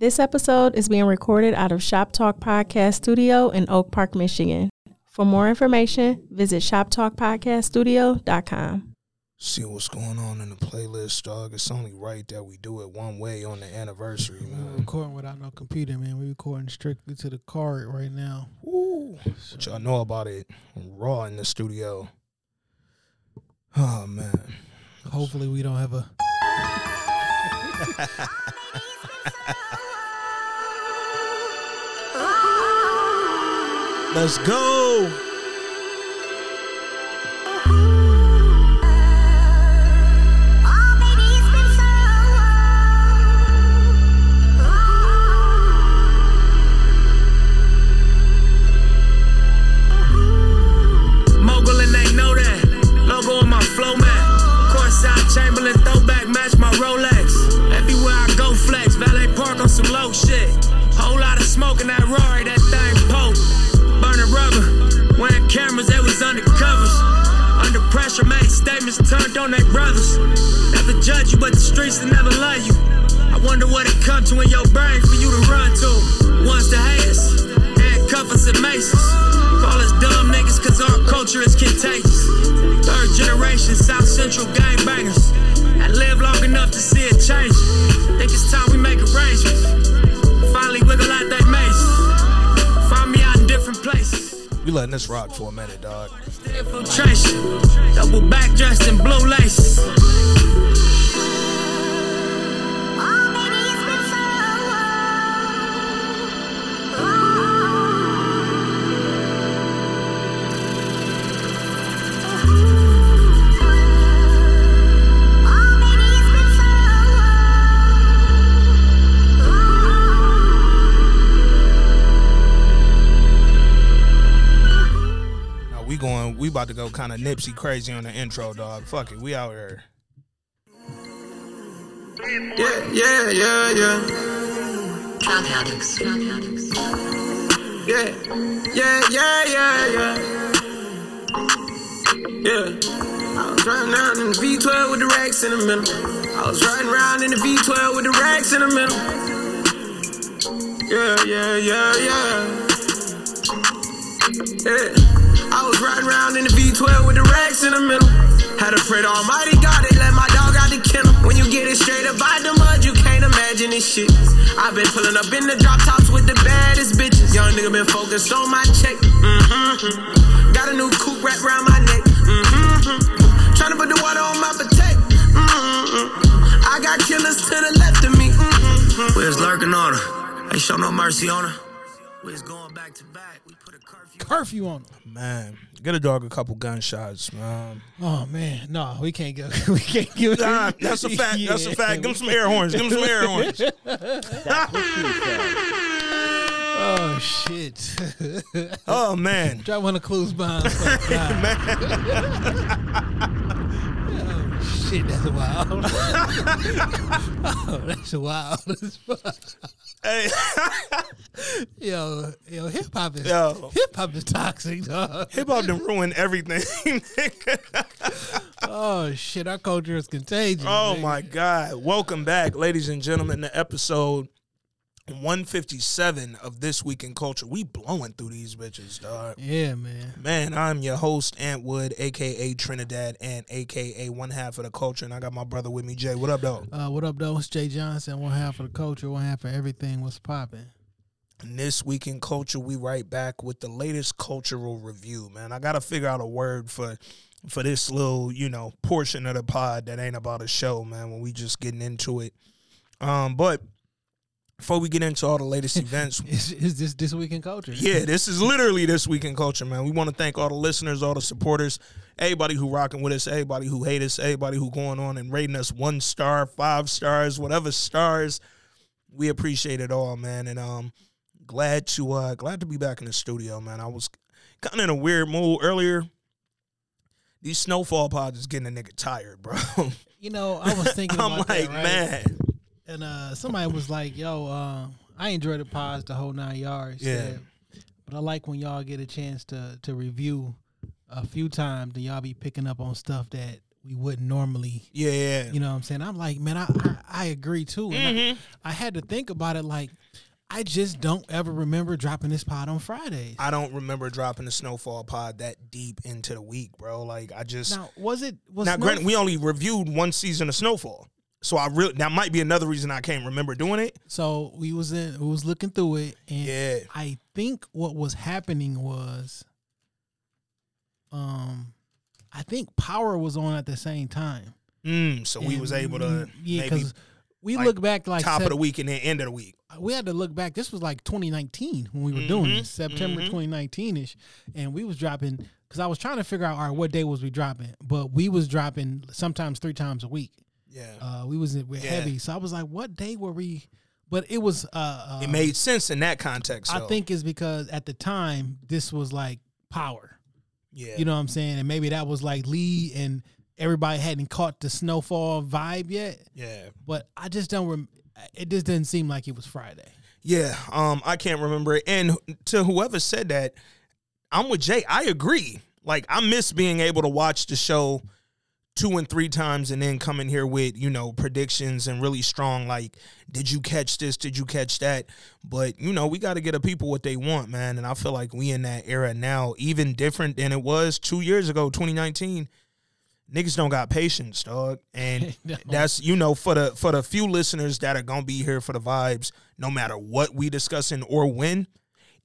This episode is being recorded out of Shop Talk Podcast Studio in Oak Park, Michigan. For more information, visit shoptalkpodcaststudio.com. See what's going on in the playlist, dog. It's only right that we do it one way on the anniversary, We're recording without no computer, man. We're recording strictly to the card right now. Woo. What y'all know about it? Raw in the studio. Oh man. Hopefully, we don't have a. I go, flex. Valet parked on some low shit. Whole lot of smoke in that Rory, that undercovers. Under pressure, made statements turned on their brothers. Never judge you, but the streets will never love you. I wonder what it come to in your brain for you to run to. One's the haters, handcuff us and maces. Call us dumb niggas cause our culture is contagious. Third generation South Central gangbangers. I live long enough to see it change. Think it's time we make arrangements. Finally wiggle out that We letting this rock for a minute, dog. Double back dressed in blue laces. Going. We about to go kind of Nipsey crazy on the intro, dog. Fuck it. We out here. Yeah, yeah, yeah, yeah. Drug addicts. Drug addicts. Yeah, yeah, yeah, yeah, yeah. Yeah. I was riding around in the V12 with the racks in the middle. I was riding around in the V12 with the racks in the middle. Yeah, yeah, yeah, yeah. Yeah. I was riding around in the V12 with the racks in the middle. Had to pray to Almighty God, they let my dog out the kennel. When you get it straight up out the mud, you can't imagine this shit. I've been pulling up in the drop tops with the baddest bitches. Young nigga been focused on my check. Mm-hmm. Got a new coupe wrapped around my neck. Mm-hmm. Trying to put the water on my potato. Mm-hmm. I got killers to the left of me. Mm-hmm. We was lurking on her. Ain't show no mercy on her. We was going back to back. We put a curfew. On them. Man, get a dog a couple gunshots, man. Oh man, no, we can't go. We can't give. Nah, that's a fact. That's a fact. Give him some air horns. Give him some air horns. Oh shit! Oh man. Drop one of clues behind. oh shit, that's wild. oh, that's wild as fuck. Hey. Yo, yo, hip hop is Yo. hip hop is toxic, dog. Hip hop done ruin everything. nigga. Oh shit, our culture is contagious. oh nigga. my God. Welcome back, ladies and gentlemen, to episode 157 of This Week in Culture. We blowing through these bitches, dog. Yeah, man. Man, I'm your host, Ant Wood, aka Trinidad, and aka one half of the culture. And I got my brother with me, Jay. What up, dog? Uh, what up, though? It's Jay Johnson. One half of the culture, one half of everything. What's popping? And this week in culture, we right back with the latest cultural review. Man, I gotta figure out a word for for this little, you know, portion of the pod that ain't about a show, man. When we just getting into it. Um, but before we get into all the latest events, Is, is this this week in culture? yeah, this is literally this week in culture, man. We want to thank all the listeners, all the supporters, everybody who rocking with us, everybody who hate us, everybody who going on and rating us one star, five stars, whatever stars. We appreciate it all, man. And um, glad to uh glad to be back in the studio, man. I was kind of in a weird mood earlier. These snowfall pods is getting a nigga tired, bro. You know, I was thinking I'm about like, that, right? man. And uh, somebody was like, "Yo, uh, I enjoy the pods the whole nine yards." Yeah. said, but I like when y'all get a chance to to review a few times, and y'all be picking up on stuff that we wouldn't normally. Yeah. yeah. You know what I'm saying? I'm like, man, I I, I agree too. And Mm-hmm. I, I had to think about it. Like, I just don't ever remember dropping this pod on Fridays. I don't remember dropping the snowfall pod that deep into the week, bro. Like I just now, was it was now, Snow- granted, we only reviewed one season of Snowfall, so I really that might be another reason I can't remember doing it. so we was in we was looking through it and Yeah. I think what was happening was um I think Power was on at the same time. Mm, so we was able to yeah, maybe because we like, look back like top of the week and then end of the week. we had to look back. This was like 2019 when we were doing Mhm, this, September mhm. 2019 ish, and we was dropping because I was trying to figure out all right what day was we dropping, but we was dropping sometimes three times a week. Yeah, Uh, we was we're Yeah. heavy, so I was like, what day were we? But it was. Uh, uh, it made sense in that context. I though. think is because at the time this was like power. yeah, You know what I'm saying? And maybe that was like Lee and everybody hadn't caught the snowfall vibe yet. yeah, But I just don't. Rem- it just didn't seem like it was Friday. yeah. Um, I can't remember it. And to whoever said that, I'm with Jay. I agree. Like I miss being able to watch the show two and three times and then coming here with you know predictions and really strong like did you catch this? Did you catch that? But you know we got to get the people what they want man. And i feel like we in that era now even different than it was two years ago 2019 niggas don't got patience dog. And No. that's you know for the for the few listeners that are gonna be here for the vibes no matter what we discussing or when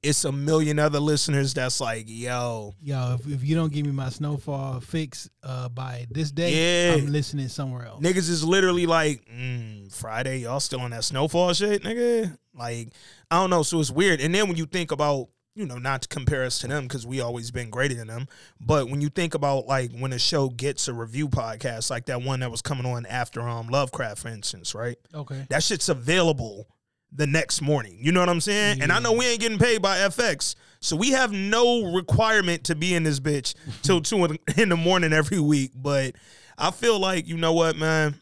it's a million other listeners that's like yo Yo, if, if you don't give me my snowfall fix uh, by this day, Yeah. I'm listening somewhere else. Niggas is literally like, mm, Friday, y'all still on that snowfall shit, nigga? Like, I don't know. So it's weird. And then when you think about, you know, not to compare us to them because we always been greater than them, but when you think about like when a show gets a review podcast, like that one that was coming on after um Lovecraft, for instance, right? Okay. That shit's available the next morning. You know what I'm saying? And I know we ain't getting paid by FX. So we have no requirement to be in this bitch till two in- the morning every week. But I feel like, you know what, man?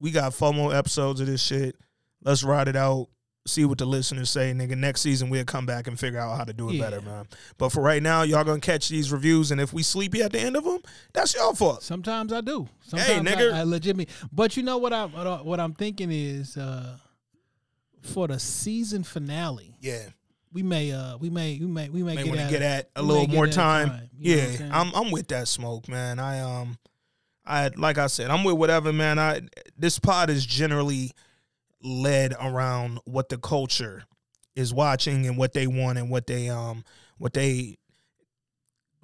We got four more episodes of this shit. Let's ride it out. See what the listeners say, nigga. Next season we'll come back and figure out how to do it Yeah. better, man. But for right now, y'all gonna catch these reviews, and if we sleepy at the end of them, that's y'all fault. Sometimes I do. Sometimes nigga. I, I legitimately. But you know what, I, what I'm thinking is uh, for the season finale, Yeah. we may uh we may we may we may, may get, want to at, get at a little more time. I'm yeah. I'm I'm with that smoke, man. I um, I like I said, I'm with whatever, man. I this pod is generally led around what the culture is watching and what they want and what they um what they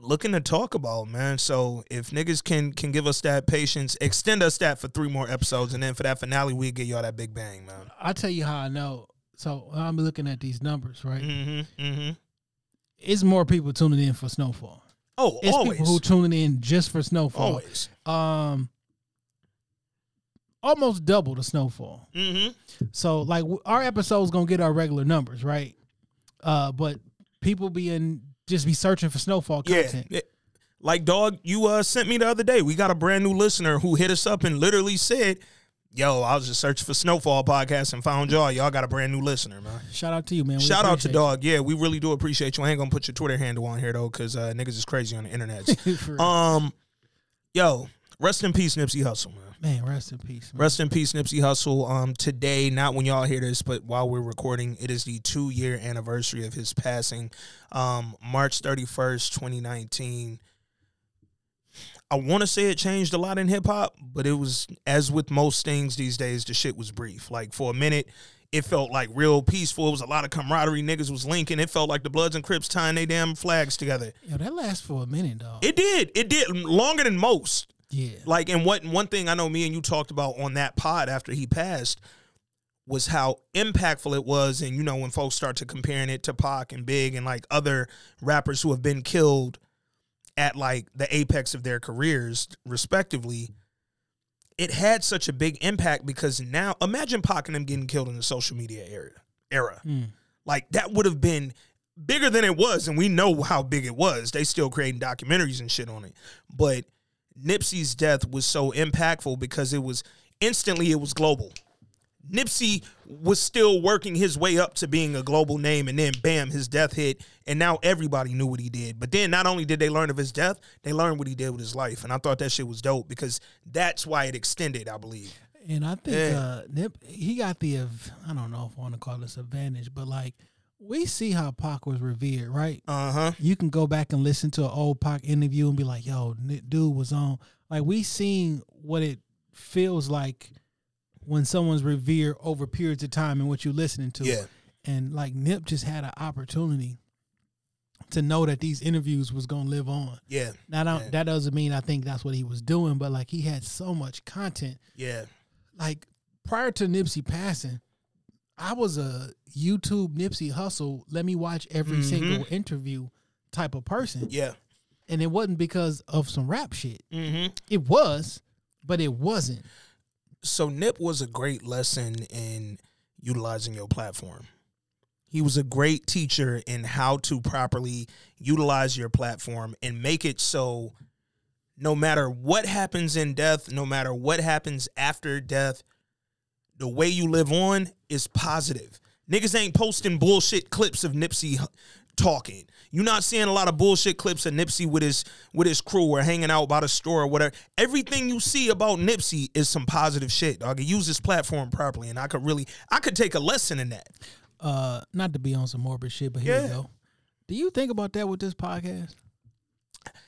looking to talk about, man. So if niggas can can give us that patience, extend us that for three more episodes, and then for that finale, we get y'all that big bang, man. I'll tell you how I know. So I'm looking at these numbers, right? Mm-hmm. Mm-hmm. It's more people tuning in for Snowfall. Oh, It's always, people who tuning in just for Snowfall. always. Um, almost double the Snowfall. Mm-hmm. So like our episodes gonna get our regular numbers, right? Uh, but people being just be searching for Snowfall content. Yeah. Like dog, you uh sent me the other day. We got a brand new listener who hit us up and literally said, "Yo, I was just searching for Snowfall podcast and found y'all. Y'all got a brand new listener, man. Shout out to you, man. We Shout out to appreciate dog. Yeah, we really do appreciate you. I ain't gonna put your Twitter handle on here though, cause uh, niggas is crazy on the internet. you. For real. um, yo, rest in peace, Nipsey Hussle, man. man, rest in peace. Man. Rest in peace, Nipsey Hussle. Um, today, not when y'all hear this, but while we're recording, it is the two year anniversary of his passing. Um, March thirty first, twenty nineteen. I want to say it changed a lot in hip hop, but it was as with most things these days, the shit was brief. Like for a minute, it felt like real peaceful. It was a lot of camaraderie. Niggas was linking. It felt like the Bloods and Crips tying their damn flags together. Yo, that lasts for a minute, dog. It did. It did longer than most. Yeah. Like, and what one thing I know me and you talked about on that pod after he passed was how impactful it was. And you know, when folks start to comparing it to Pac and Big and like other rappers who have been killed at like the apex of their careers, respectively, it had such a big impact because now imagine Pac and them getting killed in the social media era. Era, Mm. like that would have been bigger than it was, and we know how big it was. They still creating documentaries and shit on it, but Nipsey's death was so impactful because it was instantly it was global. Nipsey was still working his way up to being a global name, and then bam, his death hit, and now everybody knew what he did. But then not only did they learn of his death, they learned what he did with his life, and I thought that shit was dope because that's why it extended, I believe. And I think Yeah. uh, Nip he got the I don't know if I want to call this advantage, but like we see how Pac was revered, right? Uh huh. You can go back and listen to an old Pac interview and be like, "Yo, dude was on." Like we seen what it feels like when someone's revered over periods of time and what you're listening to. Yeah. And like Nip just had an opportunity to know that these interviews was gonna live on. Yeah. Now don't- Yeah. that doesn't mean I think that's what he was doing, but like he had so much content Yeah. like prior to Nipsey passing, I was a YouTube Nipsey Hussle. Let me watch every Mhm. single interview type of person, Yeah. and it wasn't because of some rap shit. Mm-hmm. It was, but it wasn't. so Nip was a great lesson in utilizing your platform. He was a great teacher in how to properly utilize your platform and make it so no matter what happens in death, no matter what happens after death, the way you live on is positive. Niggas ain't posting bullshit clips of Nipsey talking. You're not seeing a lot of bullshit clips of Nipsey with his with his crew or hanging out by the store or whatever. Everything you see about Nipsey is some positive shit. Dog, he use his platform properly, and I could really I could take a lesson in that. Uh, not to be on some morbid shit, but here Yeah. we go. Do you think about that with this podcast?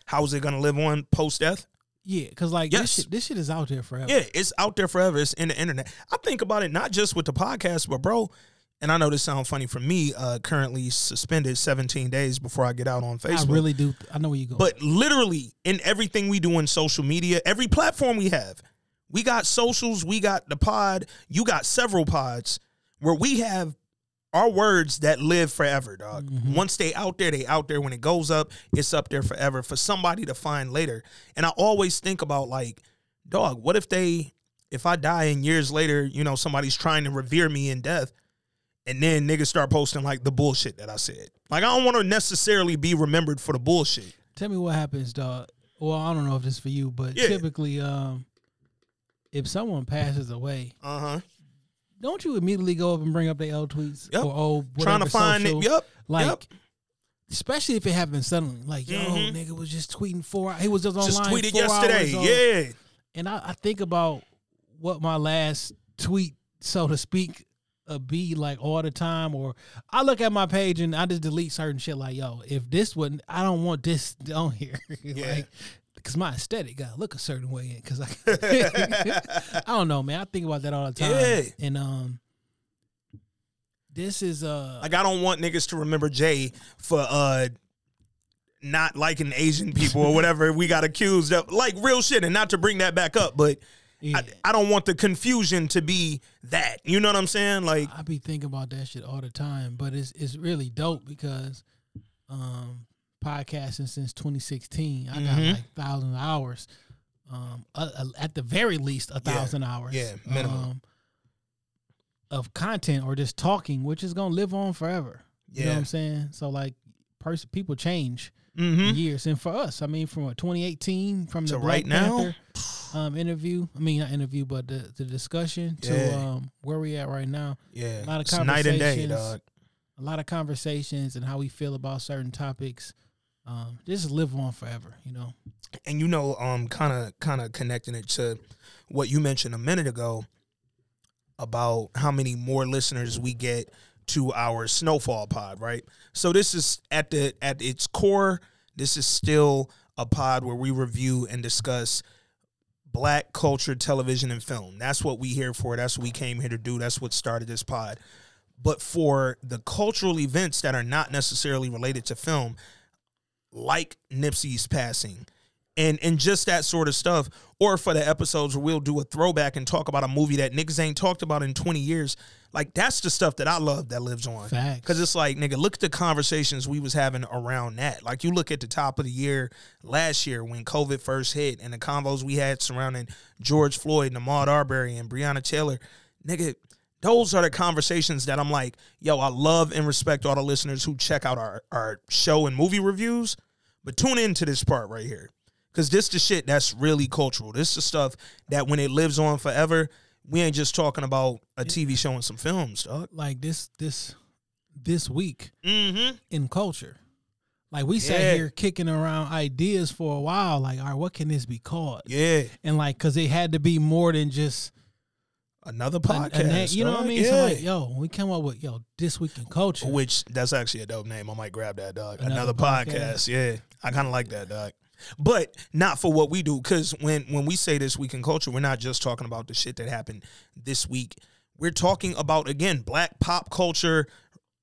How is it gonna live on post death? Yeah, because like Yes. this shit, this shit is out there forever. Yeah, it's out there forever. It's in the internet. I think about it not just with the podcast, but bro, and I know this sounds funny for me, uh, currently suspended 17 days before I get out on Facebook. I really do. I know where you go. But literally in everything we do in social media, every platform we have, we got socials, we got the pod, you got several pods where we have our words that live forever, dog. Once they out there, they out there. When it goes up, it's up there forever for somebody to find later. And I always think about like, dog, what if they if I die and years later, you know, somebody's trying to revere me in death, and then niggas start posting like the bullshit that I said. Like I don't want to necessarily be remembered for the bullshit. Tell me what happens, dog. Well, I don't know if this is for you, but Yeah. typically, um, if someone passes away, Uh huh. Don't you immediately go up and bring up the old tweets Yep. or old Trying to find social? it. Yep. Like, yep. especially if it happens suddenly. Like, yo, Mhm. nigga was just tweeting four. He was just online. Just tweeted yesterday. Yeah. And I, I think about what my last tweet, so to speak, uh, be like all the time. Or I look at my page and I just delete certain shit. Like, yo, if this wouldn't, I don't want this on here. Yeah. Because my aesthetic got to look a certain way. in Because I, I don't know, man. I think about that all the time. Yeah. And um, this is uh, Like I don't want niggas to remember Jay for uh not liking Asian people or whatever we got accused of. Like real shit, and not to bring that back up, but yeah. I, I don't want the confusion to be that. You know what I'm saying? Like I be thinking about that shit all the time, but it's it's really dope because um podcasting since 2016, I got Mhm. like thousand hours. Um, uh, uh, at the very least, a Yeah. thousand hours. Yeah, minimum. um, of content or just talking, which is gonna live on forever. You know what Yeah. I'm saying? So like, person people change hmm years, and for us, I mean, from what 2018, from the To Black right now? Panther um interview, I mean not interview, but the the discussion to um where we at right now Yeah. A lot of It's night and day, conversations. dog. a lot of conversations and how we feel about certain topics. Um, just live on forever, you know. and you know um kind of kind of connecting it to what you mentioned a minute ago about how many more listeners we get to our snowfall pod right? So this is at the at its core this is still a pod where we review and discuss black culture television and film. That's what we here for. That's what we came here to do. That's what started this pod. But for the cultural events that are not necessarily related to film like Nipsey's passing and and just that sort of stuff or for the episodes where we'll do a throwback and talk about a movie that niggas ain't talked about in 20 years like that's the stuff that I love that lives on Facts. because it's like nigga look at the conversations we was having around that like you look at the top of the year last year when covid first hit and the convos we had surrounding George Floyd and Ahmaud Arbery and Breonna Taylor nigga those are the conversations that I'm like, yo, I love and respect all the listeners who check out our, our show and movie reviews, but tune into this part right here. Cause this the shit that's really cultural. This the stuff that when it lives on forever, we ain't just talking about a TV show and some films, dog. Like this this this week Mm-hmm. in culture. Like we sat Yeah. here kicking around ideas for a while. Like, all right, what can this be called? Yeah. And like, cause it had to be more than just Another podcast. You know what I mean? Yeah. So like, yo, we come up with yo this week in culture. Which that's actually a dope name. I might grab that, dog. Another Another, podcast. podcast. Yeah, I kind of like that, dog. But not for what we do, because when when we say this week in culture, we're not just talking about the shit that happened this week. We're talking about again black pop culture,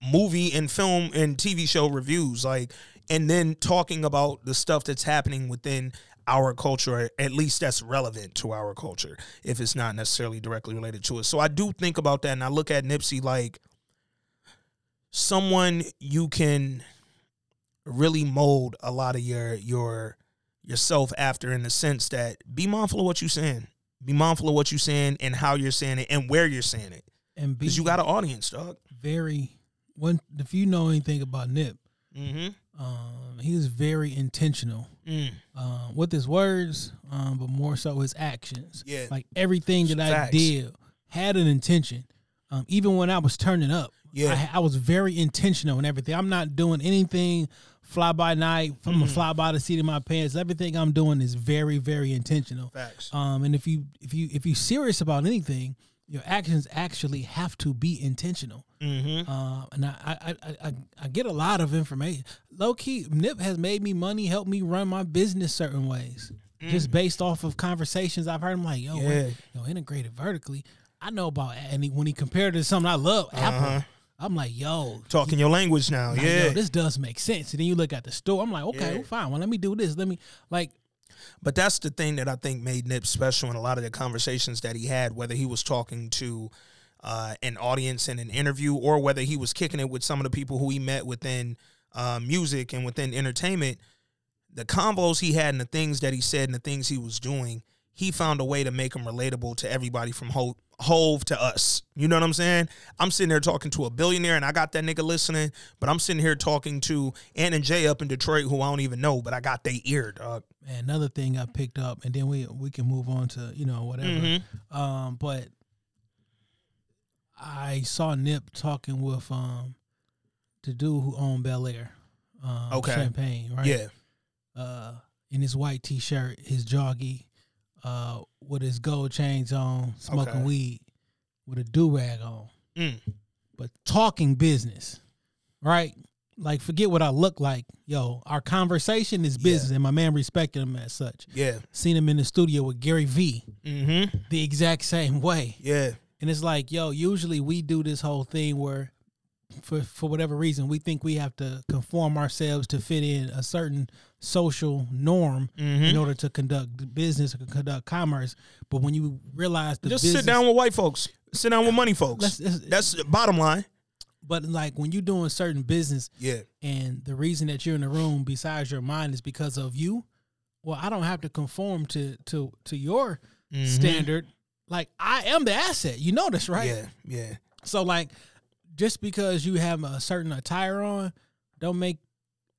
movie and film and TV show reviews, like, and then talking about the stuff that's happening within our culture, at least that's relevant to our culture, if it's not necessarily directly related to it. So I do think about that, and I look at Nipsey like someone you can really mold a lot of your your yourself after in the sense that be mindful of what you're saying. Be mindful of what you're saying and how you're saying it and where you're saying it. and be Because you got an audience, dog. very when if you know anything about Nip, Mm-hmm. um, he was very intentional Mm. uh, with his words, um, but more so his actions. Yeah. like everything that I did had an intention. Um, even when I was turning up, Yeah. I, I was very intentional in everything. I'm not doing anything fly by night. From Mm-hmm. a fly by the seat of my pants. Everything I'm doing is very, very intentional. Facts. Um, and if you if you if you're serious about anything, your actions actually have to be intentional. Mm-hmm. Uh, and I, I, I, I, get a lot of information. Low key, Nip has made me money, helped me run my business certain ways, just based off of conversations I've heard. I'm like, yo, Mm. Yeah. yo, integrated vertically. I know about, and he, when he compared it to something I love, Apple. Uh-huh. I'm like, yo, Talking your language now. like, yeah. this does make sense. And then you look at the store. I'm like, okay, Yeah. well, fine. Well, let me do this. Let me like, But that's the thing that I think made Nip special in a lot of the conversations that he had, whether he was talking to uh, an audience in an interview or whether he was kicking it with some of the people who he met within uh, music and within entertainment. The combos he had and the things that he said and the things he was doing, he found a way to make them relatable to everybody from Hov, Hov to us. You know what I'm saying? I'm sitting there talking to a billionaire and I got that nigga listening, but I'm sitting here talking to Ant and Jay up in Detroit who I don't even know, but I got their ear, dog. man, another thing I picked up, and then we we can move on to you know whatever. Mm-hmm. Um, but I saw Nip talking with um the dude who owned Belaire, um, Okay. Champagne, right? Yeah. Uh, in his white T-shirt, his joggy, uh, with his gold chains on, smoking Okay. weed, with a do rag on, Mm. but talking business, right? Like, forget what I look like. Yo, our conversation is business, and my man respected him as such. Yeah. Seen him in the studio with Gary V Mm-hmm. the exact same way. Yeah. And it's like, yo, usually we do this whole thing where for for whatever reason we think we have to conform ourselves to fit in a certain social norm Mm-hmm. in order to conduct business or conduct commerce. But when you realize the Just business, sit down with white folks. Sit down with money folks. That's the bottom line. but like when you're doing certain business Yeah. and the reason that you're in the room besides your mind is because of you, well, I don't have to conform to to to your Mm-hmm. standard. Like I am the asset. You know this, right? Yeah. Yeah. So like, just because you have a certain attire on, don't make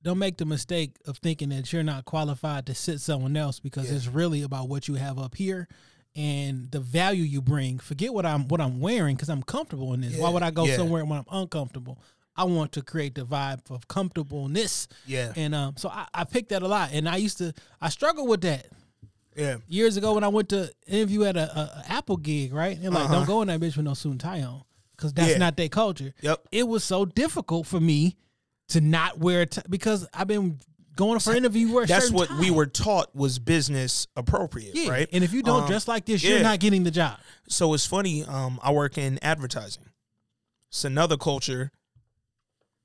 don't make the mistake of thinking that you're not qualified to sit someone else because Yeah. it's really about what you have up here and the value you bring. Forget what I'm what I'm wearing because I'm comfortable in this. Why would I go Yeah. somewhere when I'm uncomfortable? I want to create the vibe of comfortableness. Yeah. And um, so I, I picked that a lot, and I used to I struggled with that Yeah. years ago when I went to interview at a, a, a Apple gig, right? And like, Uh-huh. don't go in that bitch with no suit and tie on, because that's Yeah. not their culture. Yep. It was so difficult for me to not wear a tie because I've been going for interview a That's what we were taught was business appropriate, Yeah. right? And if you don't Um, dress like this, yeah. you're not getting the job. So it's funny. Um, I work in advertising. It's another culture.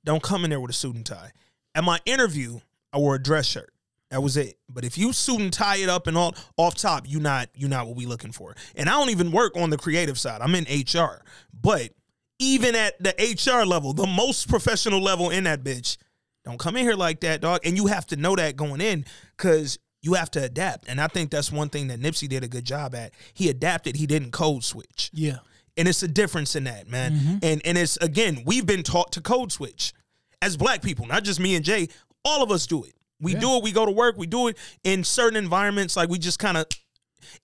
Don't come in there with a suit and tie. At my interview, I wore a dress shirt. That was it. But if you suit and tie it up and all off top, you not you not what we looking for. And I don't even work on the creative side. I'm in HR. But even at the HR level, the most professional level in that bitch, don't come in here like that, dog. And you have to know that going in because you have to adapt. And I think that's one thing that Nipsey did a good job at. He adapted, he didn't code switch. Yeah. And it's a difference in that, man. Mm-hmm. And and it's again, we've been taught to code switch. As black people, not just me and Jay, all of us do it. We do it, we go to work, we do it in certain environments, like we just kind of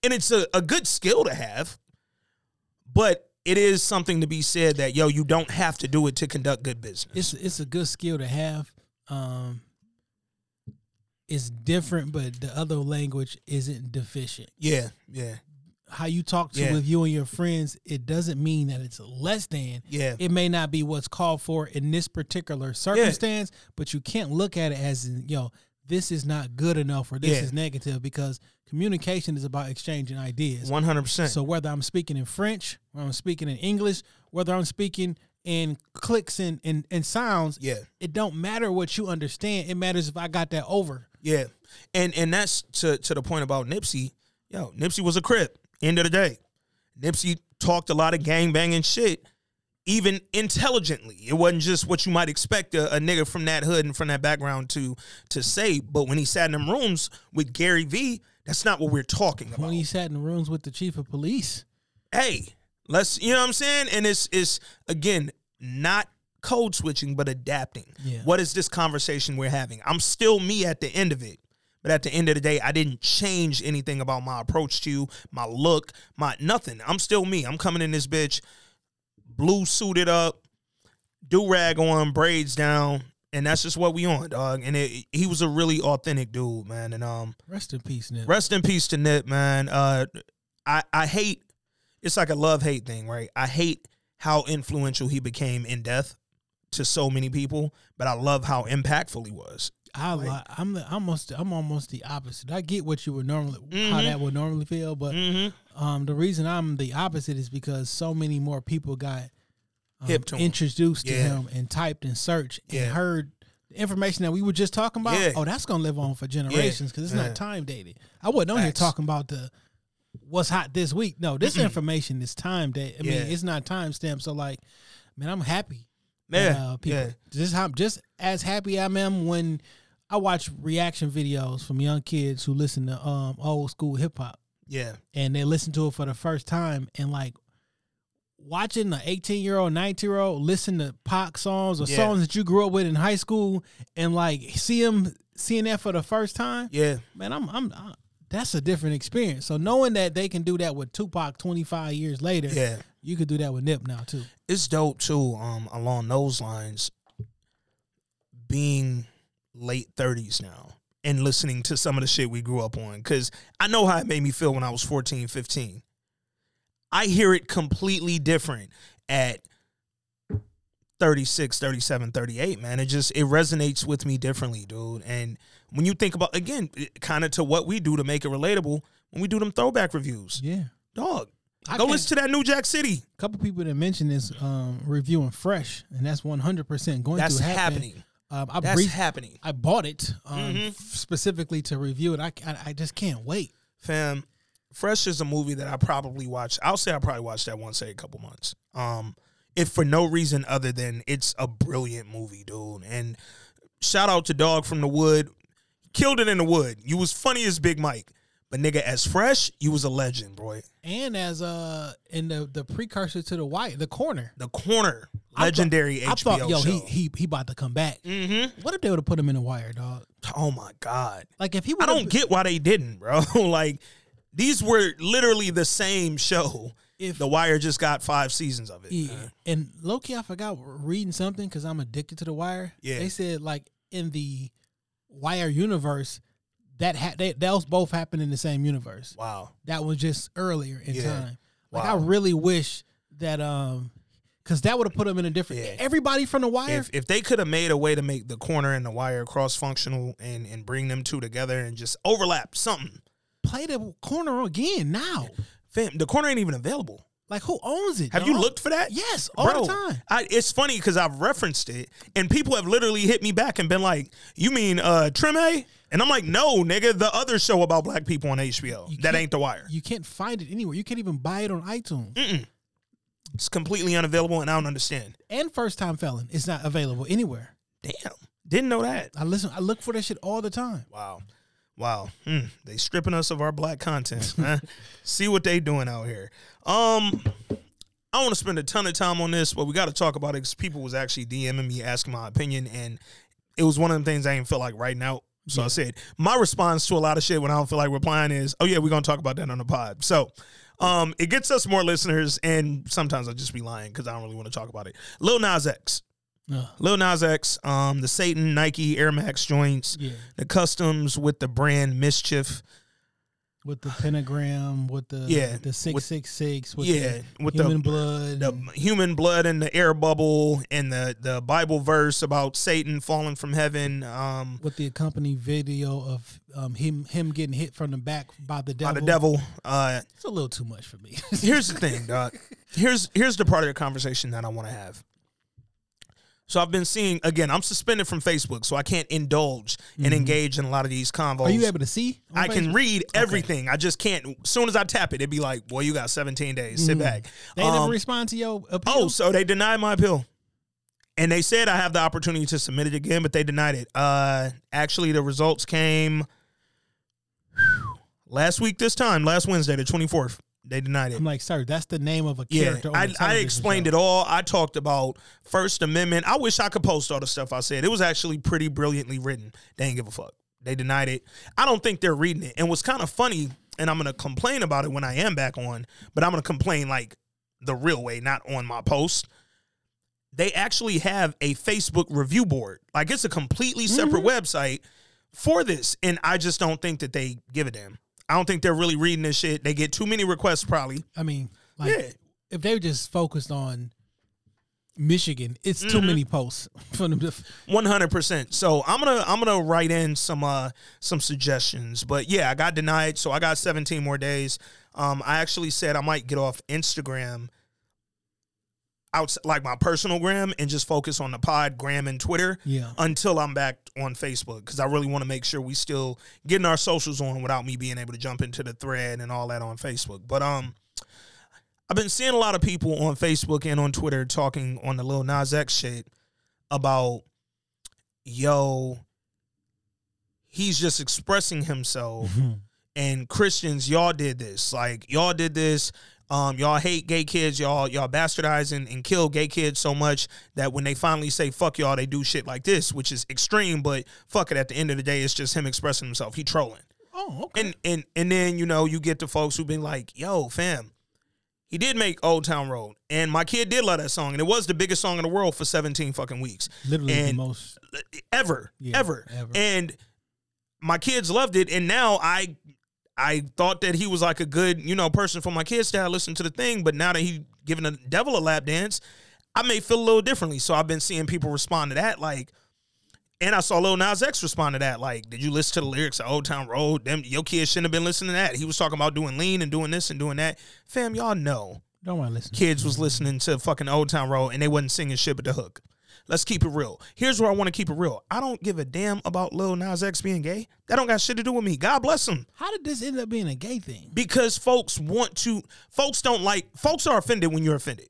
and it's a, a good skill to have. but it is something to be said that yo, you don't have to do it to conduct good business. it's it's a good skill to have. Um, it's different, but the other language isn't deficient. yeah, yeah, How you talk to Yeah. with you and your friends, it doesn't mean that it's less than. yeah. It may not be what's called for in this particular circumstance, but you can't look at it as yo, this is not good enough or this Yeah. is negative because communication is about exchanging ideas. One hundred percent. So whether I'm speaking in French, whether I'm speaking in English, whether I'm speaking in clicks and, and, and sounds, Yeah. it don't matter what you understand. It matters if I got that over. Yeah, and and that's to to the point about Nipsey. Yo, Nipsey was a crip. End of the day, Nipsey talked a lot of gang banging shit, even intelligently. It wasn't just what you might expect a, a nigga from that hood and from that background to to say. But when he sat in them rooms with Gary V, that's not what we're talking about. When he sat in rooms with the chief of police, hey, let's you know what I'm saying? And it's it's again not code switching, but adapting. Yeah. What is this conversation we're having? I'm still me at the end of it. But at the end of the day, I didn't change anything about my approach to you, my look, my nothing. I'm still me. I'm coming in this bitch, blue suited up, do rag on, braids down, and that's just what we on, dog. And it, he was a really authentic dude, man. And um, rest in peace, Nip. Rest in peace to Nip, man. Uh, I I hate. It's like a love hate thing, right? I hate how influential he became in death to so many people, but I love how impactful he was. I li- I'm the, almost I'm almost the opposite. I get what you would normally how Mhm. that would normally feel, but Mm-hmm. um, the reason I'm the opposite is because so many more people got um, to him. introduced to Yeah. him and typed and searched and heard information that we were just talking about. Yeah. Oh, that's gonna live on for generations because it's Yeah. not time dated. I wasn't on here talking about the what's hot this week. No, this information is time dated. I mean, it's not time stamped. So like, man, I'm happy. Yeah, uh, people yeah. just how just as happy I am when I watch reaction videos from young kids who listen to um old school hip hop Yeah, and they listen to it for the first time and like watching an 18 year old 19 year old listen to pop songs or Yeah. songs that you grew up with in high school and like see them seeing that for the first time yeah, man i'm i'm I, that's a different experience so knowing that they can do that with tupac 25 years later yeah. you could do that with nip now too It's dope too. Um, along those lines, being late thirties now and listening to some of the shit we grew up on, because I know how it made me feel when I was 14, 15. I hear it completely different at 36, 37, 38, man. It just it resonates with me differently, dude. And when you think about again, kind of to what we do to make it relatable, when we do them throwback reviews, yeah dog. I go listen to that New Jack City. a couple people that mentioned this um reviewing fresh and that's 100% going That's to happen happening. um, I That's brief- happening. I bought it um, Mhm. f- specifically to review it. I, I I just can't wait. Fam, Fresh is a movie that I probably watch. I'll say I probably watch that once every couple months. Um, if for no reason other than it's a brilliant movie, dude. And shout out to Dog from the Wood. Killed it in the wood. You was funny as Big Mike. But nigga, as fresh, you was a legend, boy. And as uh in the the precursor to the white the corner, The corner. I thought- Legendary I HBO thought yo show. he he he about to come back. mm-hmm. What if they would have put him in the wire, dog? Oh my God. Like if he I don't get why they didn't, bro. like these were literally the same show. If- the Wire just got five seasons of it. Yeah. man. And low key, I forgot reading something because I'm addicted to the wire. Yeah. They said like in the wire universe that ha- they, those both happened in the same universe. Wow. that was just earlier in Yeah. time. Like Wow. I really wish that um because that would have put them in a different. Yeah. Everybody from the wire, If if they could have made a way to make the corner and the wire cross functional and and bring them two together and just overlap something. Play the corner again now. Fam, the corner ain't even available. Like who owns it? Have you looked for that? Yes, all Bro, the time. I, it's funny because I've referenced it and people have literally hit me back and been like, "You mean uh Treme?" And I'm like, "No, nigga, the other show about black people on HBO. You that ain't The Wire. You can't find it anywhere. You can't even buy it on iTunes. Mm. It's completely unavailable, and I don't understand. And first time felon, it's not available anywhere. Damn, didn't know that. I listen. I look for that shit all the time. Wow. Wow. Hmm. They stripping us of our black content. man. See what they doing out here. Um I want to spend a ton of time on this, but we got to talk about it because people was actually DMing me asking my opinion, and it was one of the things I didn't feel like writing out So I said my response to a lot of shit when I don't feel like replying is, "Oh yeah, we're gonna talk about that on the pod." So. Um, it gets us more listeners, and sometimes I'll just be lying because I don't really want to talk about it. Lil Nas X, Ugh. Lil Nas X, um, the Satan Nike Air Max joints, Yeah. the customs with the brand MSCHF, With the pentagram, with the Yeah, the six six six, with yeah, the with human the blood. the and- human blood and the air bubble and the the Bible verse about Satan falling from heaven. Um, with the accompanying video of um, him him getting hit from the back by the devil. by the devil. Uh, It's a little too much for me. here's the thing, dog. Here's here's the part of the conversation that I want to have. So I've been seeing again. I'm suspended from Facebook, so I can't indulge and engage in a lot of these convos. Mm-hmm. Are you able to see? I can read everything. I just can't. As soon as I tap it, it'd be like, "Boy, you got 17 days. Sit back." Mm-hmm. They Um, respond to your appeal. Oh, so they denied my appeal. And they said I have the opportunity to submit it again, but they denied it. Uh actually the results came last week this time, last Wednesday, the 24th. They denied it. I'm like, sir, that's the name of a Yeah, character. I, I explained it all. I talked about First Amendment. I wish I could post all the stuff I said. It was actually pretty brilliantly written. They ain't give a fuck. They denied it. I don't think they're reading it. And what's kind of funny, and I'm gonna complain about it when I am back on, but I'm gonna complain like the real way, not on my post. They actually have a Facebook review board. Like it's a completely separate mm-hmm. website for this. And I just don't think that they give a damn. I don't think they're really reading this shit. They get too many requests probably. I mean, like, Yeah. if they were just focused on Michigan, it's too Mm-hmm. many posts for them. One hundred percent. So I'm gonna I'm gonna write in some uh some suggestions. But yeah, I got denied, so I got 17 more days. Um, I actually said I might get off Instagram, outside like my personal gram, and just focus on the pod, gram, and Twitter. Yeah. Until I'm back on Facebook, because I really want to make sure we still getting our socials on without me being able to jump into the thread and all that on Facebook. But um. I've been seeing a lot of people on Facebook and on Twitter talking on the Lil Nas X shit about, yo, he's just expressing himself. And Christians, y'all did this. Like y'all did this. Um, y'all hate gay kids. Y'all y'all bastardize and, and kill gay kids so much that when they finally say fuck y'all, they do shit like this, which is extreme. But fuck it. At the end of the day, it's just him expressing himself. He trolling. Oh, okay. And and and then you know you get the folks who've been like, "Yo, fam, he did make Old Town Road, and my kid did love that song, and it was the biggest song in the world for 17 fucking weeks, Literally the most. ever, Yeah, ever, ever. and my kids loved it, and now I." I thought that he was like a good, you know, person for my kids to listen to the thing, but now that he giving the devil a lap dance, I may feel a little differently. So I've been seeing people respond to that, like, and I saw Lil Nas X respond to that. Like, did you listen to the lyrics of Old Town Road? Them your kids shouldn't have been listening to that. He was talking about doing lean and doing this and doing that. Fam, y'all know Don't want to listen. kids was listening to fucking Old Town Road and they wasn't singing shit but the hook. Let's keep it real. Here's where I want to keep it real. I don't give a damn about Lil Nas X being gay. That don't got shit to do with me. God bless him. How did this end up being a gay thing? Because folks want to, folks don't like, folks are offended when you're offended.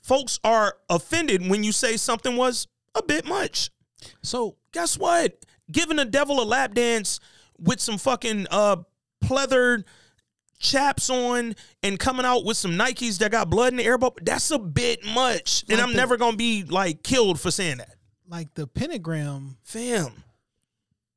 Folks are offended when you say something was a bit much. So Guess what? Giving the devil a lap dance with some fucking uh pleather chaps on and coming out with some Nikes that got blood in the air bubble, that's a bit much. And I'm the- never gonna be like killed for saying that. like the pentagram Fam.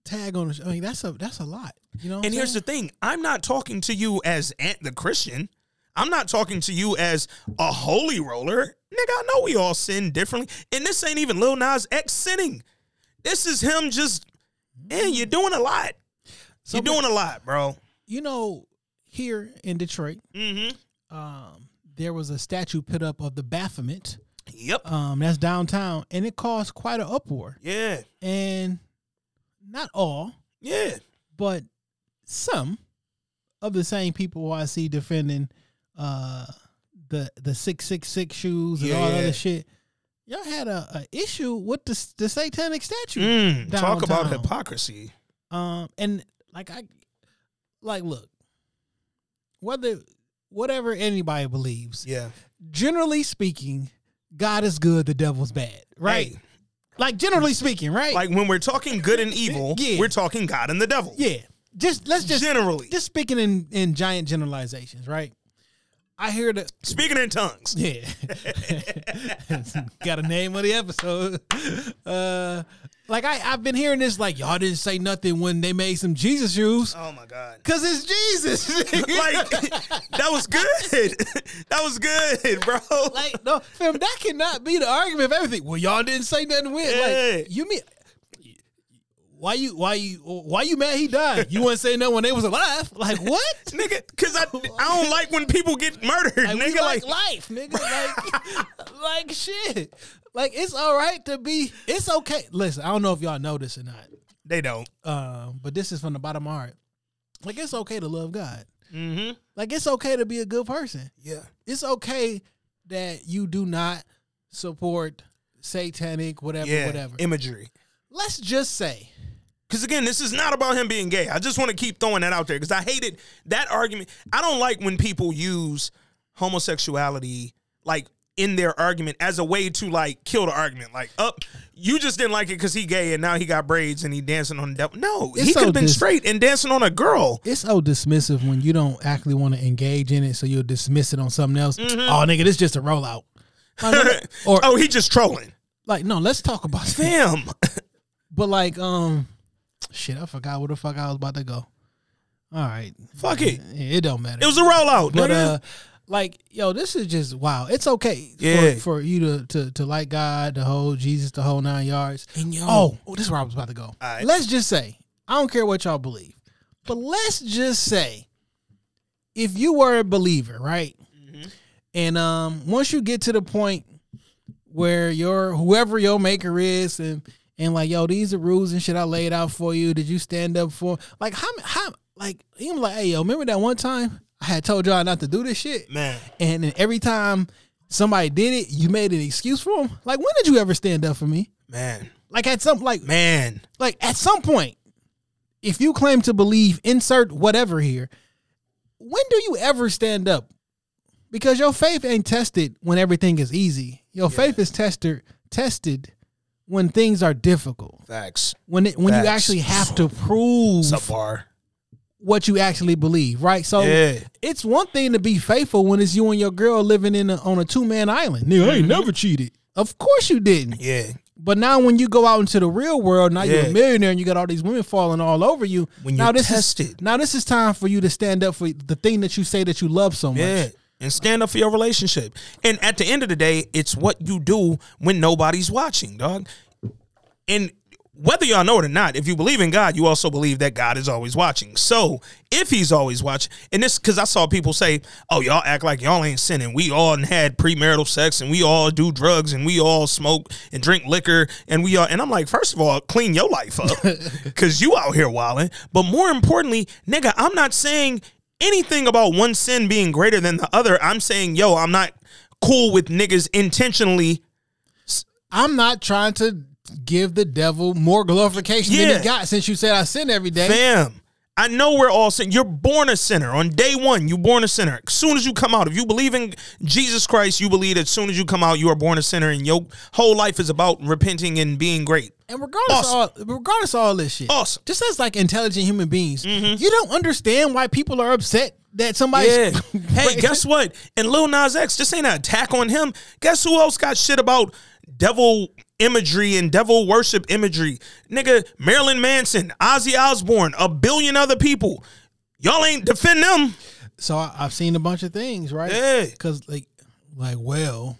tag on the. I mean, that's a that's a lot. You know. And I'm here's the thing: I'm not talking to you as Ant the Christian. I'm not talking to you as a holy roller. Nigga, I know we all sin differently. And this ain't even Lil Nas X sinning. This is him just, man, you're doing a lot. So, you're doing a lot, bro. You know, here in Detroit, Mm-hmm. um, there was a statue put up of the Baphomet. Yep. Um, that's downtown, and it caused quite an uproar. Yeah. And not all, Yeah. but some of the same people who I see defending uh the the six six six shoes and Yeah, all that other shit. Y'all had a, a issue with the the satanic statue. Mm, talk about hypocrisy. Um, and like I, like look, whether whatever anybody believes, Yeah. generally speaking, God is good, the devil's bad, right? Hey, Like generally speaking, right? like when we're talking good and evil, Yeah. we're talking God and the devil. yeah. Just let's just Generally. just speaking in in giant generalizations, right? I hear the Speaking in tongues. yeah. Got a name of the episode. Uh, like I, I've been hearing this, like y'all didn't say nothing when they made some Jesus shoes, Oh my God. cause it's Jesus. like that was good. that was good, bro. like no, fam, that cannot be the argument of everything. Well, y'all didn't say nothing when. Yeah. Like you mean. Why you why you why you mad he died? You wouldn't say no when they was alive. Like what? nigga, cause I I don't like when people get murdered, Like, nigga. like, Like, life, nigga. Like, like shit. Like it's all right to be. It's okay. Listen, I don't know if y'all know this or not, they don't. um, but this is from the bottom of my heart. Like it's okay to love God. Mm-hmm. Like it's okay to be a good person. Yeah. It's okay that you do not support satanic whatever Yeah. whatever. Imagery. Let's just say Because again, this is not about him being gay. I just want to keep throwing that out there because I hated that argument. I don't like when people use homosexuality like in their argument as a way to like kill the argument. Like, up, you just didn't like it because he gay and now he got braids and he dancing on the devil. No, It's he could have been dis- straight and dancing on a girl. it's so dismissive when you don't actually want to engage in it, so you'll dismiss it on something else. Mm-hmm. Oh, nigga, this just a rollout. Like, or oh, he just trolling. like, no, let's talk about. Fam. But like, um, shit, I forgot where the fuck I was about to go. All right, Fuck it. Yeah, it don't matter. It was a rollout. but nigga. uh, like, yo, this is just wow. It's okay Yeah. for, for you to, to to like God, the whole Jesus, the whole nine yards. And yo- oh, oh, this is where I was about to go. right. Let's just say, I don't care what y'all believe, but let's just say, if you were a believer, right, Mm-hmm. and um, once you get to the point where your whoever your maker is and and like yo these are rules and shit I laid out for you did you stand up for. Like how how like even like hey yo remember that one time I had told y'all not to do this shit? Man. and then every time somebody did it you made an excuse for them like when did you ever stand up for me? Man. like at some like Man. like at some point if you claim to believe insert whatever here when do you ever stand up? Because your faith ain't tested when everything is easy. Your faith is tested tested when things are difficult Facts. when it, when you actually have to prove Subpar. what you actually believe right so Yeah. it's one thing to be faithful when it's you and your girl living in a, on a two-man island nigga I ain't mm-hmm. never cheated of course you didn't Yeah. but now when you go out into the real world, now you're a millionaire and you got all these women falling all over you. When now you're this tested. is now this is time for you to stand up for the thing that you say that you love so much. Yeah. And stand up for your relationship. And at the end of the day, it's what you do when nobody's watching, dog. And whether y'all know it or not, if you believe in God, you also believe that God is always watching. So if he's always watching, and this because I saw people say, "Oh, y'all act like y'all ain't sinning. We all had premarital sex, and we all do drugs, and we all smoke and drink liquor, and we all." And I'm like, first of all, clean your life up, because you out here wilding. But more importantly, nigga, I'm not saying anything about one sin being greater than the other. I'm saying, yo, I'm not cool with niggas intentionally. I'm not trying to give the devil more glorification than Yeah. he got since you said I sin every day. Fam, I know we're all sin. You're born a sinner. On day one, you're born a sinner. As soon as you come out, if you believe in Jesus Christ, you believe that as soon as you come out, you are born a sinner, and your whole life is about repenting and being great. And regardless Awesome. of all regardless of all this shit. Awesome. Just as like intelligent human beings, mm-hmm. you don't understand why people are upset that somebody Yeah. hey, guess what? And Lil Nas X, this ain't an attack on him. Guess who else got shit about devil imagery and devil worship imagery? Nigga, Marilyn Manson, Ozzy Osbourne, a billion other people. Y'all ain't defend them. So I, I've seen a bunch of things, right? Yeah. Because like, like, well,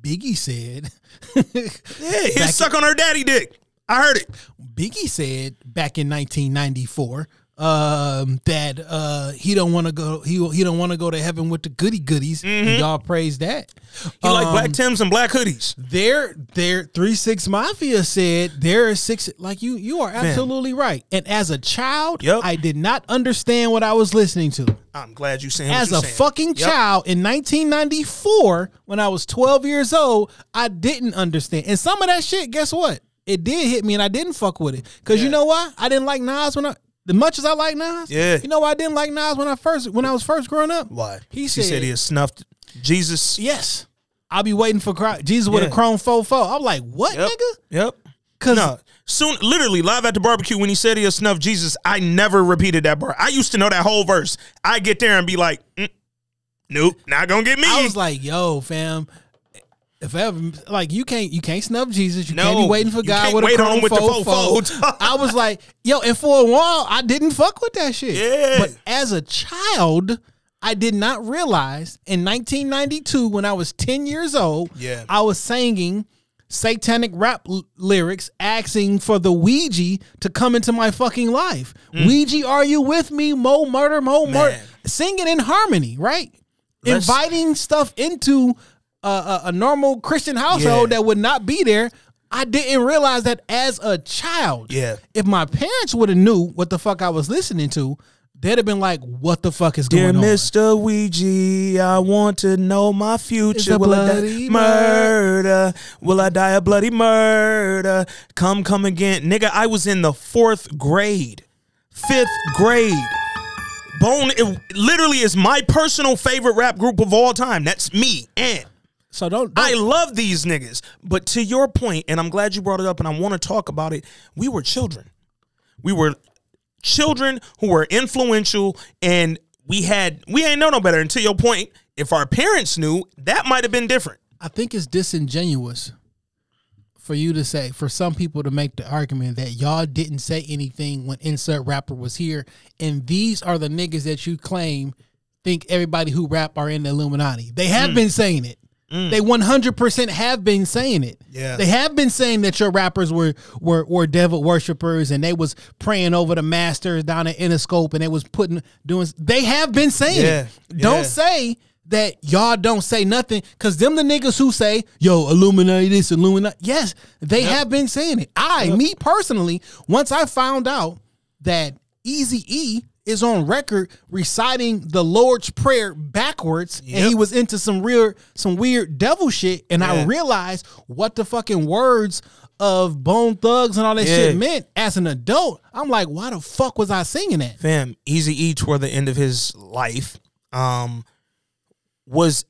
Biggie said, Yeah, he suck on her daddy dick. I heard it. Biggie said back in 1994 um, that uh, he don't want to go. He he don't want to go to heaven with the goody goodies. And y'all praise that. Mm-hmm. He like Um, black Tims and black hoodies. There, there, three six mafia said there are six. Like you, you are absolutely right. And as a child, Yep. I did not understand what I was listening to. I'm glad you saying As a saying. fucking Yep. child in 1994, when I was 12 years old, I didn't understand. And some of that shit, guess what? It did hit me, and I didn't fuck with it. Cause you know why? I didn't like Nas when I. As much as I like Nas, Yeah. You know why I didn't like Nas when I first when I was first growing up? Why? He said, said he had snuffed Jesus. yes. I'll be waiting for Christ. Jesus with a chrome fofo. I'm like, what, Yep. nigga? Yep. Cause No, soon, literally live at the barbecue when he said he had snuffed Jesus. I never repeated that bar. I used to know that whole verse. I get there and be like, mm, Nope, not gonna get me. I was like, yo, fam. If ever like you can't you can't snub Jesus, you No, can't be waiting for God with a wait on chrome him with faux fold. fold. I was like, yo, and for a while I didn't fuck with that shit. Yeah. But as a child, I did not realize in 1992 when I was 10 years old, Yeah. I was singing satanic rap l- lyrics asking for the Ouija to come into my fucking life. Ouija, are you with me? Mo murder, mo murder. Mm. Singing in harmony, right? Let's- Inviting stuff into a, a, a normal Christian household Yeah. that would not be there. I didn't realize that as a child. Yeah. If my parents would have knew what the fuck I was listening to, they'd have been like, "What the fuck is Dear going on?" Dear Mr. Ouija, I want to know my future. Will I die bloody murder? Will I die a bloody murder? Come, come again. Nigga, I was in the fourth grade. Fifth grade. Bone it literally is my personal favorite rap group of all time. That's me. And So don't. I don't love these niggas. But to your point, and I'm glad you brought it up and I want to talk about it, we were children. We were children who were influential and we had we ain't know no better. And to your point, if our parents knew, that might have been different. I think it's disingenuous for you to say, for some people to make the argument that y'all didn't say anything when insert rapper was here, and these are the niggas that you claim think everybody who rap are in the Illuminati. They Mm. have been saying it. They mm. 100% have been saying it. Yeah. They have been saying that your rappers were were were devil worshippers and they was praying over the masters down at Interscope and they was putting doing they have been saying Yeah. it. Don't Yeah. say that y'all don't say nothing because them the niggas who say yo illuminati this illuminati yes they have been saying it i me personally once i found out that easy e is on record reciting the lord's prayer backwards and he was into some real some weird devil shit. And i realized what the fucking words of bone thugs and all that Yeah. shit meant as an adult. I'm like why the fuck was i singing that? Fam, Easy E toward the end of his life, um, was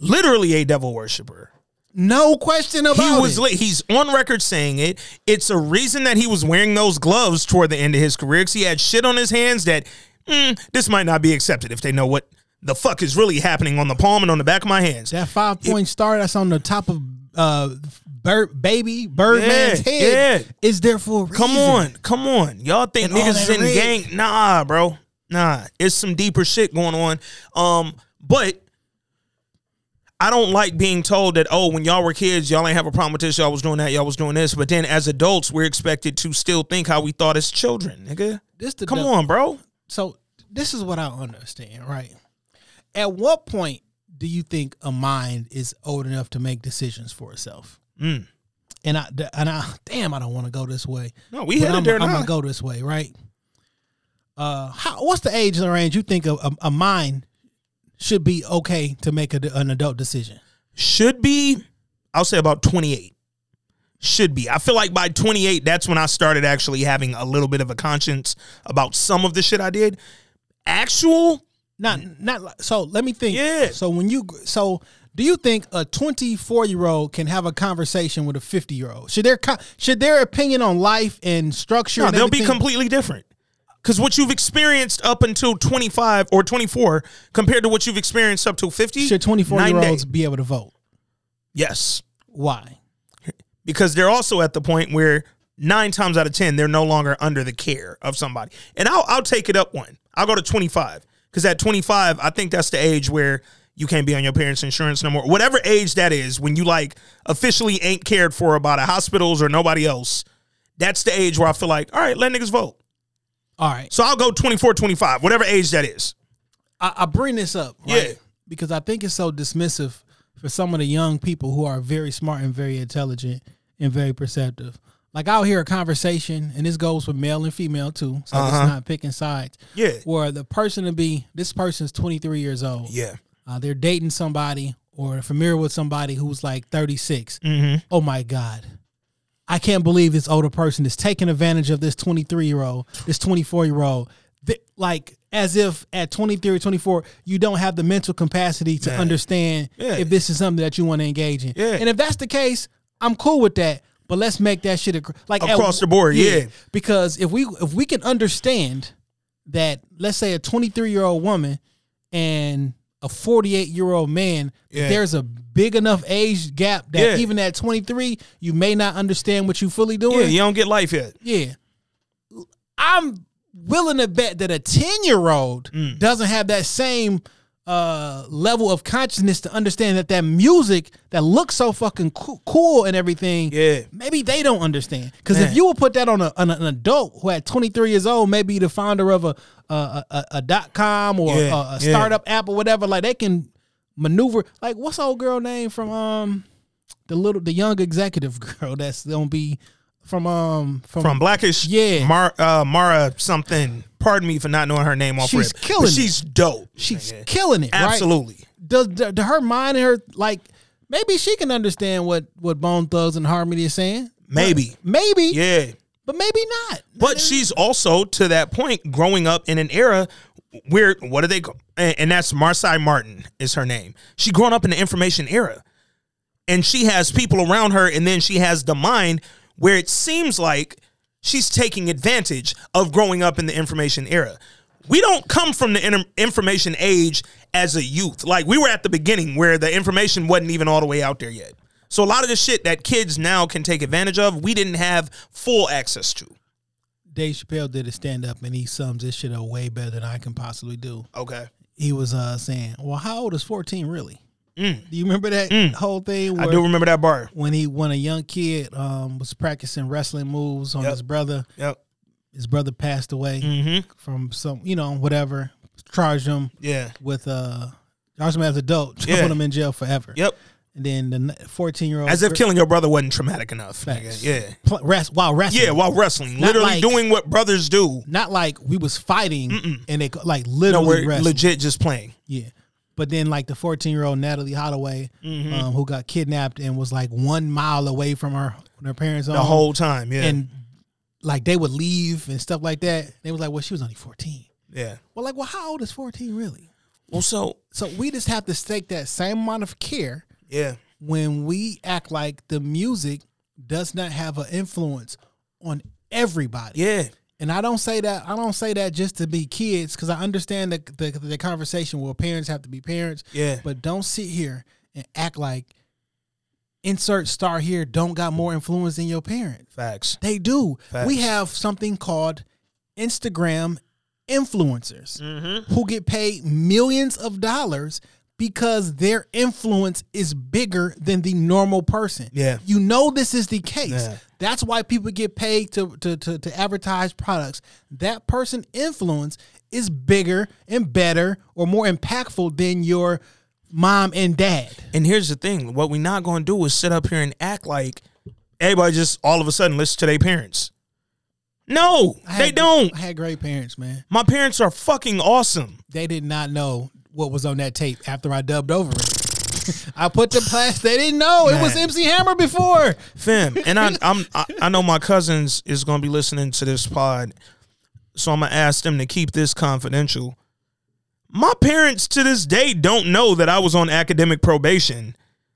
literally a devil worshiper. No question about he was it he's on record saying it. It's a reason that he was wearing those gloves toward the end of his career because he had shit on his hands that mm, this might not be accepted if they know what the fuck is really happening on the palm and on the back of my hands. That five point star that's on the top of uh Bird, baby Birdman's Yeah, head yeah. is there for a reason. Come on, come on. Y'all think And niggas is in red. gang? Nah, bro. Nah. It's some deeper shit going on. Um, but I don't like being told that, oh, when y'all were kids, y'all ain't have a problem with this, y'all was doing that, y'all was doing this. But then as adults, we're expected to still think how we thought as children, nigga. This the Come on, bro. So this is what I understand, right? At what point do you think a mind is old enough to make decisions for itself? Mm. And I and I damn I don't want to go this way. No, we headed I'm, there I'm gonna go this way, right? Uh, how, what's the age range you think a, a, a mind should be okay to make a, an adult decision? Should be, I'll say about 28. Should be. I feel like by 28, that's when I started actually having a little bit of a conscience about some of the shit I did. Actual, Not not like- so. Let me think. Yeah. So when you so do you think a 24 year old can have a conversation with a 50 year old? Should their should their opinion on life and structure? no, and they'll be completely different. Because what you've experienced up until 25 or 24 compared to what you've experienced up to 50, Should 24 night year olds day. be able to vote? Yes. Why? because they're also at the point where nine times out of ten they're no longer under the care of somebody. And I'll I'll take it up one. I'll go to twenty five because at twenty five I think that's the age where you can't be on your parents' insurance no more. Whatever age that is, when you like officially ain't cared for about a hospitals or nobody else. That's the age where I feel like, all right, let niggas vote. All right. So I'll go 24, 25, whatever age that is. I, I bring this up, right? Yeah. Because I think it's so dismissive for some of the young people who are very smart and very intelligent and very perceptive. Like I'll hear a conversation, and this goes with male and female too, so Uh-huh. it's not picking sides. Yeah. Where the person to be, this person's 23 years old. Yeah. Uh, they're dating somebody or familiar with somebody who's like 36. Mm-hmm. Oh my God. I can't believe this older person is taking advantage of this 23 year old, this 24 year old. Like, as if at 23 or 24, you don't have the mental capacity to understand Yeah. if this is something that you want to engage in. Yeah. And if that's the case, I'm cool with that. But let's make that shit like at- Across the board, yeah. Because if we if we can understand that, let's say a 23 year old woman and a 48 year old man, there's a big enough age gap that Yeah. even at 23, you may not understand what you fully doing. Yeah, you don't get life yet. Yeah. I'm willing to bet that a 10 year old Mm. doesn't have that same uh, level of consciousness to understand that that music that looks so fucking coo- cool and everything, Yeah. maybe they don't understand. Because if you would put that on, a, on an adult who at 23 years old, maybe the founder of a a, a, a, dot com or Yeah, a, a yeah. startup app or whatever, like they can maneuver. Like what's old girl name from um the little the young executive girl that's gonna be from um from, From Black-ish, Yeah. Mar, uh, Mara something. Pardon me for not knowing her name off She's rip. killing. She's dope. she's nigga. killing it. right? Absolutely. Does, does her mind and her like maybe she can understand what what Bone Thugs and Harmony is saying. Maybe. Maybe, Yeah. But maybe not. But she's also to that point growing up in an era where what do they? And, and that's Marsai Martin is her name. She grown up in the information era, and she has people around her, and then she has the mind where it seems like she's taking advantage of growing up in the information era. We don't come from the information age as a youth. Like we were at the beginning where the information wasn't even all the way out there yet. So a lot of the shit that kids now can take advantage of, we didn't have full access to. Dave Chappelle did a stand up and he sums this shit up way better than I can possibly do. Okay. He was uh saying, "Well, how old is 14 really?" Do you remember that whole thing? Mm. I do remember that bar. when he when a young kid um was practicing wrestling moves on Yep. his brother. Yep. His brother passed away Mm-hmm. from some, you know, whatever. Charged him Yeah. with uh charged him as an adult, Yeah. put him in jail forever. Yep. And then the 14 year old As if killing your brother wasn't traumatic enough. Facts. Yeah. pl- rest, while wrestling. Yeah, while wrestling. Not literally like- doing what brothers do. not like we was fighting and they like No, literally we're wrestling. legit just playing. Yeah. But then like the 14 year old Natalee Holloway, Mm-hmm. um, who got kidnapped and was like one mile away from her her parents' The home. whole time. Yeah. and like they would leave and stuff like that. They was like, well, she was only 14. yeah. Well, like, well, how old is 14 really? Well, so, So we just have to take that same amount of care yeah. when we act like the music does not have an influence on everybody. Yeah. And I don't say that I don't say that just to be kids because I understand the, the the conversation where parents have to be parents. Yeah. But don't sit here and act like insert star here don't got more influence than your parent. Facts. They do. Facts. We have something called Instagram influencers Mm-hmm. who get paid millions of dollars because their influence is bigger than the normal person. Yeah. You know this is the case. Yeah. That's why people get paid to, to, to, to advertise products. That person influence is bigger and better or more impactful than your mom and dad. And here's the thing what we're not going to do is sit up here and act like everybody just all of a sudden listen to their parents. No, had they don't. I had great parents, man. My parents are fucking awesome. They did not know what was on that tape after I dubbed over it. I put the plastic. They didn't know it was MC Hammer before. fam. And I, I'm, I, I know my cousins is gonna be listening to this pod, so I'm gonna ask them to keep this confidential. My parents to this day don't know that I was on academic probation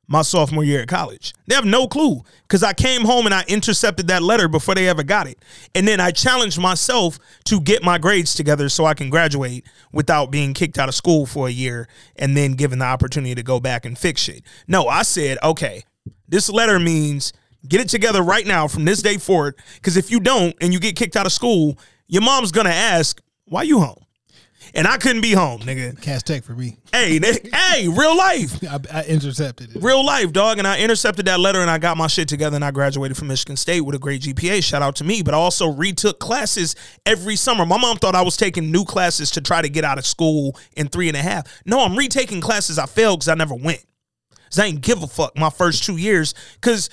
my sophomore year at college. They have no clue because I came home and I intercepted that letter before they ever got it, and then I challenged myself to get my grades together so I can graduate without being kicked out of school for a year and then given the opportunity to go back and fix shit. No, I said, okay, this letter means get it together right now from this day forward. Because if you don't and you get kicked out of school, your mom's gonna ask, why you home? And I couldn't be home, nigga. Cash tech for me. Hey, nigga, hey, real life. I, I intercepted it. Real life, dog. And I intercepted that letter and I got my shit together and I graduated from Michigan State with a great GPA. Shout out to me. But I also retook classes every summer. My mom thought I was taking new classes to try to get out of school in three and a half. No, I'm retaking classes I failed because I never went. Cause I ain't give a fuck my first two years. Cause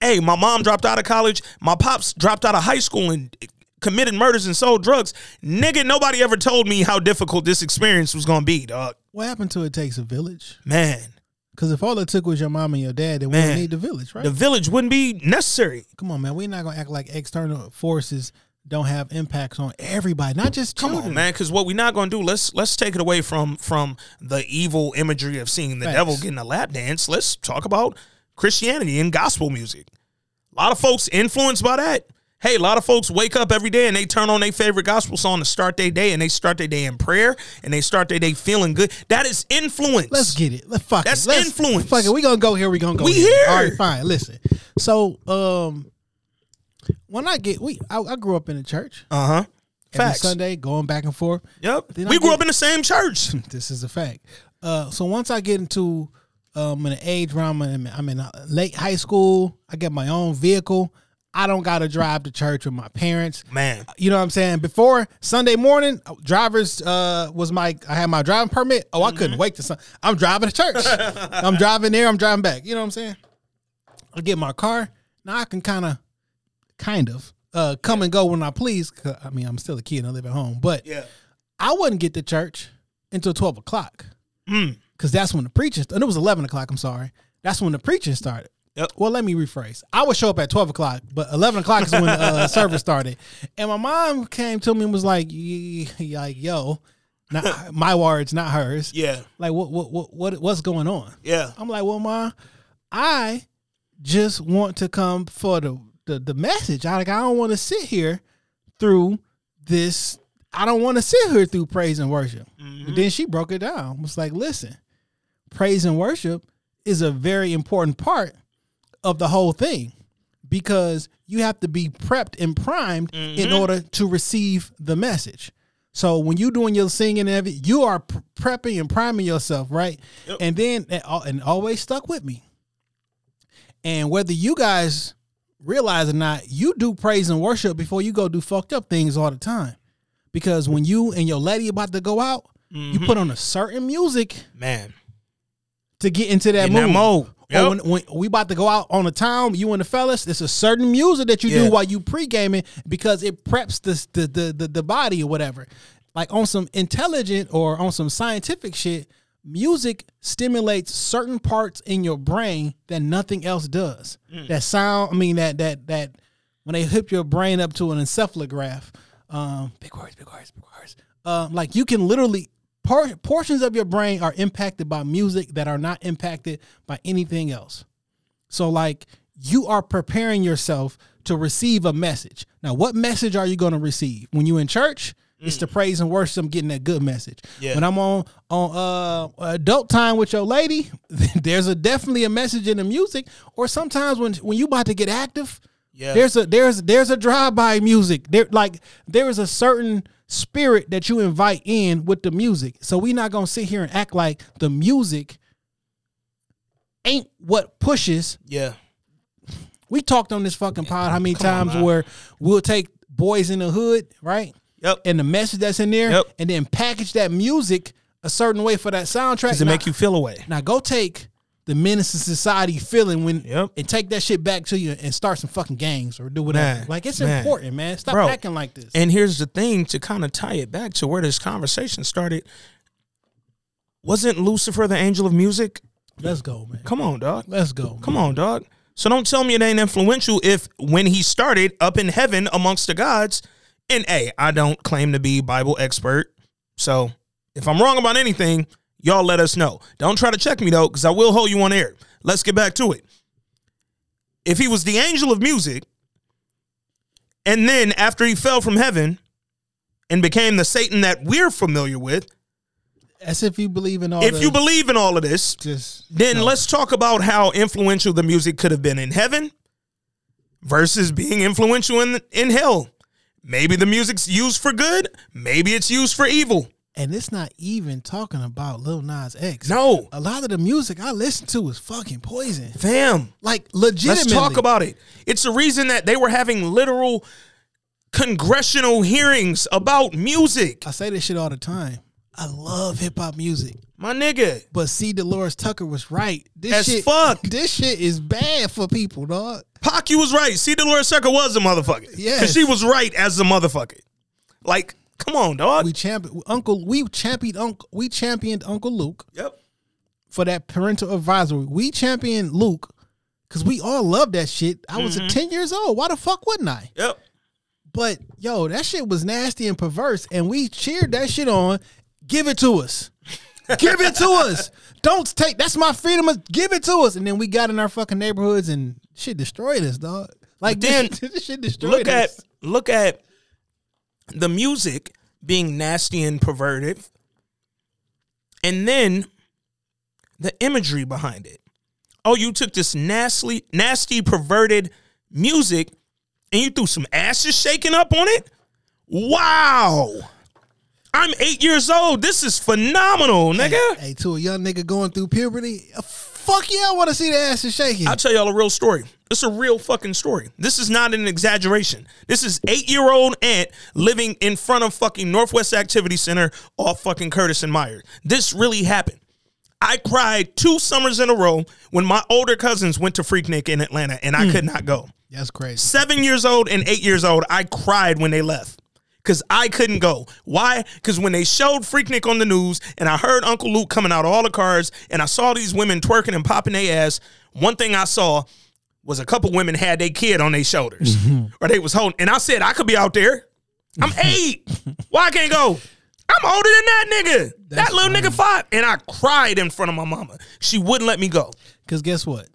hey, my mom dropped out of college, my pops dropped out of high school and committed murders and sold drugs. Nigga, nobody ever told me how difficult this experience was gonna be, dog. What happened to it takes a village? Man, Because if all it took was your mom and your dad, then we don't need the village, right? the village wouldn't be necessary. Come on, man. We're not gonna act like external forces don't have impacts on everybody, not just Come children. on, man. Because what we're not gonna do, let's let's take it away from from the evil imagery of seeing the Facts. devil getting a lap dance. Let's talk about Christianity and gospel music. A lot of folks influenced by that. Hey, a lot of folks wake up every day and they turn on their favorite gospel song to start their day, and they start their day in prayer, and they start their day feeling good. That is influence. Let's get it. Let's fuck That's it. Let's, influence. Fuck it. We gonna go here. We gonna go. We here. here. All right, fine. Listen. So, um, when I get we, I, I grew up in the church. Uh huh. Every Facts. Sunday, going back and forth. Yep. Then I We grew get- up in the same church. this is a fact. Uh, so once I get into um an age where I'm in, I'm in uh, late high school, I get my own vehicle. I don't got to drive to church with my parents. Man. You know what I'm saying? Before Sunday morning, drivers uh was my I had my driving permit. Oh, I couldn't wait to sun. I'm driving to church. I'm driving there. I'm driving back. You know what I'm saying? I get my car. Now I can kind of, kind of uh come and go when I please. 'cause, I mean, I'm still a kid and I live at home, but Yeah. I wouldn't get to church until 12 o'clock Mm. because that's when the preaching. And it was 11 o'clock. I'm sorry. That's when the preaching started. Yep. Well, let me rephrase. I would show up at 12 o'clock, but 11 o'clock is when the uh, service started. And my mom came to me and was like, "Y- y- like, yo, not my words, not hers. Yeah. Like, what, what, what, what, what's going on? Yeah. I'm like, well, ma, I just want to come for the the, the message. I like, I don't want to sit here through this. I don't want to sit here through praise and worship. And then she broke it down. Was like, listen, praise and worship is a very important part of the whole thing because you have to be prepped and primed in mm-hmm. order to receive the message. So when you're doing your singing and everything, you are prepping and priming yourself, right? And then and and always stuck with me. And whether you guys realize or not, you do praise and worship before you go do fucked up things all the time. Because when you and your lady about to go out, you mm-hmm. put on a certain music Man. To get into that In mood. that mode. Yep. when, when we about to go out on the town, you and the fellas, it's a certain music that you Yeah. do while you pre-gaming because it preps the, the the the the body or whatever. Like on some intelligent or on some scientific shit, music stimulates certain parts in your brain that nothing else does. Mm. That sound, I mean that that that when they hook your brain up to an encephalograph, um, big words, big words, big words. Uh, like you can literally por- portions of your brain are impacted by music that are not impacted by anything else. So like you are preparing yourself to receive a message. Now, what message are you going to receive when you in church? It's the praise and worship. I'm getting that good message. Yeah. When I'm on on uh adult time with your lady, there's a definitely a message in the music. Or sometimes when when you about to get active, Yeah. there's a there's there's a drive by music. There like there is a certain spirit that you invite in with the music. So we're not gonna sit here and act like the music ain't what pushes Yeah. we talked on this fucking pod how many Come times man. where we'll take boys in the hood, right? Yep. And the message that's in there, Yep. and then package that music a certain way for that soundtrack. Does it Now- make you feel away? now go take the menace to society feeling when Yep. and take that shit back to you and start some fucking gangs or do whatever. Man, like it's man. important, man. Stop Bro, acting like this. And here's the thing to kind of tie it back to where this conversation started. Wasn't Lucifer the angel of music? Let's go, man. Come on, dog. Let's go. Come on, dog. So don't tell me it ain't influential if when he started up in heaven amongst the gods, and hey, I don't claim to be Bible expert. So if I'm wrong about anything, y'all let us know. Don't try to check me though, because I will hold you on air. Let's get back to it. If he was the angel of music, and then after he fell from heaven and became the Satan that we're familiar with, As if you believe in all. if the- you believe in all of this, just then no. let's talk about how influential the music could have been in heaven versus being influential in in hell. Maybe the music's used for good, maybe it's used for evil. And it's not even talking about Lil Nas X. No. a lot of the music I listen to is fucking poison. Fam, Like legitimately. let's talk about it. It's the reason that they were having literal congressional hearings about music. I say this shit all the time. I love hip hop music. My nigga. But see, Delores Tucker was right. This As shit, fuck. This shit is bad for people, dog. Pac, you was right. See, Delores Tucker was a motherfucker. Yeah. Because she was right as a motherfucker. Like, come on, dog. We champion Uncle. We championed Uncle. We championed Uncle Luke yep. for that parental advisory. We championed Luke because we all love that shit. I was Mm-hmm. ten years old. Why the fuck wouldn't I? Yep. But yo, that shit was nasty and perverse, and we cheered that shit on. Give it to us. Give it to us. Don't take. That's my freedom. Give it to us. And then we got in our fucking neighborhoods and shit destroyed us, dog. Like But then this, this shit destroyed look at look at the music being nasty and perverted, and then the imagery behind it. Oh, you took this nasty, nasty, perverted music, and you threw some asses shaking up on it. Wow! I'm eight years old. This is phenomenal, nigga. Hey, to a young nigga going through puberty, fuck yeah, I want to see the ass is shaking. I'll tell y'all a real story. It's a real fucking story. This is not an exaggeration. This is eight year old Ant living in front of fucking Northwest Activity Center off fucking Curtis and Meyer. This really happened. I cried two summers in a row when my older cousins went to Freaknik in Atlanta and I hmm. could not go. That's crazy. Seven years old and eight years old, I cried when they left. Cause I couldn't go. Why? Cause when they showed Freaknik on the news and I heard Uncle Luke coming out of all the cars and I saw these women twerking and popping their ass, one thing I saw was a couple women had their kid on their shoulders. Mm-hmm. or they was holding and I said, I could be out there. I'm eight. Why I can't go? I'm older than that nigga. that little funny. nigga five. And I cried in front of my mama. She wouldn't let me go. Because guess what?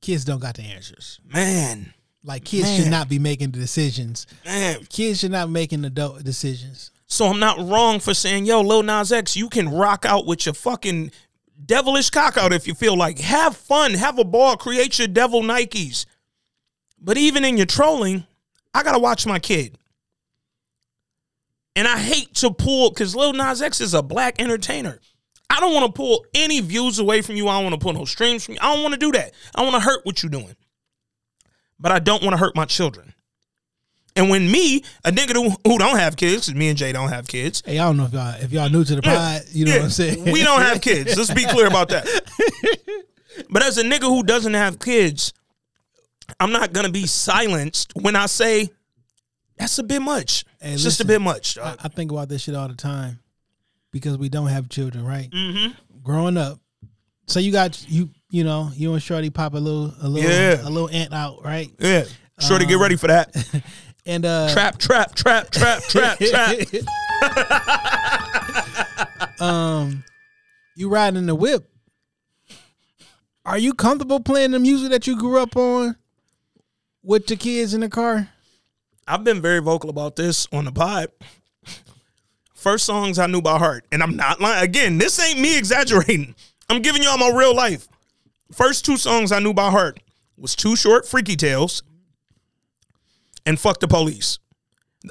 Kids don't got the answers. Man, Like kids Man. should not be making the decisions. man. Kids should not making adult decisions. So I'm not wrong for saying, yo, Lil Nas X, you can rock out with your fucking devilish cock out if you feel like. Have fun, have a ball, create your devil Nikes. But even in your trolling, I gotta watch my kid. And I hate to pull because Lil Nas X is a black entertainer. I don't want to pull any views away from you. I don't want to pull no streams from you. I don't want to do that. I want to hurt what you're doing. But I don't want to hurt my children. And when me, a nigga who, don't have kids, me and Jay don't have kids, Hey, I don't know if y'all if y'all new to the pod, you know yeah, what I'm saying. We don't have kids. Let's be clear about that. But as a nigga who doesn't have kids, I'm not gonna be silenced when I say that's a bit much. Hey, it's just a bit much. I, I think about this shit all the time because we don't have children, right? mm-hmm. Growing up, so you got you you know you and Shorty pop a little a little Yeah. a little ant out, right? Yeah. Sure to get ready for that. And uh Trap, trap, trap, trap, trap, trap. um you riding the whip. Are you comfortable playing the music that you grew up on with the kids in the car? I've been very vocal about this on the pod. First songs I knew by heart, and I'm not lying. Again, this ain't me exaggerating. I'm giving y'all my real life. First two songs I knew by heart was Too Short, Freaky Tales, and Fuck the Police.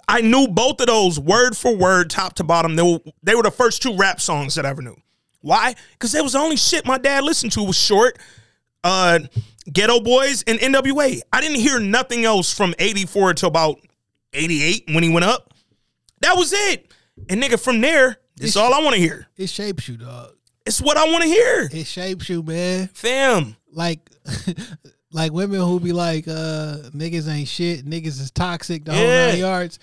I knew both of those word for word, top to bottom. They were, they were the first two rap songs that I ever knew. Why? Because that was the only shit my dad listened to was short, uh, Geto Boys, and NWA. I didn't hear nothing else from 84 to about 88 when he went up. That was it. And nigga, from there, this is all I want to hear. It shapes you, dog. It's what I want to hear. It shapes you, man. Fam. Like like women who be like, uh, niggas ain't shit, niggas is toxic, the whole Yeah. nine yards.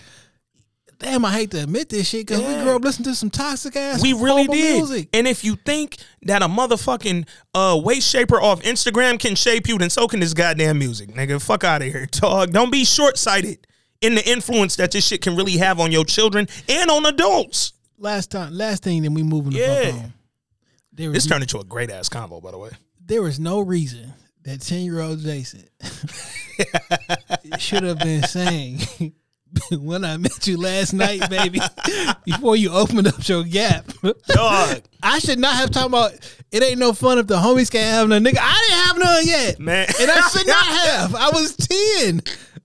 Damn, I hate to admit this shit because Yeah. we grew up listening to some toxic ass. We really did. Music. And if you think that a motherfucking uh, waist shaper off Instagram can shape you, then so can this goddamn music, nigga. Fuck out of here, dog. Don't be short sighted in the influence that this shit can really have on your children and on adults. Last time, last thing, then we moving the Yeah. fuck on. There This turned into a great ass combo, by the way. there was no reason that ten year old Jason should have been saying. When I met you last night, baby, before you opened up your gap, Dog, I should not have talked about it. Ain't no fun if the homies can't have none. Nigga, I didn't have none yet. man. and I should not have. I was ten.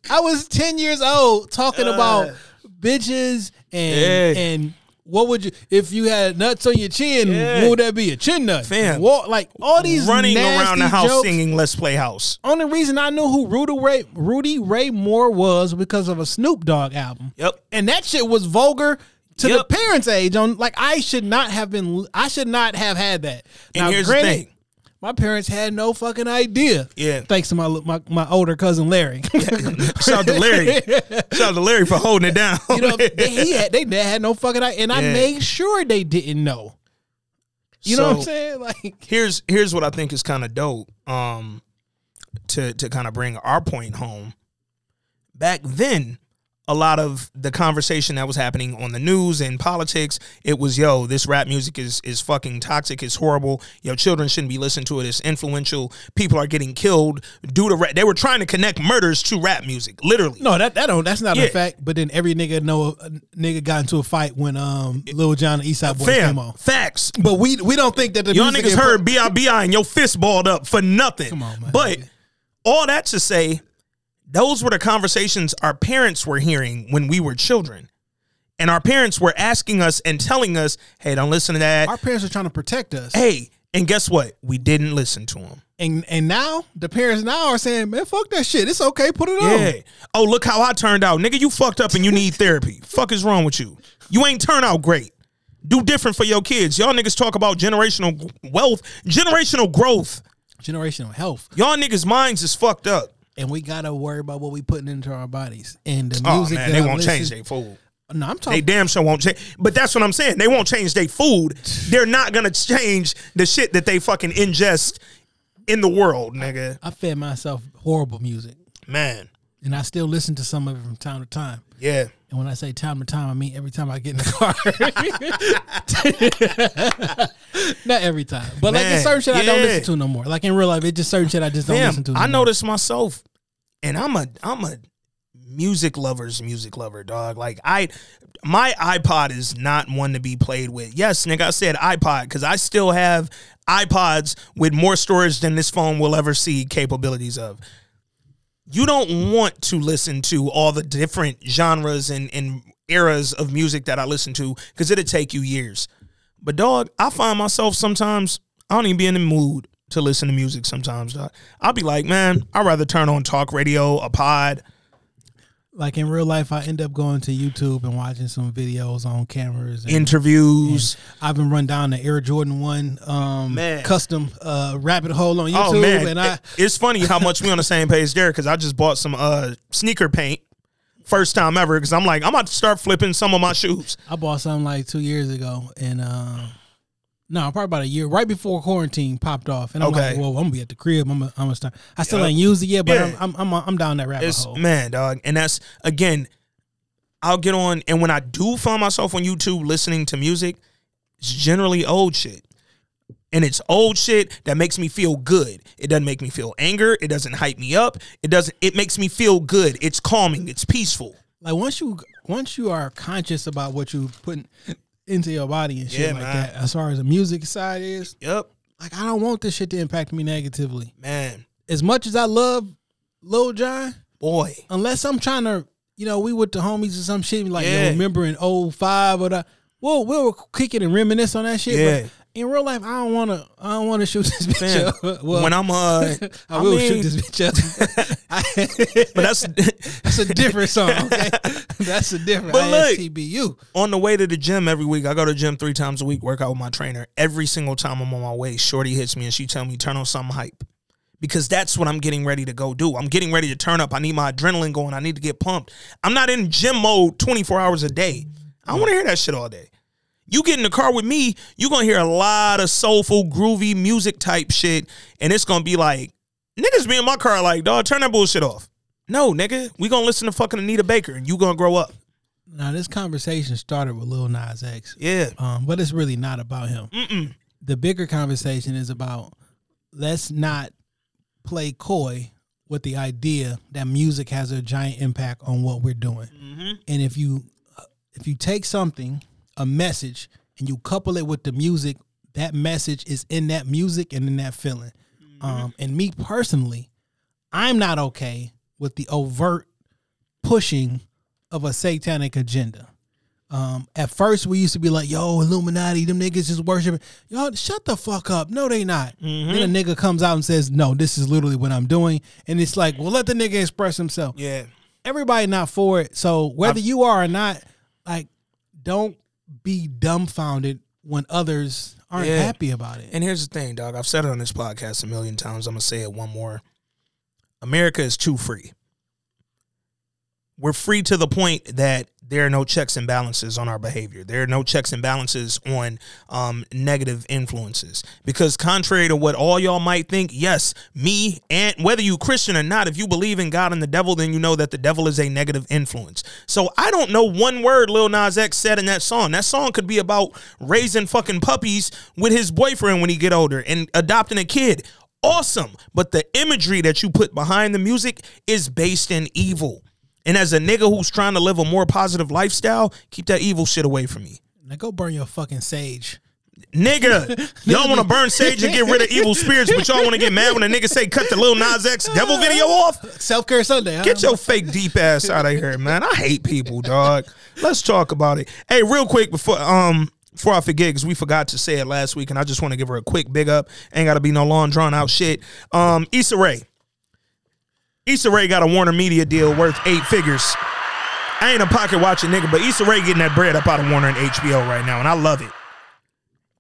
I was ten years old talking uh. about bitches and Yeah. and what would you if you had nuts on your chin? Yeah. What would that be? A chin nut? Fam. Walk, like all these running around the house jokes. singing "Let's Play House." Only reason I knew who Rudy Ray Rudy Ray Moore was because of a Snoop Dogg album. Yep. And that shit was vulgar to Yep. the parents' age. On like I should not have been. I should not have had that. And here's the thing. My parents had no fucking idea. Yeah. Thanks to my my, my older cousin Larry. Shout out to Larry. Shout out to Larry for holding it down. you know, they, he had they had no fucking idea, and I made sure they didn't know. You know what I'm saying? Like, here's here's what I think is kind of dope. Um, to to kind of bring our point home. Back then, a lot of the conversation that was happening on the news and politics. It was, yo, this rap music is is fucking toxic. It's horrible. Yo, children shouldn't be listening to it. It's influential. People are getting killed due to rap. They were trying to connect murders to rap music, literally. No, that that don't. That's not Yeah. a fact. But then every nigga know a nigga got into a fight when um Lil Jon and East Side Boyz Fam, came on. facts. But we we don't think that the Y'all niggas heard put- B.I.B.I. and your fist balled up for nothing. Come on, man. But all that to say, those were the conversations our parents were hearing when we were children. And our parents were asking us and telling us, hey, don't listen to that. our parents are trying to protect us. hey, and guess what? We didn't listen to them. And and now the parents now are saying, man, fuck that shit. It's okay. Put it on. Yeah. Oh, look how I turned out. Nigga, you fucked up and you need therapy. Fuck is wrong with you? You ain't turn out great. Do different for your kids. Y'all niggas talk about generational wealth, generational growth. Generational health. Y'all niggas' minds is fucked up. And we gotta worry about what we putting into our bodies. And the Oh music man, they I won't listen- change their food. No, I'm talking. They damn sure won't change. But that's what I'm saying. They won't change their food. They're not gonna change the shit that they fucking ingest in the world, nigga. I fed myself horrible music. Man, And I still listen to some of it from time to time. Yeah. And when I say time to time, I mean every time I get in the car. Not every time. But like Man, it's certain shit I don't listen to no more. Like in real life, it's just certain shit I just don't Fam, listen to. no I noticed myself, and I'm a I'm a music lover's music lover, dog. Like I, my iPod is not one to be played with. Yes, nigga, I said iPod because I still have iPods with more storage than this phone will ever see capabilities of. You don't want to listen to all the different genres and, and eras of music that I listen to because it'll take you years. But dog, I find myself sometimes I don't even be in the mood to listen to music sometimes, dog. I'll be like, man, I'd rather turn on talk radio, a pod. Like in real life, I end up going to YouTube and watching some videos on cameras. And, interviews. I've been run down the Air Jordan One um, custom uh, rabbit hole on YouTube. Oh man, And I it's funny how much we on the same page there because I just bought some uh sneaker paint, first time ever. Because I'm like, I'm about to start flipping some of my shoes. I bought something like two years ago, and uh, no, probably about a year, right before quarantine popped off. And I'm Okay. like, well, I'm gonna be at the crib. I'm gonna, I'm gonna start. I still Yeah. ain't used it yet, but Yeah. I'm, I'm I'm I'm down that rabbit It's hole. man, dog, and that's again. I'll get on, and when I do find myself on YouTube listening to music, it's generally old shit. And it's old shit that makes me feel good. It doesn't make me feel anger. It doesn't hype me up. It doesn't. It makes me feel good. It's calming. It's peaceful. Like once you once you are conscious about what you put into your body and shit Yeah, like man. that, as far as the music side is, Yep, like I don't want this shit to impact me negatively. man, As much as I love Lil Jon, boy. unless I'm trying to, you know, we with the homies or some shit, like Yeah. yo, remember in 05 or the, we'll we'll kick it and reminisce on that shit. Yeah. But in real life, I don't want to. I don't want to shoot this bitch Fam, up. Well, when I'm uh, I, I will mean- shoot this bitch up. But that's that's a different song. Okay, that's a different. But look- ISTBU. on the way to the gym every week. I go to the gym three times a week, work out with my trainer. Every single time I'm on my way, Shorty hits me and she tell me turn on some hype. Because that's what I'm getting ready to go do. I'm getting ready to turn up. I need my adrenaline going. I need to get pumped. I'm not in gym mode 24 hours a day. I don't want to hear that shit all day. You get in the car with me, you're gonna hear a lot of soulful, groovy music type shit, and it's gonna be like, niggas be in my car like, dog, turn that bullshit off. No, nigga, we gonna listen to fucking Anita Baker and you gonna grow up. Now this conversation started with Lil Nas X, Yeah. um, but it's really not about him. Mm-mm. The bigger conversation is about let's not play coy with the idea that music has a giant impact on what we're doing. And if you if you take something, a message, and you couple it with the music, that message is in that music and in that feeling. Um, and me personally, I'm not okay with the overt pushing of a satanic agenda. Um, at first, we used to be like, "Yo, Illuminati, them niggas is worshiping." Y'all, shut the fuck up. No, they not. Then a nigga comes out and says, "No, this is literally what I'm doing," and it's like, "Well, let the nigga express himself." Yeah. Everybody not for it. So whether you are or not, like, don't be dumbfounded when others aren't Yeah. happy about it. And here's the thing, dog. I've said it on this podcast a million times. I'm gonna say it one more. America is too free. we're free to the point that there are no checks and balances on our behavior. There are no checks and balances on um, negative influences. Because contrary to what all y'all might think, yes, me and whether you Christian or not, if you believe in God and the devil, then you know that the devil is a negative influence. So I don't know one word Lil Nas X said in that song. That song could be about raising fucking puppies with his boyfriend when he get older and adopting a kid. Awesome. But the imagery that you put behind the music is based in evil. And as a nigga who's trying to live a more positive lifestyle, keep that evil shit away from me. Now go burn your fucking sage. Nigga, y'all want to burn sage and get rid of evil spirits, but y'all want to get mad when a nigga say cut the Lil Nas X devil video off? Self care Sunday. Get your fake deep ass out of here, man. I hate people, dog. Let's talk about it. Hey, real quick before um before I forget, because we forgot to say it last week, and I just want to give her a quick big up. Ain't got to be no long drawn out shit. Um, Issa Rae. Issa Rae got a Warner Media deal worth eight figures. I ain't a pocket watching nigga, but Issa Rae getting that bread up out of Warner and HBO right now, and I love it.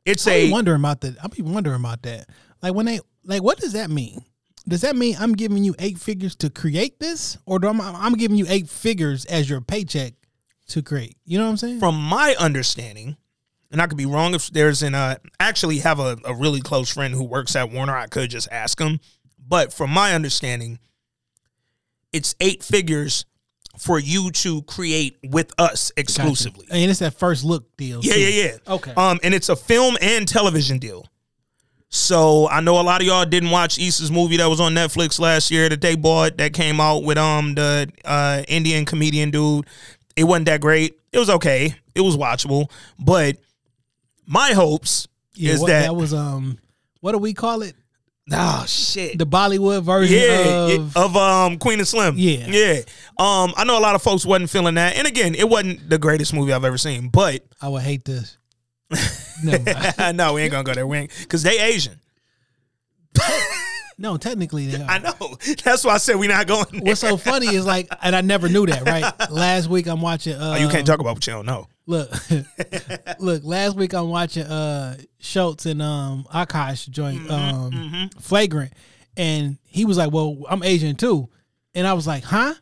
It's I a be wondering about that. I be wondering about that. Like when they like, what does that mean? Does that mean I'm giving you eight figures to create this, or do I'm, I'm giving you eight figures as your paycheck to create? You know what I'm saying? from my understanding, and I could be wrong if there's an uh actually have a, a really close friend who works at Warner. I could just ask him. But from my understanding, it's eight figures for you to create with us exclusively. and it's that first look deal. Yeah, too. yeah, yeah. Okay. Um, and it's a film and television deal. So I know a lot of y'all didn't watch Issa's movie that was on Netflix last year that they bought that came out with um the uh Indian comedian dude. It wasn't that great. It was okay. It was watchable. But my hopes Yeah, is what- that, that was um, what do we call it? Oh shit. The Bollywood version yeah, of yeah, of um Queen & Slim. Yeah. Yeah. Um I know a lot of folks wasn't feeling that. And again, it wasn't the greatest movie I've ever seen, but I would hate this. No, we ain't gonna go there. We ain't because they Asian. No, technically they are. I know. That's why I said we're not going. There. What's so funny is like, and I never knew that. Right, last week I'm watching. Uh, Oh, you can't talk about what you don't know. Look, look. Last week I'm watching uh Schulz and um Akaash joint Mm-hmm, um flagrant, and he was like, "Well, I'm Asian too," and I was like, "Huh?"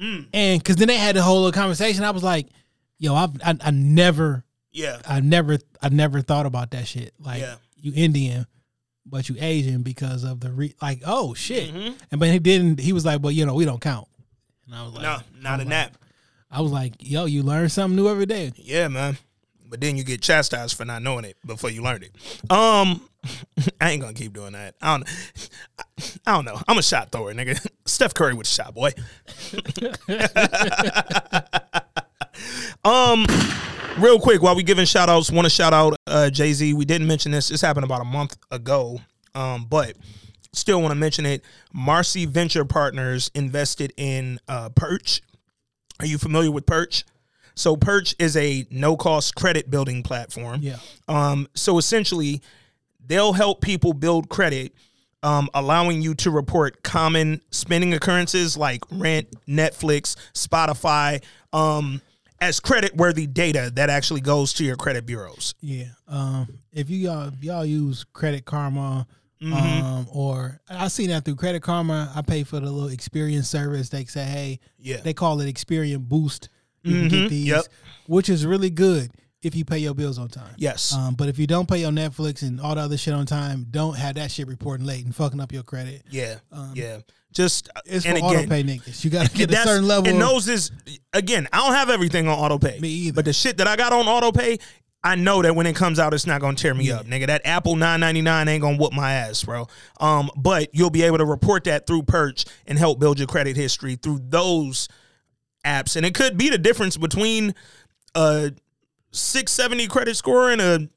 Mm. And because then they had the whole little conversation, I was like, "Yo, I've I, I never, Yeah. I never, I never thought about that shit. Like Yeah. you Indian." But you Asian because of the re like oh shit Mm-hmm. and but he didn't he was like well you know we don't count and I was like No, not a like- that. I was like yo you learn something new every day Yeah, man. But then you get chastised for not knowing it before you learned it. Um, I ain't gonna keep doing that. I don't. I don't know. I'm a shot thrower, nigga. Steph Curry with a shot, boy. um, real quick, while we giving shout outs, want to shout out uh, Jay Z. We didn't mention this. This happened about a month ago. Um, but still want to mention it. Marcy Venture Partners invested in uh, Perch. Are you familiar with Perch? So Perch is a no-cost credit building platform. Yeah. Um, so essentially, they'll help people build credit, um, allowing you to report common spending occurrences like rent, Netflix, Spotify, um, as credit-worthy data that actually goes to your credit bureaus. Yeah. Um, if you y'all if y'all use Credit Karma, Mm-hmm. um, or I see that through Credit Karma, I pay for the little Experian service. They say, hey, Yeah. they call it Experian Boost. You can Mhm. get these, Yep. which is really good if you pay your bills on time. Yes. Um, but if you don't pay your Netflix and all the other shit on time, don't have that shit reporting late and fucking up your credit. yeah. um, yeah. Just It's and for auto pay niggas. You gotta get a certain level. And those is again, I don't have everything on auto pay. Me either. But the shit that I got on auto pay, I know that when it comes out, it's not gonna tear me up, nigga. That Apple nine ninety nine ain't gonna whoop my ass, bro. Um, but you'll be able to report that through Perch and help build your credit history through those apps, and it could be the difference between a six seventy credit score and a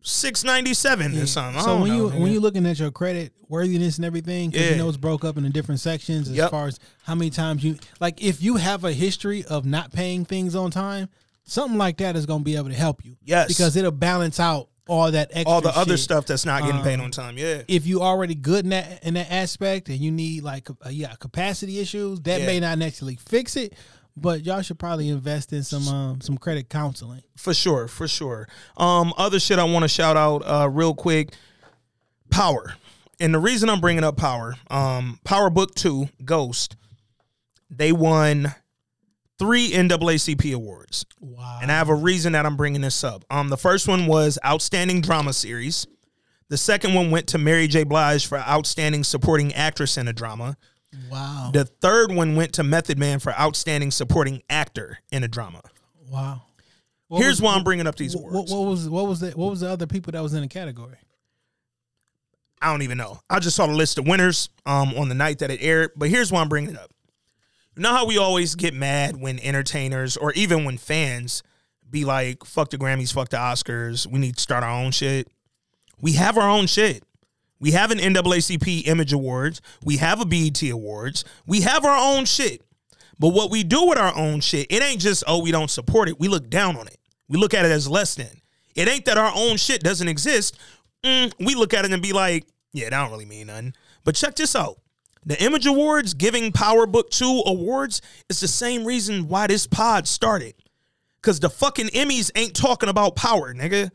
six ninety seven or something. I So when know, you when you're looking at your credit worthiness and everything, because Yeah. you know it's broke up into different sections as Yep. far as how many times you like. If you have a history of not paying things on time, something like that is going to be able to help you. Yes. because it'll balance out all that extra. all the other stuff that's not getting paid Um, on time, yeah. If you already good in that in that aspect, and you need like uh, yeah capacity issues, that Yeah. may not necessarily fix it. But y'all should probably invest in some um, some credit counseling. For sure, for sure. Um, other shit I want to shout out uh, real quick. Power, and the reason I'm bringing up Power, um, Power Book Two, Ghost, they won three NAACP awards. Wow. And I have a reason that I'm bringing this up. Um, the first one was Outstanding Drama Series. The second one went to Mary J. Blige for Outstanding Supporting Actress in a Drama. wow. The third one went to Method Man for Outstanding Supporting Actor in a Drama. wow. What Here's was- why I'm bringing up these What, awards. what was what was the what was the other people that was in the category? I don't even know. I just saw the list of winners um, on the night that it aired. But here's why I'm bringing it up. You know how we always get mad when entertainers or even when fans be like, fuck the Grammys, fuck the Oscars. We need to start our own shit. We have our own shit. We have an NAACP Image Awards. We have a BET Awards. We have our own shit. But what we do with our own shit, it ain't just, oh, we don't support it. We look down on it. We look at it as less than. It ain't that our own shit doesn't exist. Mm, we look at it and be like, yeah, that don't really mean nothing. But check this out. The Image Awards giving Power Book 2 awards is the same reason why this pod started. Cause the fucking Emmys ain't talking about power, nigga.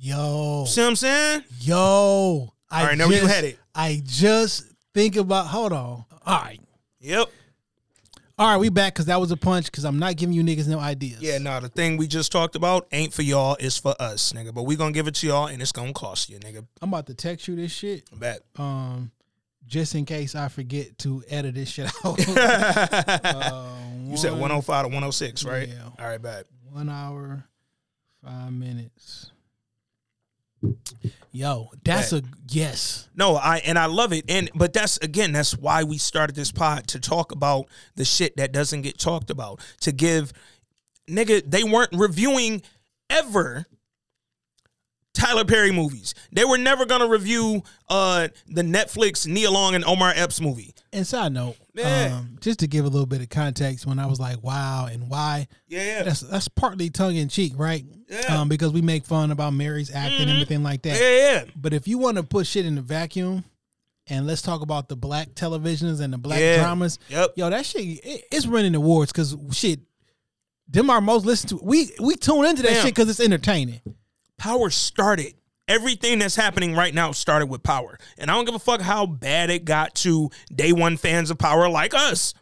Yo, See what I'm saying? yo. I All right, now you just- headed? I just think about. Hold on. All right, Yep. all right. We back because that was a punch. Because I'm not giving you niggas no ideas. Yeah, no, the thing we just talked about ain't for y'all, it's for us, nigga. But we gonna give it to y'all and it's gonna cost you, nigga. I'm about to text you this shit. I bet. Um, just in case I forget to edit this shit out. Uh, you said 105 to 106, right? Yeah. All right, bet. One hour, five minutes. Yo, that's a yes. No, I and I love it. And but that's again, that's why we started this pod to talk about the shit that doesn't get talked about. To give nigga, they weren't reviewing ever Tyler Perry movies. They were never gonna review uh the Netflix Nia Long and Omar Epps movie. And side note, um, just to give a little bit of context, when I was like, "Wow," and why, Yeah, that's that's partly tongue in cheek, right? Yeah. Um, because we make fun about Mary's acting and everything like that. yeah, yeah. But if you want to put shit in the vacuum, and let's talk about the black televisions and the black Yeah. dramas, Yep. yo, that shit it, it's winning awards because shit, them are most listened to. We we tune into that Damn. shit because it's entertaining. Power started. Everything that's happening right now started with Power. And I don't give a fuck how bad it got to day one fans of Power like us.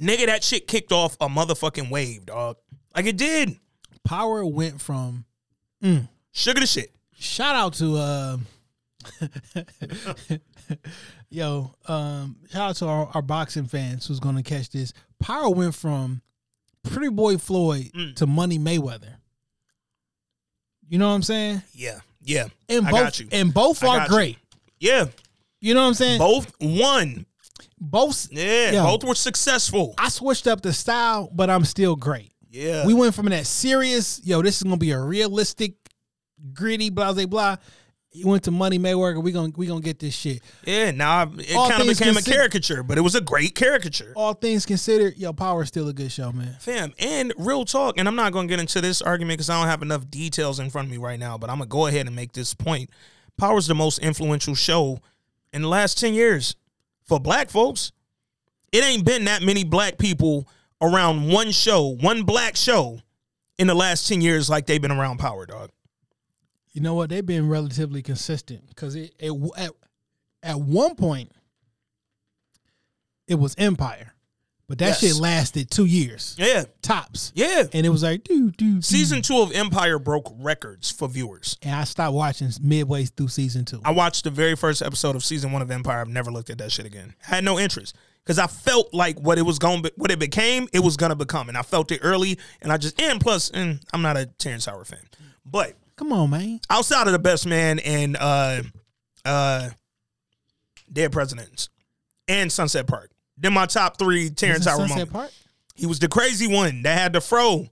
Nigga, that shit kicked off a motherfucking wave, dog. Like it did. Power went from Sugar to shit. shout out to uh yo um shout out to our, our boxing fans who's gonna catch this power went from pretty boy floyd Mm. to money mayweather you know what i'm saying Yeah. Yeah. and I both and both I are got you. great Yeah. you. know what i'm saying both, One. Both. Yeah. Yo. Both were successful. i switched up the style but i'm still great Yeah. we went from that serious yo this is gonna be a realistic gritty blah blah blah you went to money mayweather we gonna we gonna get this shit yeah. Now I- it kind of became a caricature, but it was a great caricature. all things considered, yo, Power is still a good show, man. Fam, and real talk, and I'm not going to get into this argument because I don't have enough details in front of me right now, but I'm going to go ahead and make this point. Power's the most influential show in the last 10 years for black folks. It ain't been that many black people around one show, one black show in the last 10 years like they've been around Power, dog. You know what? They've been relatively consistent because it, it at at one point it was Empire, but that Yes. shit lasted two years Yeah, tops, yeah. and it was like dude, dude. Season two of Empire broke records for viewers. And I stopped watching midway through season two. I watched the very first episode of season one of Empire. I've never looked at that shit again. Had no interest because I felt like what it was going, to what it became, it was gonna become, and I felt it early. And I just and plus, and I'm not a Terrence Howard fan, but Come on, man. outside of the Best Man and uh, uh, Dead Presidents and Sunset Park, then my top three Terrence Howard Sunset. Park? He was the crazy one that had the fro.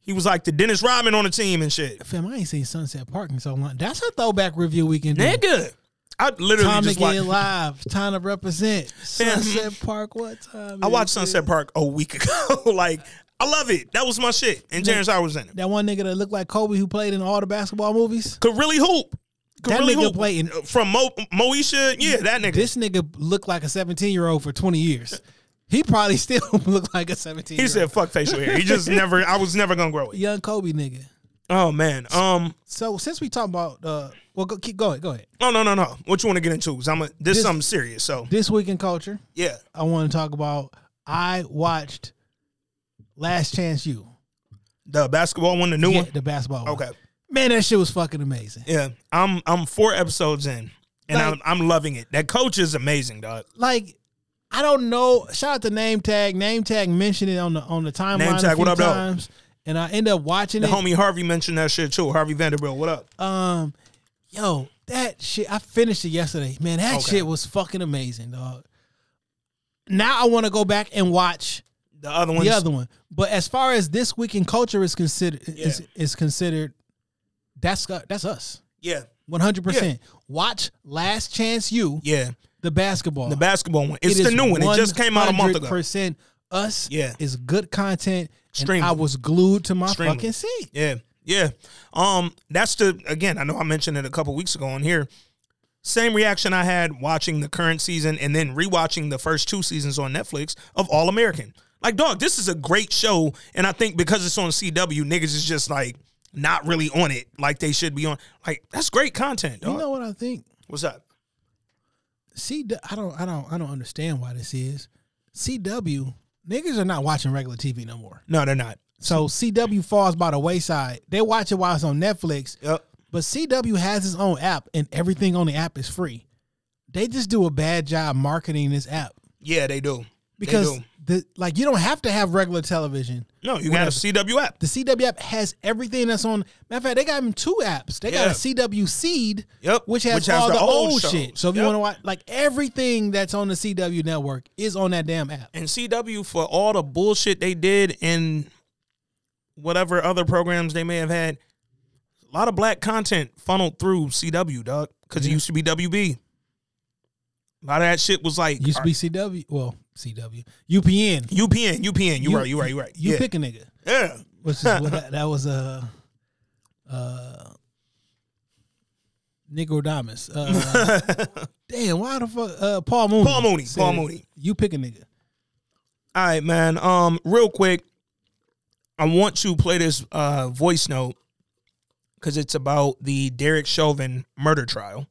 He was like the Dennis Rodman on the team and shit. Fam, I ain't seen Sunset Park in so long. That's a throwback review we can do. Nigga, I literally Time to just get watched. live. Time to represent. Sunset Park. What time? I watched it? Sunset Park a week ago. like, I love it. That was my shit. And Terrence Howard was in it. That one nigga that looked like Kobe who played in all the basketball movies. Could really hoop. Could That really nigga hoop. play in- From Mo- Moesha. Yeah, that nigga. This nigga looked like a 17 year old for 20 years. He probably still looked like a 17 he said, fuck facial hair. He just never, I was never going to grow it. young Kobe nigga. Oh, man. Um, So since we talk about uh well go keep going, go ahead. oh, no, no, no. What you want to get into? 'Cause I'm a, this, This- something serious. So, This week in culture, yeah. I want to talk about I watched Last Chance U. The basketball one, the new Yeah, one. the basketball. one. Okay. Man, that shit was fucking amazing. Yeah, I'm I'm four episodes in, and Like- I'm I'm loving it. That coach is amazing, dog. Like, I don't know. Shout out to Name Tag. Name Tag mentioned it on the on the timeline Name Tag, what up, though? times, and I end up watching The it. homie Harvey mentioned that shit too. Harvey Vanderbilt, what up? Um, yo, that shit. I finished it yesterday. Man, that Okay. shit was fucking amazing, dog. Now I want to go back and watch The other ones. the other one. But as far as this week in culture is considered is, Yeah. is considered, that's that's us. Yeah, One hundred percent. Watch Last Chance U, yeah. the basketball. The basketball one. It's It the new one. It just came out a month ago. 100% Us Yeah. is good content. And I was glued to my Extremely. fucking seat. Yeah, yeah. Um, that's the again. I know I mentioned it a couple weeks ago on here. Same reaction I had watching the current season and then rewatching the first two seasons on Netflix of All American. Like, dog, this is a great show, and I think because it's on CW, niggas is just like not really on it like they should be on. Like, that's great content. Dog. You know what I think? What's up? C I don't I don't I don't understand why this is. CW niggas are not watching regular TV no more. No, they're not. So CW falls by the wayside. They watch it while it's on Netflix, Yep. but CW has its own app and everything on the app is free. They just do a bad job marketing this app Yeah, they do. Because the like you don't have to have regular television. no, you got a CW app. The CW app has everything that's on. Matter of fact, they got them two apps. They got a CW Seed, Yep, which has which has all the the, old old, shit. So if you want to watch, like everything that's on the CW network is on that damn app. and CW for all the bullshit they did in whatever other programs they may have had. A lot of black content funneled through CW, dog, because it used to be WB. A lot of that shit was like Used to be CW. Well, CW, UPN. UPN, UPN. You, right, you right, you right. You yeah. pick a nigga. yeah. Which is what that, that was a uh, uh, Nicodamus. Uh, damn, why the fuck? Uh, Paul Mooney. Paul Mooney, Paul Mooney. You pick a nigga. All right, man. Um, real quick, I want to play this uh voice note because it's about the Derek Chauvin murder trial.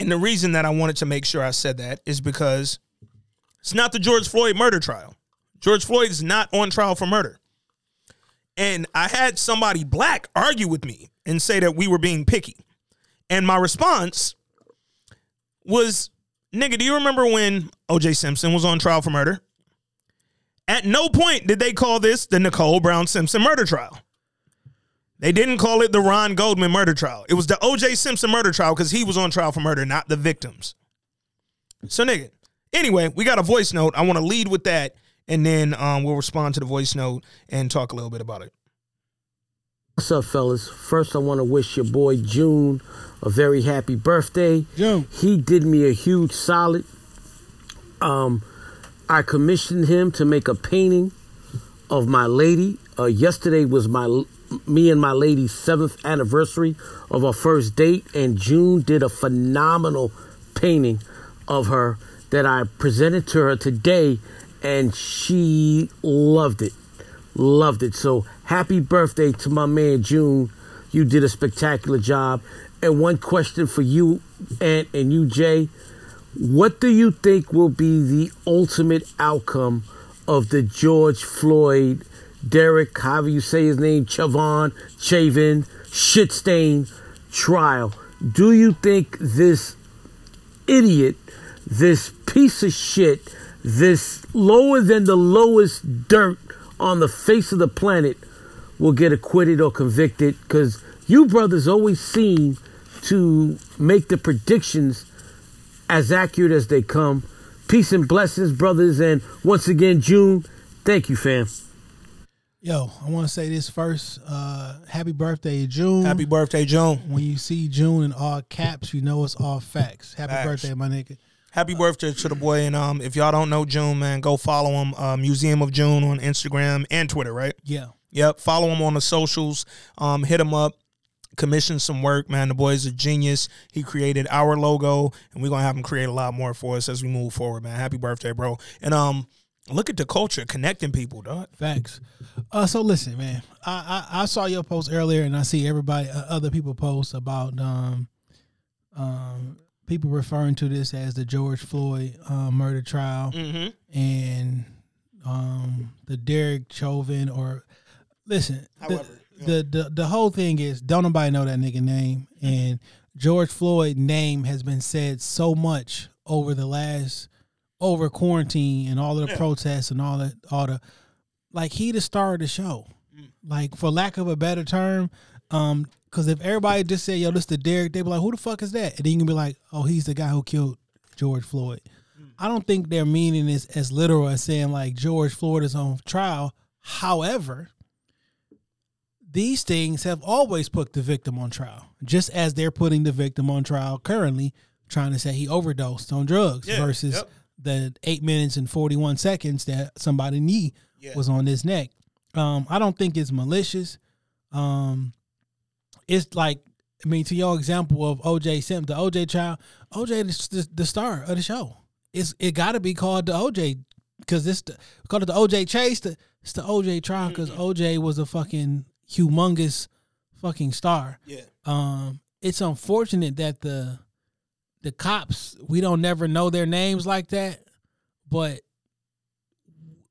And the reason that I wanted to make sure I said that is because it's not the George Floyd murder trial. George Floyd is not on trial for murder. And I had somebody black argue with me and say that we were being picky. And my response was, nigga, do you remember when OJ Simpson was on trial for murder? At no point did they call this the Nicole Brown Simpson murder trial. They didn't call it the Ron Goldman murder trial. It was the OJ Simpson murder trial because he was on trial for murder, not the victims. So, nigga. Anyway, we got a voice note. I want to lead with that, and then um, we'll respond to the voice note and talk a little bit about it. What's up, fellas? First, I want to wish your boy June a very happy birthday. June. He did me a huge solid. Um, I commissioned him to make a painting of my lady. Uh, yesterday was my me and my lady's seventh anniversary of our first date, and June did a phenomenal painting of her that I presented to her today, and she loved it loved it. So happy birthday to my man June. You did a spectacular job. And one question for you, Ant, and you, Jay. What do you think will be the ultimate outcome of the George Floyd, Derek, however you say his name, Chavon, Chavin, shit stain trial? Do you think this idiot, this piece of shit, this lower than the lowest dirt on the face of the planet will get acquitted or convicted because you brothers always seem to make the predictions as accurate as they come. Peace and blessings, brothers. And once again, June, thank you, fam. Yo, I want to say this first. Uh, happy birthday, June. Happy birthday, June. When you see June in all caps, you know it's all facts. Happy Facts. birthday, my nigga. Happy birthday to the boy. And um, if y'all don't know June, man, go follow him. Uh, Museum of June on Instagram and Twitter, right? Yeah. Yep. Follow him on the socials. Um, hit him up. Commission some work, man. The boy's a genius. He created our logo, and we're gonna have him create a lot more for us as we move forward, man. Happy birthday, bro. And um, look at the culture connecting people, dog. Facts. Uh, so listen, man. I, I I saw your post earlier, and I see everybody uh, other people post about um um people referring to this as the George Floyd uh, murder trial Mm-hmm. and um, the Derek Chauvin or listen. the- However, the, the the whole thing is don't nobody know that nigga name and George Floyd name has been said so much over the last over quarantine and all of the Yeah. protests and all the all the like he the star of the show. Mm. Like for lack of a better term, um, because if everybody just said, yo, this the Derek, they'd be like, who the fuck is that? And then you can be like, oh, he's the guy who killed George Floyd. I don't think their meaning is as literal as saying like George Floyd is on trial. However, these things have always put the victim on trial, just as they're putting the victim on trial currently, trying to say he overdosed on drugs Yeah, versus yep. the eight minutes and 41 seconds that somebody knee Yeah. was on his neck. Um, I don't think it's malicious. Um, it's like, I mean, to your example of OJ Simpson, the OJ trial, OJ is the, the star of the show. It's it got to be called the OJ because this the, called it the OJ chase. The, it's the OJ trial because OJ was a fucking humongous fucking star. Yeah. Um, it's unfortunate that the the cops we don't never know their names like that, but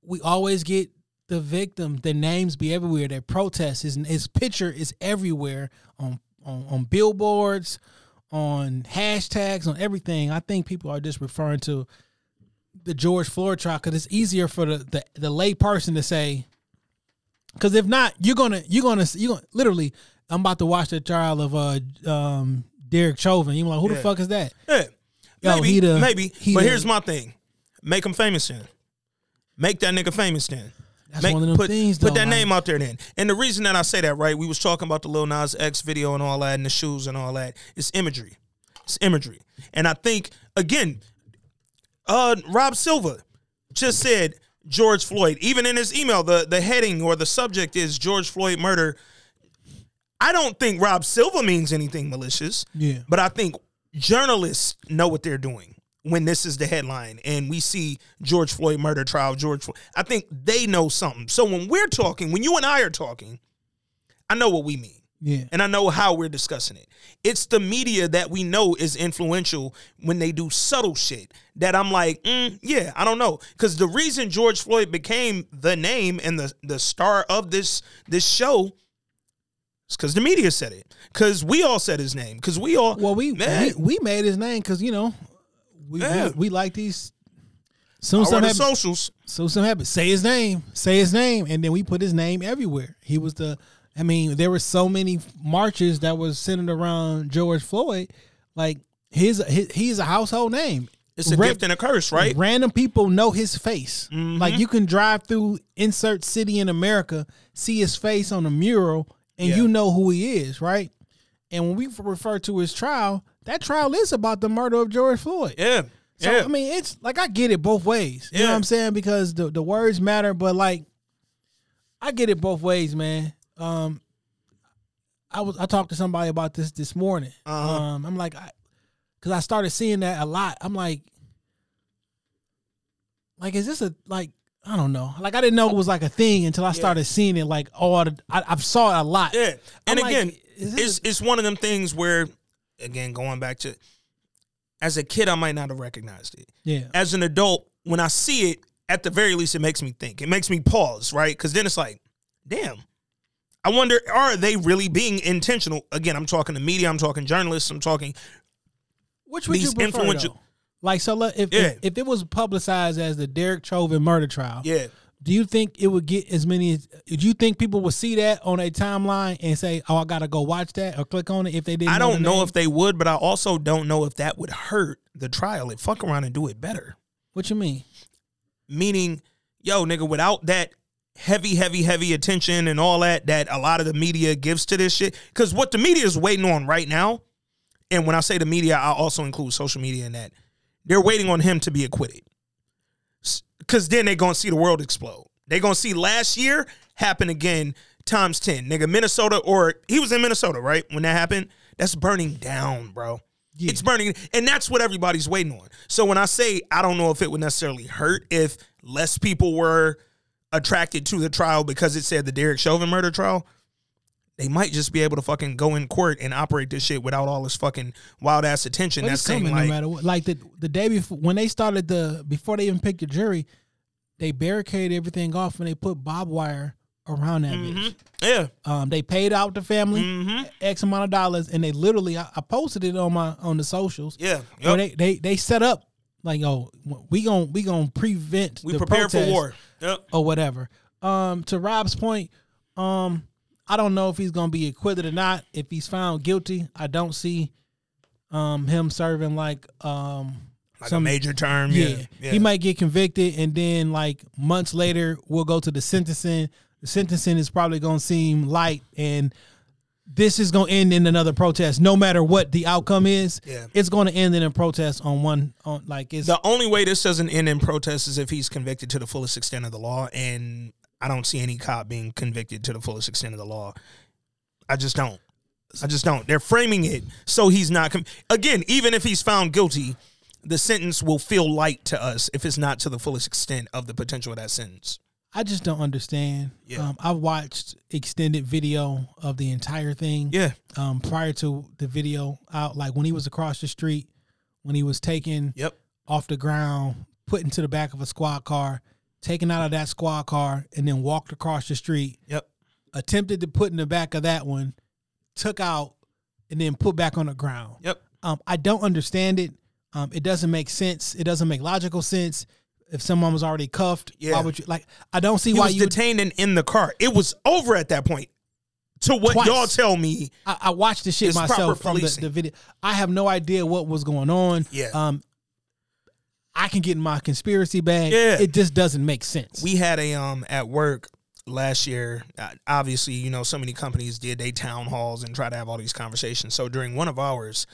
we always get the victim. Their names be everywhere. Their protest his his picture is everywhere on on, on billboards, on hashtags, on everything. I think people are just referring to the George Floyd trial because it's easier for the the, the lay person to say. Because if not, you're gonna you're gonna you gonna literally. I'm about to watch the trial of uh um Derek Chauvin. You're like, who the fuck is that? Yeah. Yo, maybe, he the- maybe. he but the- here's my thing: make him famous then. Make that nigga famous then. That's Make- one of them put, things. Put that name out there then. And the reason that I say that, right? We was talking about the Lil Nas X video and all that, and the shoes and all that. It's imagery. It's imagery. And I think again, uh, Rob Silva just said George Floyd. Even in his email, the the heading or the subject is George Floyd murder. I don't think Rob Silva means anything malicious. Yeah. But I think journalists know what they're doing when this is the headline and we see George Floyd murder trial, George Floyd. I think they know something. So when we're talking, when you and I are talking, I know what we mean. Yeah. And I know how we're discussing it. It's the media that we know is influential when they do subtle shit that I'm like, mm, yeah, I don't know. Because the reason George Floyd became the name and the, the star of this this show is because the media said it. Because we all said his name. Because we all Well, we man, we, we made his name because you know we, Yeah. we we like these. Soon some happens. socials. So something happens. Say his name. Say his name, and then we put his name everywhere. He was the. I mean, there were so many marches that was centered around George Floyd. Like his, his he's a household name. It's a Ra- gift and a curse, right? Random people know his face. Mm-hmm. Like you can drive through insert city in America, see his face on a mural, and Yeah. you know who he is, right? And when we refer to his trial, that trial is about the murder of George Floyd. Yeah. So yeah. I mean, it's like I get it both ways. You know what I'm saying? Because the the words matter, but like I get it both ways, man. Um I was I talked to somebody about this this morning. Uh-huh. Um I'm like I cuz I started seeing that a lot. I'm like like is this a like I don't know. Like I didn't know it was like a thing until I started seeing it like oh I, I saw it a lot. Yeah. And I'm again, this it's it's one of them things where again, going back to as a kid I might not have recognized it. Yeah. As an adult, when I see it, at the very least it makes me think. It makes me pause, right? Cuz then it's like, damn. I wonder are they really being intentional? Again, I'm talking to media, I'm talking journalists, I'm talking Which would you prefer, influential- though? Like so, if, Yeah. if if it was publicized as the Derek Chauvin murder trial, yeah. Do you think it would get as many? as- Do you think people would see that on a timeline and say, "Oh, I gotta go watch that" or click on it if they didn't? I don't the know if they would, but I also don't know if that would hurt the trial. It fuck around and do it better. What you mean? meaning, yo, nigga, without that heavy, heavy, heavy attention and all that that a lot of the media gives to this shit. Because what the media is waiting on right now, and when I say the media, I also include social media in that, they're waiting on him to be acquitted. Because then they're going to see the world explode. They're going to see last year happen again times 10. Nigga, Minnesota, or he was in Minnesota, right? When that happened, that's burning down, bro. It's burning, and that's what everybody's waiting on. So when I say I don't know if it would necessarily hurt if less people were attracted to the trial because it said the Derek Chauvin murder trial, they might just be able to fucking go in court and operate this shit without all this fucking wild ass attention. But That's coming like, no matter what. Like the the day before when they started the before they even picked the jury, they barricaded everything off and they put barbed wire around that bitch. yeah, Um, they paid out the family Mm-hmm. X amount of dollars, and they literally I, I posted it on my on the socials. yeah, yep. they, they they set up like oh we gon' we gonna prevent we the prepare for war. Yep. or whatever. Um, to Rob's point, um, I don't know if he's gonna be acquitted or not. If he's found guilty, I don't see um him serving like um Like some a major term. yeah. Yeah, yeah. He might get convicted and then like months later we'll go to the sentencing. The sentencing is probably gonna seem light and this is gonna end in another protest. No matter what the outcome is, Yeah. it's gonna end in a protest on one on like it's The only way this doesn't end in protest is if he's convicted to the fullest extent of the law, and I don't see any cop being convicted to the fullest extent of the law. I just don't. I just don't. They're framing it so he's not. Com- Again, even if he's found guilty, the sentence will feel light to us if it's not to the fullest extent of the potential of that sentence. I just don't understand. Yeah. Um, I watched extended video of the entire thing. Yeah. Um, prior to the video out, like when he was across the street, when he was taken Yep. off the ground, put into the back of a squad car, taken out of that squad car, and then walked across the street, Yep. attempted to put in the back of that one, took out, and then put back on the ground. Yep. Um, I don't understand it. Um, it doesn't make sense. It doesn't make logical sense. If someone was already cuffed, Yeah. why would you like? I don't see He why was you. would- detained and in the car. It was over at that point. To what Twice. y'all tell me, I, I watched the shit myself from the, the video. I have no idea what was going on. Yeah. Um, I can get in my conspiracy bag. Yeah. It just doesn't make sense. we had a um at work last year uh, obviously you know so many companies did they town halls and try to have all these conversations so during one of ours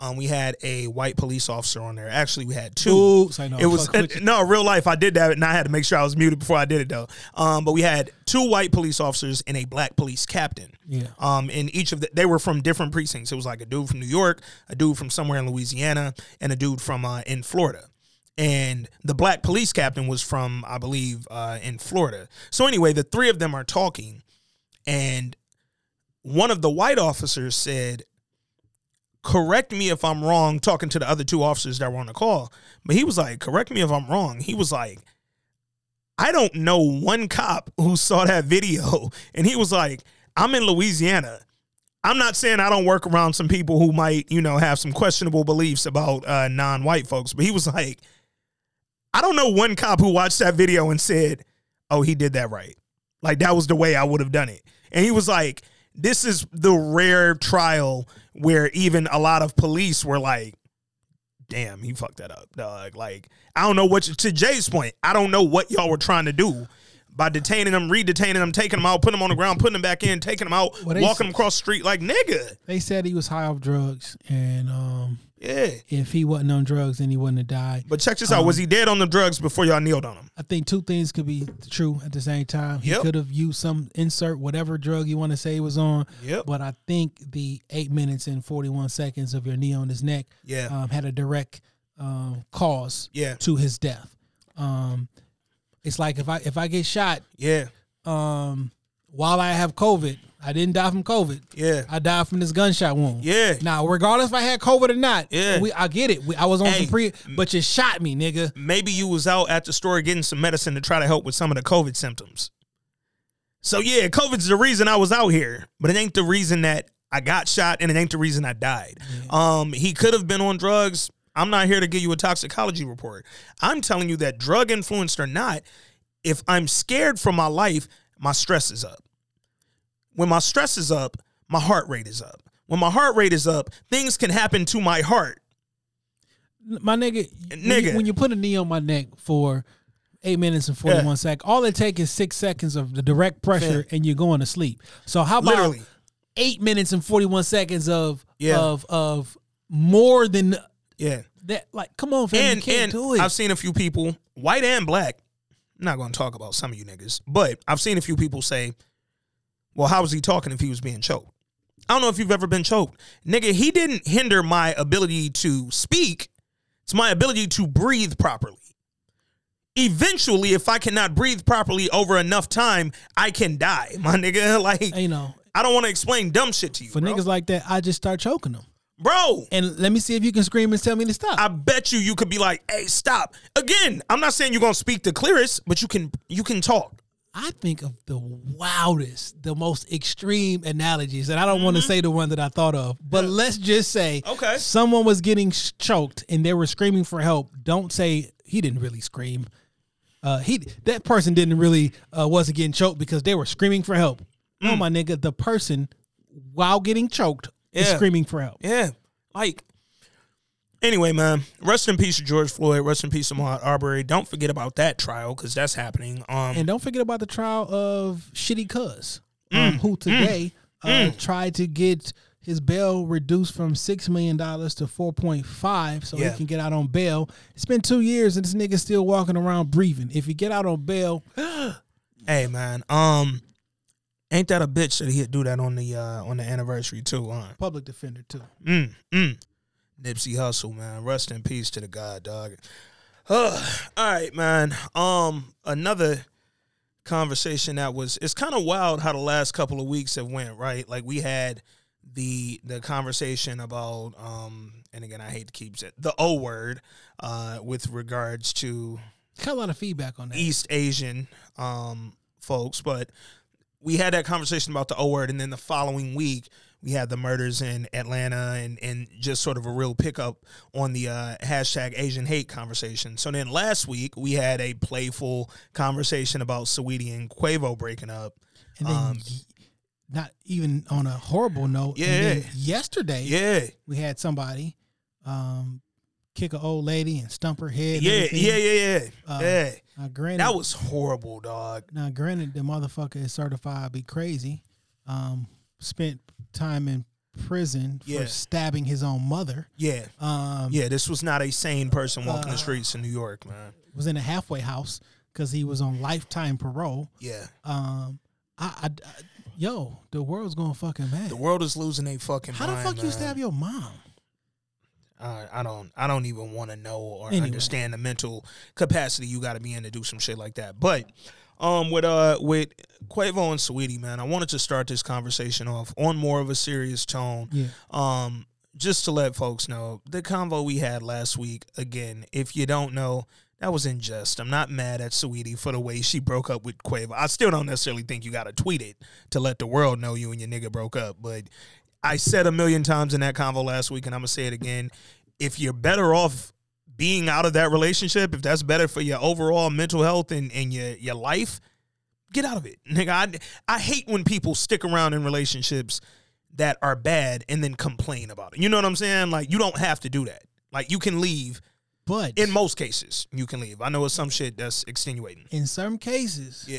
um we had a white police officer on there. Actually we had two. Ooh, so I know, it was no real life i did that and i had to make sure i was muted before i did it though. Um but we had two white police officers and a black police captain. Yeah. um in each of the they were from different precincts. It was like a dude from new york a dude from somewhere in louisiana and a dude from uh in florida. And the black police captain was from i believe uh, in florida. So anyway the three of them are talking and one of the white officers said correct me if i'm wrong talking to the other two officers that were on the call. But he was like correct me if i'm wrong. He was like i don't know one cop who saw that video. And he was like i'm in louisiana. I'm not saying I don't work around some people who might, you know, have some questionable beliefs about uh, non-white folks, but he was like, I don't know one cop who watched that video and said, "Oh, he did that right." Like that was the way I would have done it. And he was like, "This is the rare trial where even a lot of police were like, damn, he fucked that up, dog." Like, I don't know what you, to Jay's point, I don't know what y'all were trying to do. By detaining them, redetaining them, taking them out, putting them on the ground, putting them back in, taking them out, Well, walking s- them across the street, like nigga, They said he was high off drugs, and um, yeah. if he wasn't on drugs, then he wouldn't have died. But check this out: was he dead on the drugs before y'all kneeled on him? I think two things could be true at the same time. He Yep. could have used some insert whatever drug you want to say he was on. Yep. But I think the eight minutes and forty one seconds of your knee on his neck Yeah. um, had a direct um, cause Yeah. to his death. Um, it's like if I if I get shot Yeah, um, while I have COVID, I didn't die from COVID. yeah, I died from this gunshot wound. yeah. Now, regardless if I had COVID or not, Yeah. we, I get it. We, I was on Hey. some pre, but you shot me, nigga. Maybe you was out at the store getting some medicine to try to help with some of the COVID symptoms. So yeah, COVID's the reason I was out here, but it ain't the reason that I got shot, and it ain't the reason I died. Um, he could have been on drugs. I'm not here to give you a toxicology report. I'm telling you that drug influenced or not, if I'm scared for my life, my stress is up. When my stress is up, my heart rate is up. When my heart rate is up, things can happen to my heart. my nigga, when you- Nigga. When you, put a knee on my neck for eight minutes and forty one seconds, all it takes is six seconds of the direct pressure, and you're going to sleep. So how about Literally. eight minutes and forty one seconds of Yeah. of of more than Yeah. that? Like, come on, fam, you and can't and do it. I've seen a few people, white and black. I'm not going to talk about some of you niggas, but I've seen a few people say, "Well, how was he talking if he was being choked?" I don't know if you've ever been choked, nigga. He didn't hinder my ability to speak. It's my ability to breathe properly. Eventually, if I cannot breathe properly over enough time, I can die, my nigga. Like you know, I don't want to explain dumb shit to you, For bro. niggas like that, I just start choking them. bro. And let me see if you can scream and tell me to stop. I bet you you could be like, "Hey, stop!" Again, I'm not saying you're gonna speak the clearest, but you can you can talk. I think of the wildest, the most extreme analogies, and I don't want to say the one that I thought of, but let's just say Okay. someone was getting choked and they were screaming for help. Don't say he didn't really scream. Uh, he that person didn't really uh, wasn't getting choked because they were screaming for help. No, my nigga, the person while getting choked is screaming for help. Yeah, like. Anyway, man, rest in peace to George Floyd. Rest in peace to Ahmaud Arbery. Don't forget about that trial because that's happening. Um, And don't forget about the trial of Shitty Cuz, Mm. um, who today uh, tried to get his bail reduced from six million dollars to four point five, so Yeah. he can get out on bail. It's been two years, and this nigga's still walking around breathing. If he get out on bail, hey, man, um, ain't that a bitch that he'd do that on the uh on the anniversary too? Huh? public defender too. Mm, mm. Nipsey Hussle, man. Rest in peace to the god, dog. Uh, all right, man. Um, another conversation that was it's kind of wild how the last couple of weeks have went, right? Like we had the the conversation about um and again I hate to keep it the O word uh with regards to Got a lot of feedback on that. East Asian um, folks, but we had that conversation about the O word, and then the following week we had the murders in Atlanta, and and just sort of a real pickup on the uh, hashtag Asian hate conversation. So then last week we had a playful conversation about Saweetie and Quavo breaking up. and then um, not even on a horrible note. Yeah. Yesterday, Yeah, we had somebody um, kick an old lady and stump her head. yeah, yeah, yeah, yeah, Uh, yeah. Now, granted, That was horrible, dog. Now, granted, the motherfucker is certified be crazy. Um, spent time in prison for Yeah. stabbing his own mother. Yeah, Um, yeah. This was not a sane person walking Uh, the streets in New York, man. was in a halfway house because he was on lifetime parole. Yeah, Um, I, I, I- yo, the world's going fucking mad. the world is losing a fucking. How the mind, fuck you stab your mom? I, I don't I don't even want to know or Anyway. understand the mental capacity you got to be in to do some shit like that. But um with uh with Quavo and Saweetie, man, I wanted to start this conversation off on more of a serious tone. Yeah. Um just to let folks know, the convo we had last week, again, if you don't know, that was in jest. I'm not mad at Saweetie for the way she broke up with Quavo. I still don't necessarily think you got to tweet it to let the world know you and your nigga broke up. But I said a million times in that convo last week, and I'm going to say it again. If you're better off being out of that relationship, if that's better for your overall mental health and, and your, your life, get out of it. Nigga, I, I hate when people stick around in relationships that are bad and then complain about it. You know what I'm saying? Like, you don't have to do that. Like, you can leave. But In most cases, you can leave. I know it's some shit that's extenuating. in some cases, Yeah.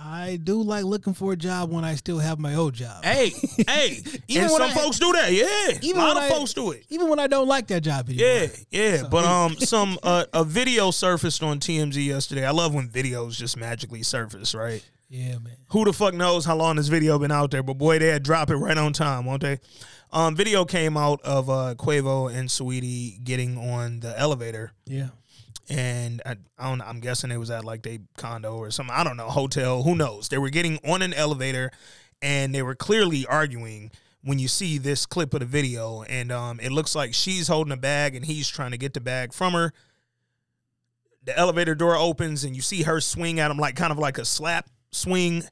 I do like looking for a job when I still have my old job. Hey, hey. Even some I- folks do that. Yeah. Even a lot of I- folks do it. Even when I don't like that job anymore. Yeah, yeah, So- but um, some uh, a video surfaced on TMZ yesterday. I love when videos just magically surface, right? Yeah, man. Who the fuck knows how long this video been out there? But boy, they had drop it right on time, won't they? Um, video came out of uh Quavo and Saweetie getting on the elevator, Yeah. And I, I don't. I'm guessing it was at like they condo or something. I don't know, hotel. Who knows? They were getting on an elevator, and they were clearly arguing. When you see this clip of the video, and um, it looks like she's holding a bag and he's trying to get the bag from her. The elevator door opens and you see her swing at him like kind of like a slap swing.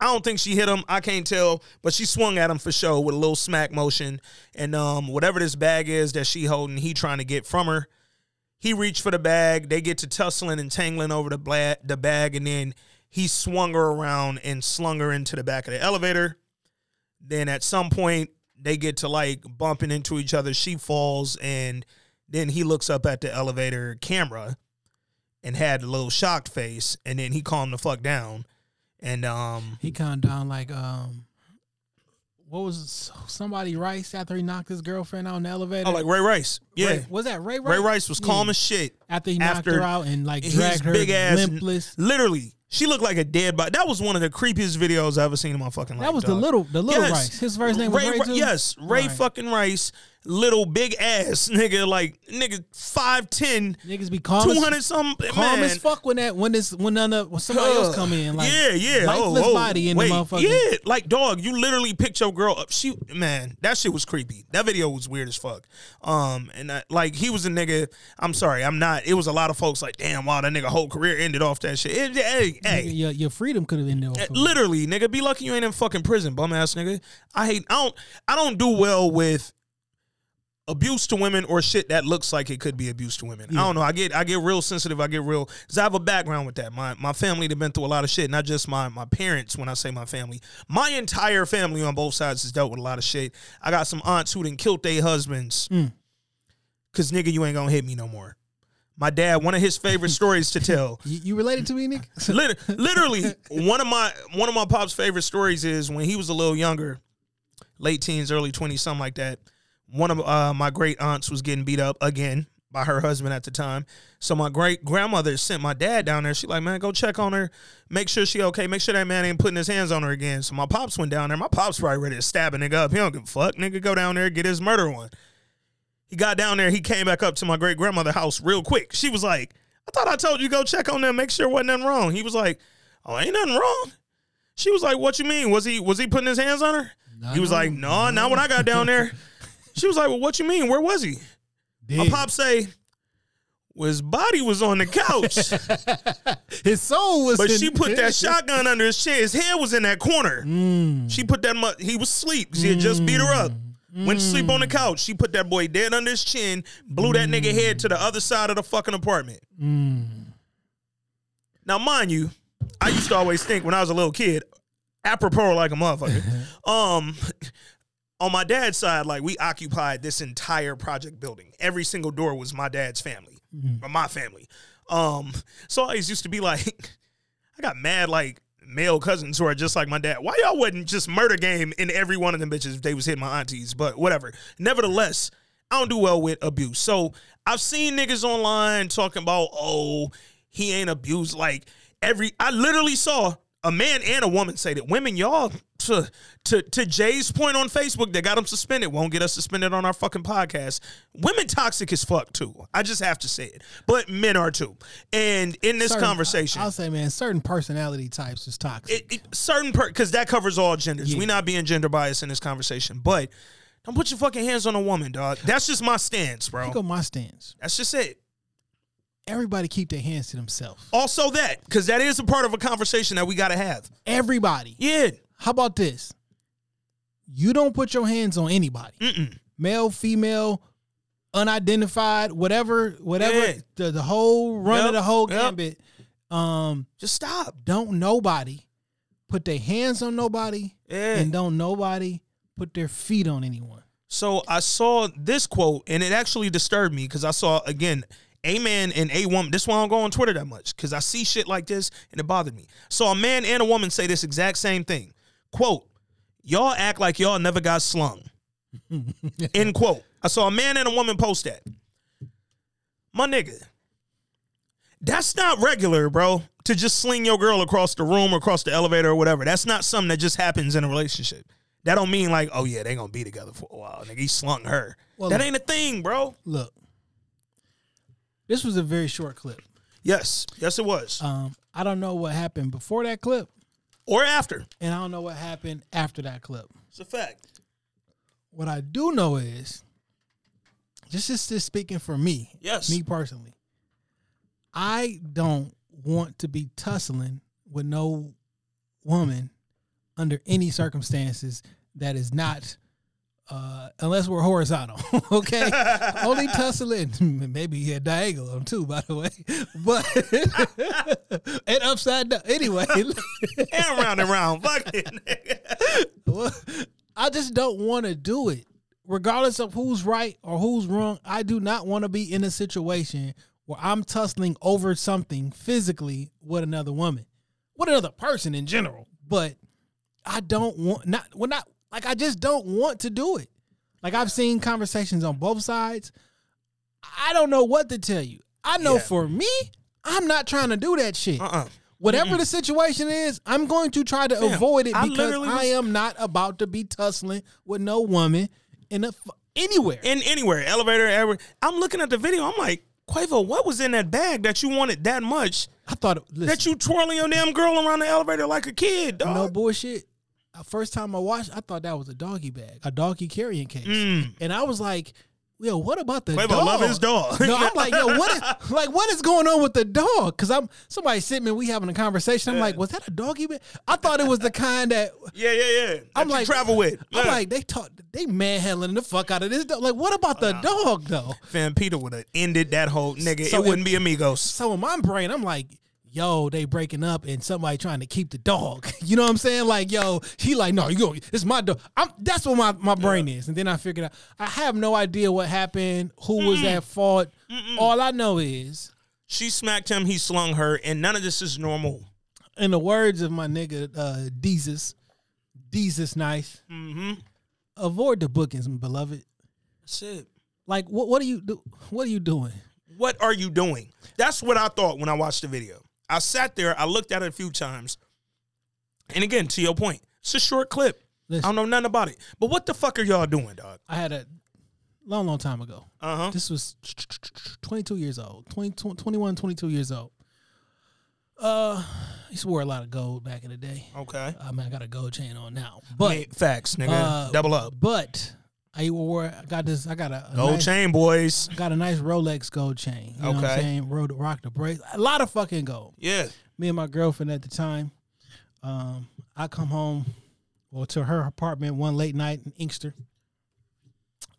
I don't think she hit him. I can't tell, but she swung at him for sure with a little smack motion. And um, whatever this bag is that she holding, he trying to get from her. He reached for the bag. They get to tussling and tangling over the bla- the bag, and then he swung her around and slung her into the back of the elevator. Then at some point they get to like bumping into each other. She falls, and then he looks up at the elevator camera and had a little shocked face, and then he calmed the fuck down. And um, He calmed down like um what was somebody Rice after he knocked his girlfriend out in the elevator? oh, like Ray Rice, yeah. Ray- was that Ray Rice? Ray Rice was calm Yeah. as shit. after he knocked after her out and like his dragged her big ass- limpless. Literally, she looked like a dead body. That was one of the creepiest videos I've ever seen in my fucking life. That was the little the little Yes. Rice. His first name was Ray, Ray? Yes, Ray Right. fucking Rice. Little big ass nigga, like nigga five ten, Niggas be calm. two hundred as- hundred some Calm man. as fuck when that when this when none of when somebody else come in like yeah, yeah, lifeless oh, oh, body in wait, the motherfucker. Yeah, like dog, you literally picked your girl up. She man, that shit was creepy. That video was weird as fuck. Um, and I, like he was a nigga. I'm sorry, I'm not. It was a lot of folks like, damn, wow, that nigga whole career ended off that shit. It- hey, hey, Your, your freedom could have been there. for- literally, nigga, be lucky you ain't in fucking prison, bum ass nigga. I hate. I don't. I don't do well with abuse to women or shit that looks like it could be abuse to women. I don't know. I get I get real sensitive. I get real because I have a background with that. My my family they've been through a lot of shit. Not just my my parents. When I say my family, my entire family on both sides has dealt with a lot of shit. I got some aunts who didn't kill their husbands. Mm. Cause nigga, you ain't gonna hit me no more. My dad, one of his favorite stories to tell. You, you related to me, Nick? Lit- literally one of my one of my pop's favorite stories is when he was a little younger late teens early 20s something like that one of uh, my great aunts was getting beat up again by her husband at the time. So my great grandmother sent my dad down there. She like man go check on her. Make sure she okay. Make sure that man ain't putting his hands on her again. So my pops went down there. My pops probably ready to stab a nigga up. He don't give a fuck nigga. Go down there get his murder one he got down there. He came back up to my great grandmother house real quick. She was like i thought i told you go check on them make sure wasn't nothing wrong. He was like oh ain't nothing wrong. She was like, "What you mean? Was he was he putting his hands on her?" he was like, "No, not when I got down there." she was like, "Well, what you mean? Where was he?" My Dead. pop say, well, "His body was on the couch, His soul was. but in- she put that shotgun under his chin. His head was in that corner. Mm. She put that. Mu- he was asleep. She had just beat her up." Mm. Went to sleep on the mm. couch. She put that boy dead under his chin, blew that nigga head to the other side of the fucking apartment. Now, mind you, I used to always think when I was a little kid, apropos like a motherfucker. um, on my dad's side, like we occupied this entire project building. Every single door was my dad's family, or my family. Um, so I always used to be like, I got mad like male cousins who are just like my dad. Why y'all wouldn't just murder game in every one of them bitches if they was hitting my aunties? But whatever. Nevertheless, I don't do well with abuse. So I've seen niggas online talking about, oh, he ain't abused. Like every, I literally saw a man and a woman say that women, y'all, to to to Jay's point on Facebook, that got him suspended. Won't get us suspended on our fucking podcast. Women toxic as fuck too. I just have to say it. But men are too. And in this certain- conversation, I'll say, man, certain personality types is toxic. it, it, certain per because that covers all genders. Yeah. We not being gender biased in this conversation, but don't put your fucking hands on a woman, dog. That's just my stance, bro. Here go my stance. That's just it. Everybody keep their hands to themselves. Also, that because that is a part of a conversation that we got to have. Everybody. Yeah, How about this? You don't put your hands on anybody. Mm-mm. Male, female, unidentified, whatever, whatever. Yeah. The, the whole run Yep, of the whole yep. gambit. Um, just stop. don't nobody put their hands on nobody, Yeah. and don't nobody put their feet on anyone. So I saw this quote, and it actually disturbed me because I saw again a man and a woman. This is why I don't go on Twitter that much because I see shit like this and it bothered me. So a man and a woman say this exact same thing. Quote: Y'all act like y'all never got slung. End quote. I saw a man and a woman post that. My nigga, that's not regular, bro. To just sling your girl across the room, or across the elevator, or whatever. That's not something that just happens in a relationship. That don't mean like, oh yeah, they gonna be together for a while. Nigga, he slung her. Well, that look. ain't a thing, bro. Look, this was a very short clip. Yes, yes, it was. Um, I don't know what happened before that clip, or after. and I don't know what happened after that clip. It's a fact. What I do know is, just just, just speaking for me, Yes. me personally, I don't want to be tussling with no woman under any circumstances that is not, uh, unless we're horizontal. okay, only tussling, maybe yeah, diagonal too, by the way, but and upside down. Anyway, And round and round. Fuck it. Well, I just don't want to do it. Regardless of who's right or who's wrong, I do not want to be in a situation where I'm tussling over something physically with another woman, with another person in general. But I don't want not well not like I just don't want to do it. Like I've seen conversations on both sides. I don't know what to tell you. I know Yeah. for me, I'm not trying to do that shit. Uh-uh. Whatever the situation is, I'm going to try to Fam, avoid it because I was- am not about to be tussling with no woman in a. anywhere. in anywhere, elevator, everywhere. I'm looking at the video. I'm like, Quavo, what was in that bag that you wanted that much I thought it- listen, that you twirling your damn girl around the elevator like a kid, dog? no bullshit. Uh, First time I watched, I thought that was a doggy bag, a doggy carrying case, and I was like, "Yo, what about the Mm. Quavo dog?" love his dog. no, I'm like, "Yo, what is like what is going on with the dog?" Because I'm somebody sitting me, we having a conversation. I'm like, "Was that a doggy bag?" I thought it was the kind that yeah, yeah, yeah. I'm you like travel with. I'm Yeah. like they talk, they manhandling the fuck out of this dog. Like, what about the dog though? Fam Peter would have ended that whole nigga. So it wouldn't be amigos. So in my brain, I'm like, yo, they breaking up and somebody trying to keep the dog. You know what I'm saying? Like, yo, he like, no, you go, it's my dog. I'm that's what my, my brain is. And then I figured out I have no idea what happened, who was at fault. All I know is, She smacked him. He slung her, and none of this is normal. in the words of my nigga uh Deezus, Deezus nice. Mm-hmm. Avoid the bookings, beloved. That's it. Like what what are you do what are you doing? What are you doing? That's what I thought when I watched the video. I sat there, I looked at it a few times. And again, to your point, it's a short clip. I don't know nothing about it. But what the fuck are y'all doing, dog? I had a long, long time ago. Uh huh. This was 22 years old, 20, 21, 22 years old. Uh, I used to wear a lot of gold back in the day. Okay. I mean, I got a gold chain on now, But but facts, nigga. uh, Double up. But I wore, I got this, I got a, a Gold nice, chain, boys. got a nice Rolex gold chain. You know what I'm Okay. saying? Rode, rock the brace, a lot of fucking gold. Yeah. Me and my girlfriend at the time, um, I come home, well, to her apartment one late night in Inkster.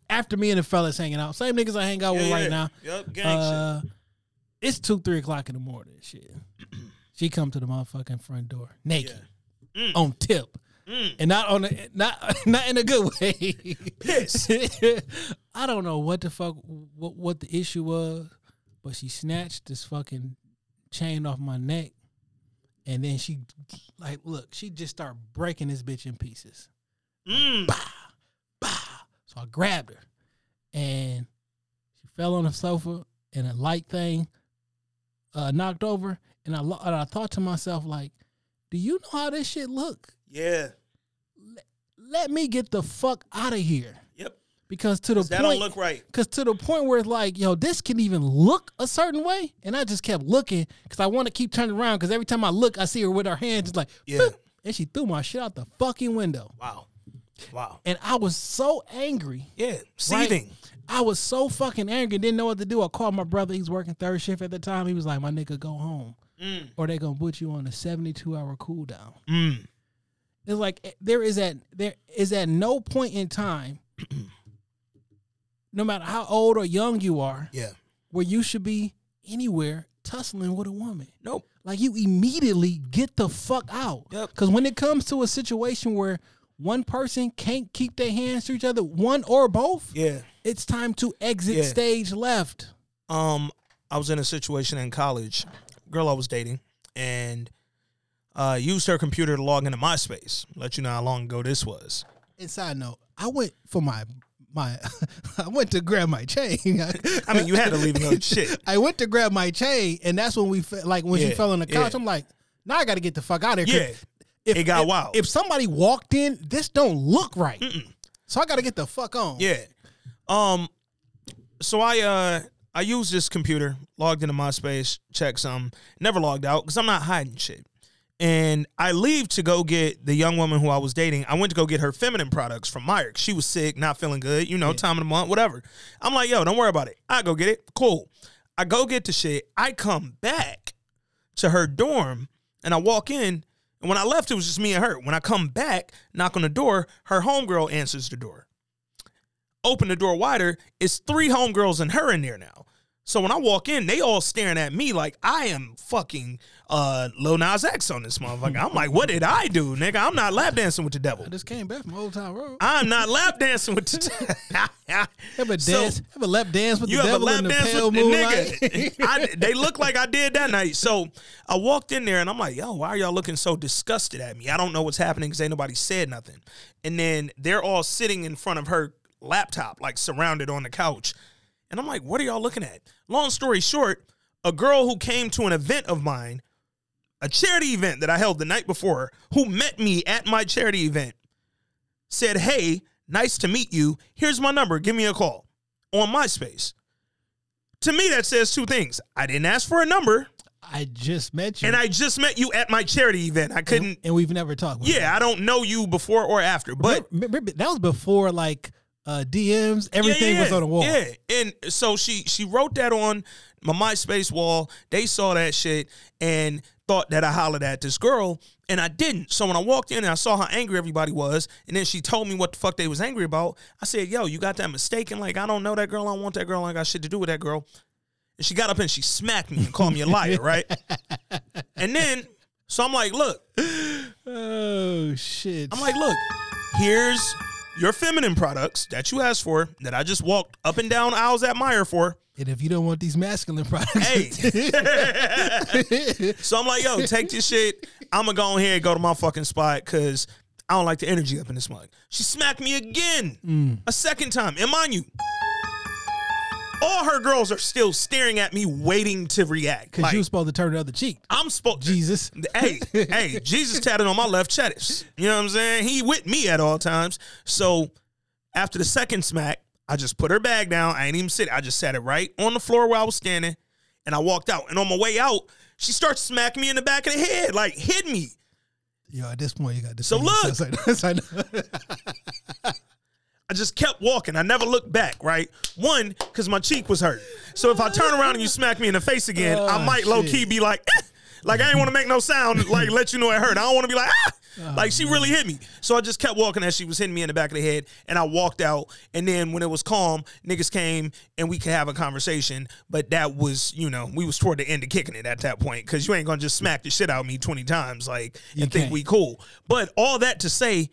After me and the fellas hanging out, same niggas I hang out with yeah, right yeah. now. Yep. Gang Uh, it's two, three o'clock in the morning. Shit. she come to the motherfucking front door naked, Mm. on tip, and not on a, not not in a good way. Piss. I don't know what the fuck what what the issue was, but she snatched this fucking chain off my neck, and then she like look, she just started breaking this bitch in pieces. Mm. So I grabbed her, and she fell on the sofa, and a light thing uh, knocked over. And I lo- and I thought to myself, like, do you know how this shit look? Yeah. Let me get the fuck out of here, Yep. because to the point, That don't look right. Cause to the point where it's like, yo, this can even look a certain way, and I just kept looking because I want to keep turning around. Because every time I look, I see her with her hands just like, Yeah. boop, and she threw my shit out the fucking window, Wow. Wow. and I was so angry. Yeah. Seething. I was so fucking angry, didn't know what to do. I called my brother. He's working third shift at the time. He was like, "My nigga, go home, or they gonna put you on a seventy-two hour cool down." Mm. It's like eh, there is at there is at no point in time, no matter how old or young you are, Yeah. where you should be anywhere tussling with a woman. Nope. Like you immediately get the fuck out. Yep. Because when it comes to a situation where one person can't keep their hands to each other, one or both, Yeah. it's time to exit Yeah. stage left. Um, I was in a situation in college, girl I was dating, and uh, used her computer to log into MySpace. Let you know how long ago this was. And side note, I went for my my I went to grab my chain. I mean, you had to leave no shit. I went to grab my chain, and that's when we fe- like when she fell on the couch. yeah. I'm like, now I got to get the fuck out of here. Yeah, if, it got if, wild. If somebody walked in, this don't look right. So I got to get the fuck on. Yeah. Um. So I uh I used this computer, logged into MySpace, checked some, never logged out because I'm not hiding shit. And I leave to go get the young woman who I was dating. I went to go get her feminine products from Meijer. She was sick, not feeling good, you know, time of the month, whatever. I'm like, yo, don't worry about it. I go get it. Cool. I go get the shit. I come back to her dorm and I walk in. And when I left, it was just me and her. When I come back, knock on the door, her homegirl answers the door open the door wider, it's three homegirls and her in there now. So when I walk in, they all staring at me like I am fucking uh Lil Nas X on this motherfucker. I'm like, what did I do, nigga? I'm not lap dancing with the devil. I just came back from Old Town Road. I'm not lap dancing with the devil. Have a So- dance, have a lap dance with you the have a devil lap in the dance pale with the moonlight. nigga. I, they look like I did that night. So I walked in there and I'm like, yo, why are y'all looking so disgusted at me? I don't know what's happening because ain't nobody said nothing. And then they're all sitting in front of her laptop, like surrounded on the couch. And I'm like, what are y'all looking at? Long story short, a girl who came to an event of mine, a charity event that I held the night before, who met me at my charity event, said, hey, Nice to meet you. Here's my number. Give me a call on MySpace. To me, that says two things. I didn't ask for a number, I just met you, and I just met you at my charity event. I couldn't. and, and we've never talked. Yeah, I don't know you before or after, but Remember- remember- that was before like uh, DMs. Everything was on the wall. Yeah, and so she she wrote that on my MySpace wall. They saw that shit and thought that I hollered at this girl, and I didn't. So when I walked in and I saw how angry everybody was, and then she told me what the fuck they was angry about, I said, "Yo, you got that mistaken? Like I don't know that girl. I don't want that girl. I got shit to do with that girl." And she got up and she smacked me and called me a liar, right? And then so I'm like, "Look, Oh shit! I'm like, look, here's your feminine products that you asked for that I just walked up and down aisles at Meijer for. and if you don't want these masculine products, Hey. so I'm like, yo, take this shit. I'm gonna go ahead and go to my fucking spot because I don't like the energy up in this mug. She smacked me again, mm. a second time. And mind you, all her girls are still staring at me, waiting to react. because Like, you were supposed to turn the other cheek. I'm supposed Jesus. hey, hey, Jesus tatted on my left chest. You know what I'm saying? He with me at all times. So after the second smack, I just put her bag down. I ain't even sit. I just sat it right on the floor where I was standing, and I walked out. And on my way out, she starts smacking me in the back of the head, like hit me. Yo, at this point, you got to. So look. I just kept walking. I never looked back, right? One, because my cheek was hurt. So if I turn around and you smack me in the face again, I Oh, might low key be like, like I ain't want to make no sound, like let you know it hurt. I don't want to be like, ah! Oh, like she really hit me. So I just kept walking as she was hitting me in the back of the head, and I walked out. And then when it was calm, niggas came and we could have a conversation. But that was, you know, we was toward the end of kicking it at that point because you ain't gonna just smack the shit out of me twenty times, like You and think can't. we cool. But all that to say,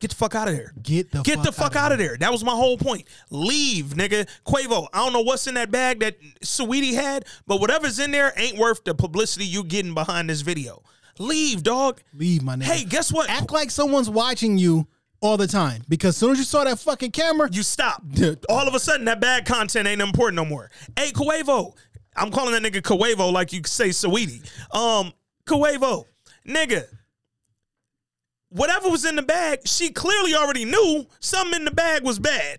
get the fuck out of there. Get the Get fuck the fuck out of there. That was my whole point. Leave, nigga. Quavo, I don't know what's in that bag that Saweetie had, but whatever's in there ain't worth the publicity you getting behind this video. Leave, dog. Leave my nigga. Hey, guess what? act like someone's watching you all the time because as soon as you saw that fucking camera, you stop. All of a sudden, that bad content ain't important no more. Hey, Quavo. I'm calling that nigga Quavo like you say Saweetie. Um, Quavo, nigga. Whatever was in the bag, she clearly already knew something in the bag was bad.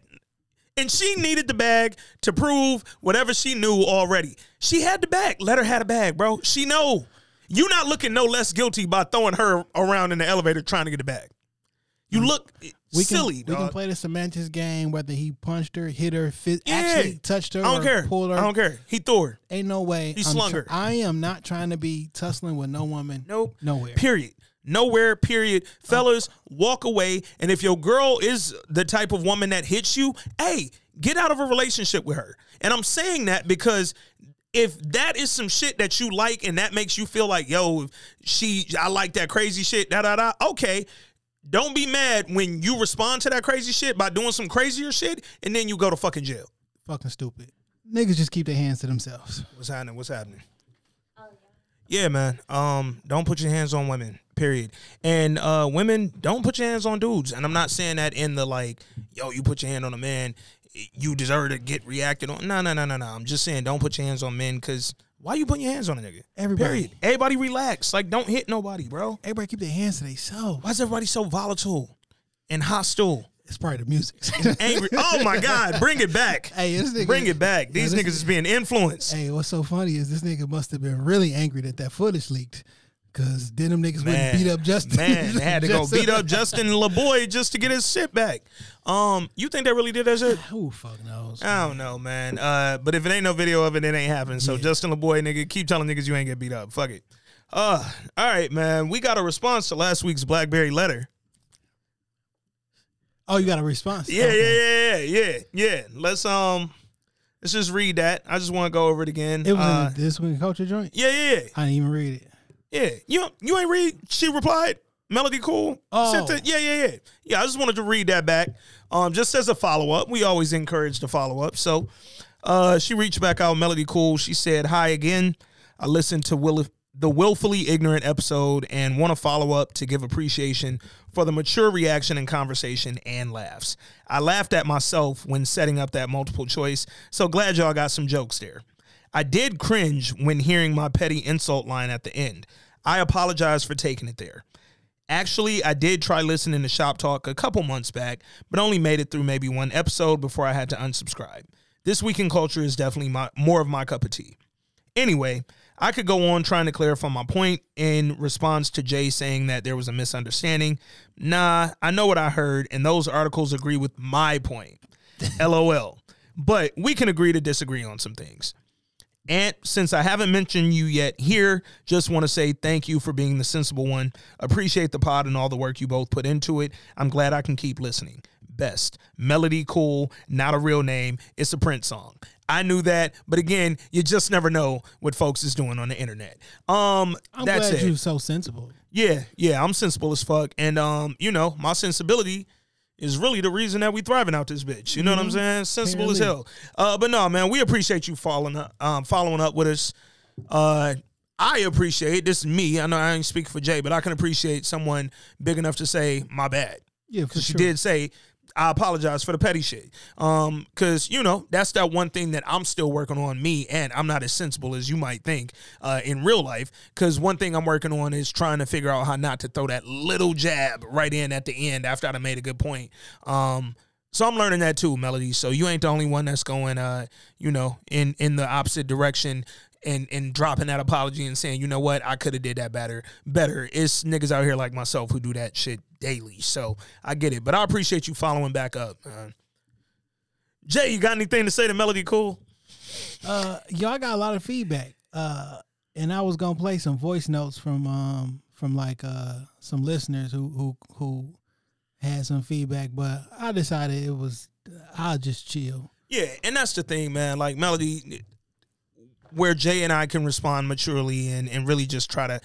And she needed the bag to prove whatever she knew already. She had the bag. Let her have a bag, bro. She know. You not looking no less guilty by throwing her around in the elevator trying to get a bag. You look Mm. we silly, can, we can play the semantics game whether he punched her, hit her, fit, Yeah. actually touched her, I don't care. pulled her. I don't care. He threw her. Ain't no way. He I'm slung tr- her. I am not trying to be tussling with no woman. Nope. Nowhere. Period. Nowhere, period. Oh. Fellas, walk away. And if your girl is the type of woman that hits you, hey, get out of a relationship with her. And I'm saying that because if that is some shit that you like and that makes you feel like, yo, she I like that crazy shit, da da da, okay. Don't be mad when you respond to that crazy shit by doing some crazier shit and then you go to fucking jail. Fucking stupid. Niggas just keep their hands to themselves. What's happening? What's happening? Yeah, man. Um, don't put your hands on women. Period. And uh, women, don't put your hands on dudes. And I'm not saying that in the like, yo, you put your hand on a man, you deserve to get reacted on. No, no, no, no, no. I'm just saying, don't put your hands on men because why you putting your hands on a nigga? Everybody. Period. Everybody relax. Like, don't hit nobody, bro. Everybody keep their hands to themselves. Why is everybody so volatile and hostile? It's probably the music. Angry. oh my God, bring it back. Hey, this nigga- bring it back. These Yeah, niggas is being influenced. hey, what's so funny is this nigga must have been really angry that that footage leaked. Cause then them niggas wouldn't beat up Justin. Man, they had to go beat up Justin Laboy just to get his shit back. Um, you think they really did that shit? Who fuck knows? I don't know, man. Uh, but if it ain't no video of it, it ain't happening. So Justin Laboy, nigga, keep telling niggas you ain't get beat up. Fuck it. Uh, all right, man. We got a response to last week's BlackBerry letter. Oh, you got a response? Yeah, Okay. yeah, yeah, yeah, yeah. Let's um, let's just read that. I just want to go over it again. It was uh, in this week culture joint. yeah, yeah, yeah. I didn't even read it. Yeah, you you ain't read. She replied, "Melody cool." Oh. It- yeah, yeah, yeah, yeah. I just wanted to read that back, um, just as a follow up. We always encourage the follow up. So, uh, she reached back out. Melody cool. She said, "Hi again. I listened to Will the willfully ignorant episode and want to follow up to give appreciation for the mature reaction and conversation and laughs. I laughed at myself when setting up that multiple choice. So glad y'all got some jokes there." I did cringe when hearing my petty insult line at the end. I apologize for taking it there. Actually, I did try listening to Shop Talk a couple months back, but only made it through maybe one episode before I had to unsubscribe. This week in culture is definitely my, more of my cup of tea. Anyway, I could go on trying to clarify my point in response to Jay saying that there was a misunderstanding. Nah, I know what I heard, and those articles agree with my point. LOL. But we can agree to disagree on some things. And since I haven't mentioned you yet here, just want to say thank you for being the sensible one. Appreciate the pod and all the work you both put into it. I'm glad I can keep listening. Best. Melody Cool, not a real name. It's a Prince song. I knew that, but again, you just never know what folks is doing on the internet. Um, I'm that's glad it. you're so sensible. Yeah, yeah, I'm sensible as fuck, and um, you know, my sensibility is really the reason that we thriving out this bitch. You know what I'm saying? Sensible as hell. Uh, but no, man, we appreciate you following up, um, following up with us. Uh, I appreciate this is me. I know I ain't speaking for Jay, but I can appreciate someone big enough to say my bad. Yeah, Because she sure. did say, I apologize for the petty shit. Um, cause you know, that's that one thing that I'm still working on me and I'm not as sensible as you might think, uh, in real life. Cause one thing I'm working on is trying to figure out how not to throw that little jab right in at the end after I made a good point. Um, so I'm learning that too, Melody. So you ain't the only one that's going, uh, you know, in in the opposite direction and and dropping that apology and saying, you know what, I could have did that better. Better. It's niggas out here like myself who do that shit daily. So I get it, but I appreciate you following back up. Man. Jay, you got anything to say to Melody Cool? Uh, y'all got a lot of feedback. Uh, and I was gonna play some voice notes from um from like uh some listeners who who who had some feedback, but I decided it was I'll just chill. Yeah, and that's the thing, man. Like Melody, where Jay and I can respond maturely and, and really just try to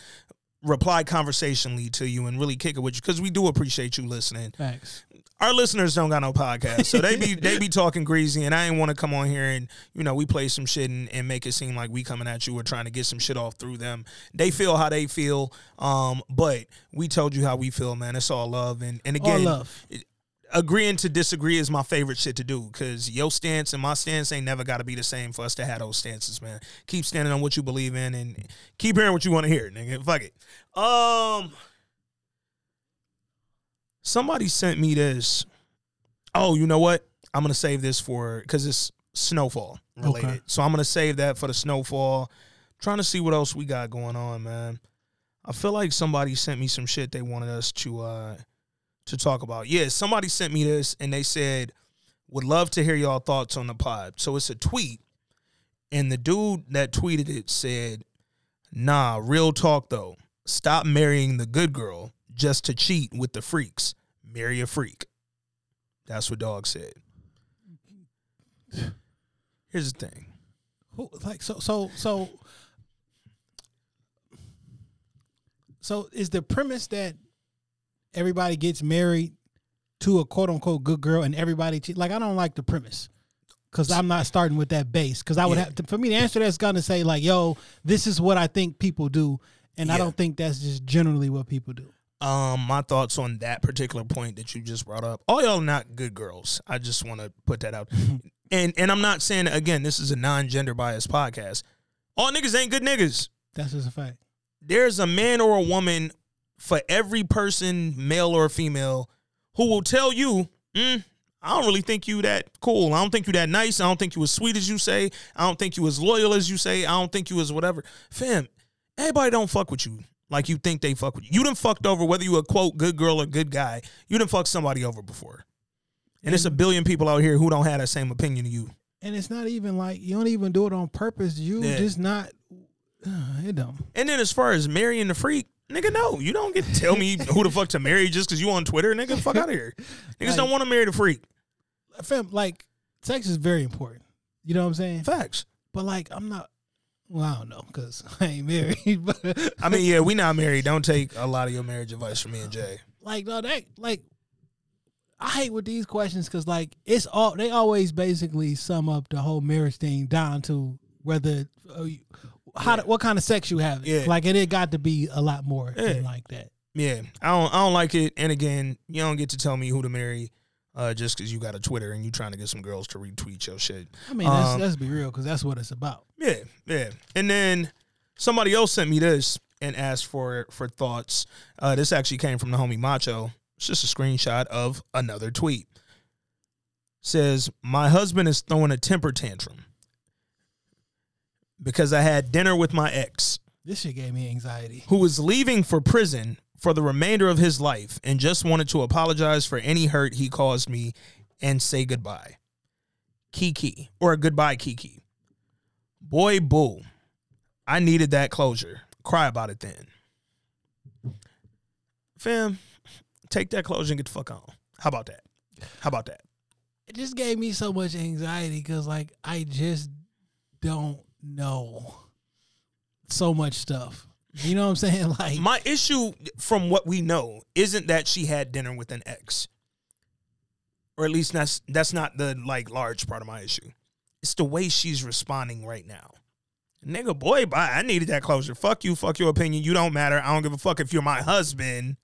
reply conversationally to you and really kick it with you because we do appreciate you listening. Thanks. Our listeners don't got no podcast, so they be they be talking greasy, and I ain't want to come on here and you know we play some shit and, and make it seem like we coming at you or trying to get some shit off through them. They feel how they feel, um, but we told you how we feel, man. It's all love, and and All again, love. Agreeing to disagree is my favorite shit to do because your stance and my stance ain't never got to be the same for us to have those stances, man. Keep standing on what you believe in and keep hearing what you want to hear, nigga. Fuck it. Um, somebody sent me this. Oh, you know what? I'm gonna save this for because it's snowfall related. Okay. So I'm gonna save that for the snowfall. trying to see what else we got going on, man. I feel like somebody sent me some shit they wanted us to uh to talk about. Yeah, somebody sent me this and they said, would love to hear y'all thoughts on the pod. So it's a tweet, and the dude that tweeted it said, Nah, real talk though. Stop marrying the good girl just to cheat with the freaks. Marry a freak. That's what dog said. Here's the thing. Who like so so so so is the premise that everybody gets married to a quote unquote good girl and everybody che- like I don't like the premise because I'm not starting with that base because I would Yeah. have to, for me to answer that's gonna say like yo this is what I think people do and I don't think that's just generally what people do. Um, my thoughts on that particular point that you just brought up. All y'all not good girls. I just want to put that out. and and I'm not saying again, this is a non-gender biased podcast. All niggas ain't good niggas. That's just a fact. There's a man or a woman for every person, male or female, who will tell you, mm, I don't really think you that cool. I don't think you that nice. I don't think you as sweet as you say. I don't think you as loyal as you say. I don't think you as whatever. Fam, everybody don't fuck with you like you think they fuck with you. You done fucked over whether you a quote good girl or good guy. You done fucked somebody over before. And it's a billion people out here who don't have that same opinion of you. And it's not even like you don't even do it on purpose. You Yeah. just not. it don't. And then as far as marrying the freak, nigga, no, you don't get to tell me who the fuck to marry just because you on Twitter, nigga. Fuck out of here. Niggas Like- don't want to marry the freak. Fam, like sex is very important. You know what I'm saying? Facts. But like, I'm not. Well, I don't know because I ain't married. But I mean, yeah, we not married. Don't take a lot of your marriage advice from me and Jay. like, no, that like, I hate with these questions because like it's all they always basically sum up the whole marriage thing down to whether uh, you- how what kind of sex you have. Yeah. Like, and it got to be a lot more Yeah. than like that. Yeah, I don't. I don't like it. And again, you don't get to tell me who to marry, uh, just because you got a Twitter and you trying to get some girls to retweet your shit. I mean, let's, Um, let's be real because that's what it's about. Yeah, yeah. And then somebody else sent me this, and asked for for thoughts. Uh, this actually came from the homie Macho. It's just a screenshot of another tweet. Says my husband is throwing a temper tantrum because I had dinner with my ex This shit gave me anxiety. Who was leaving for prison for the remainder of his life and just wanted to apologize for any hurt he caused me and say goodbye. Kiki, or a goodbye, Kiki. Boy, boo. I needed that closure. Cry about it then. Fam, take that closure and get the fuck on. How about that? How about that? It just gave me so much anxiety because like I just don't know so much stuff. You know what I'm saying? Like My issue, from what we know, isn't that she had dinner with an ex, or at least that's that's not the like large part of my issue. It's the way she's responding right now. Nigga, boy, bye. I needed that closure. Fuck you. Fuck your opinion. You don't matter. I don't give a fuck if you're my husband.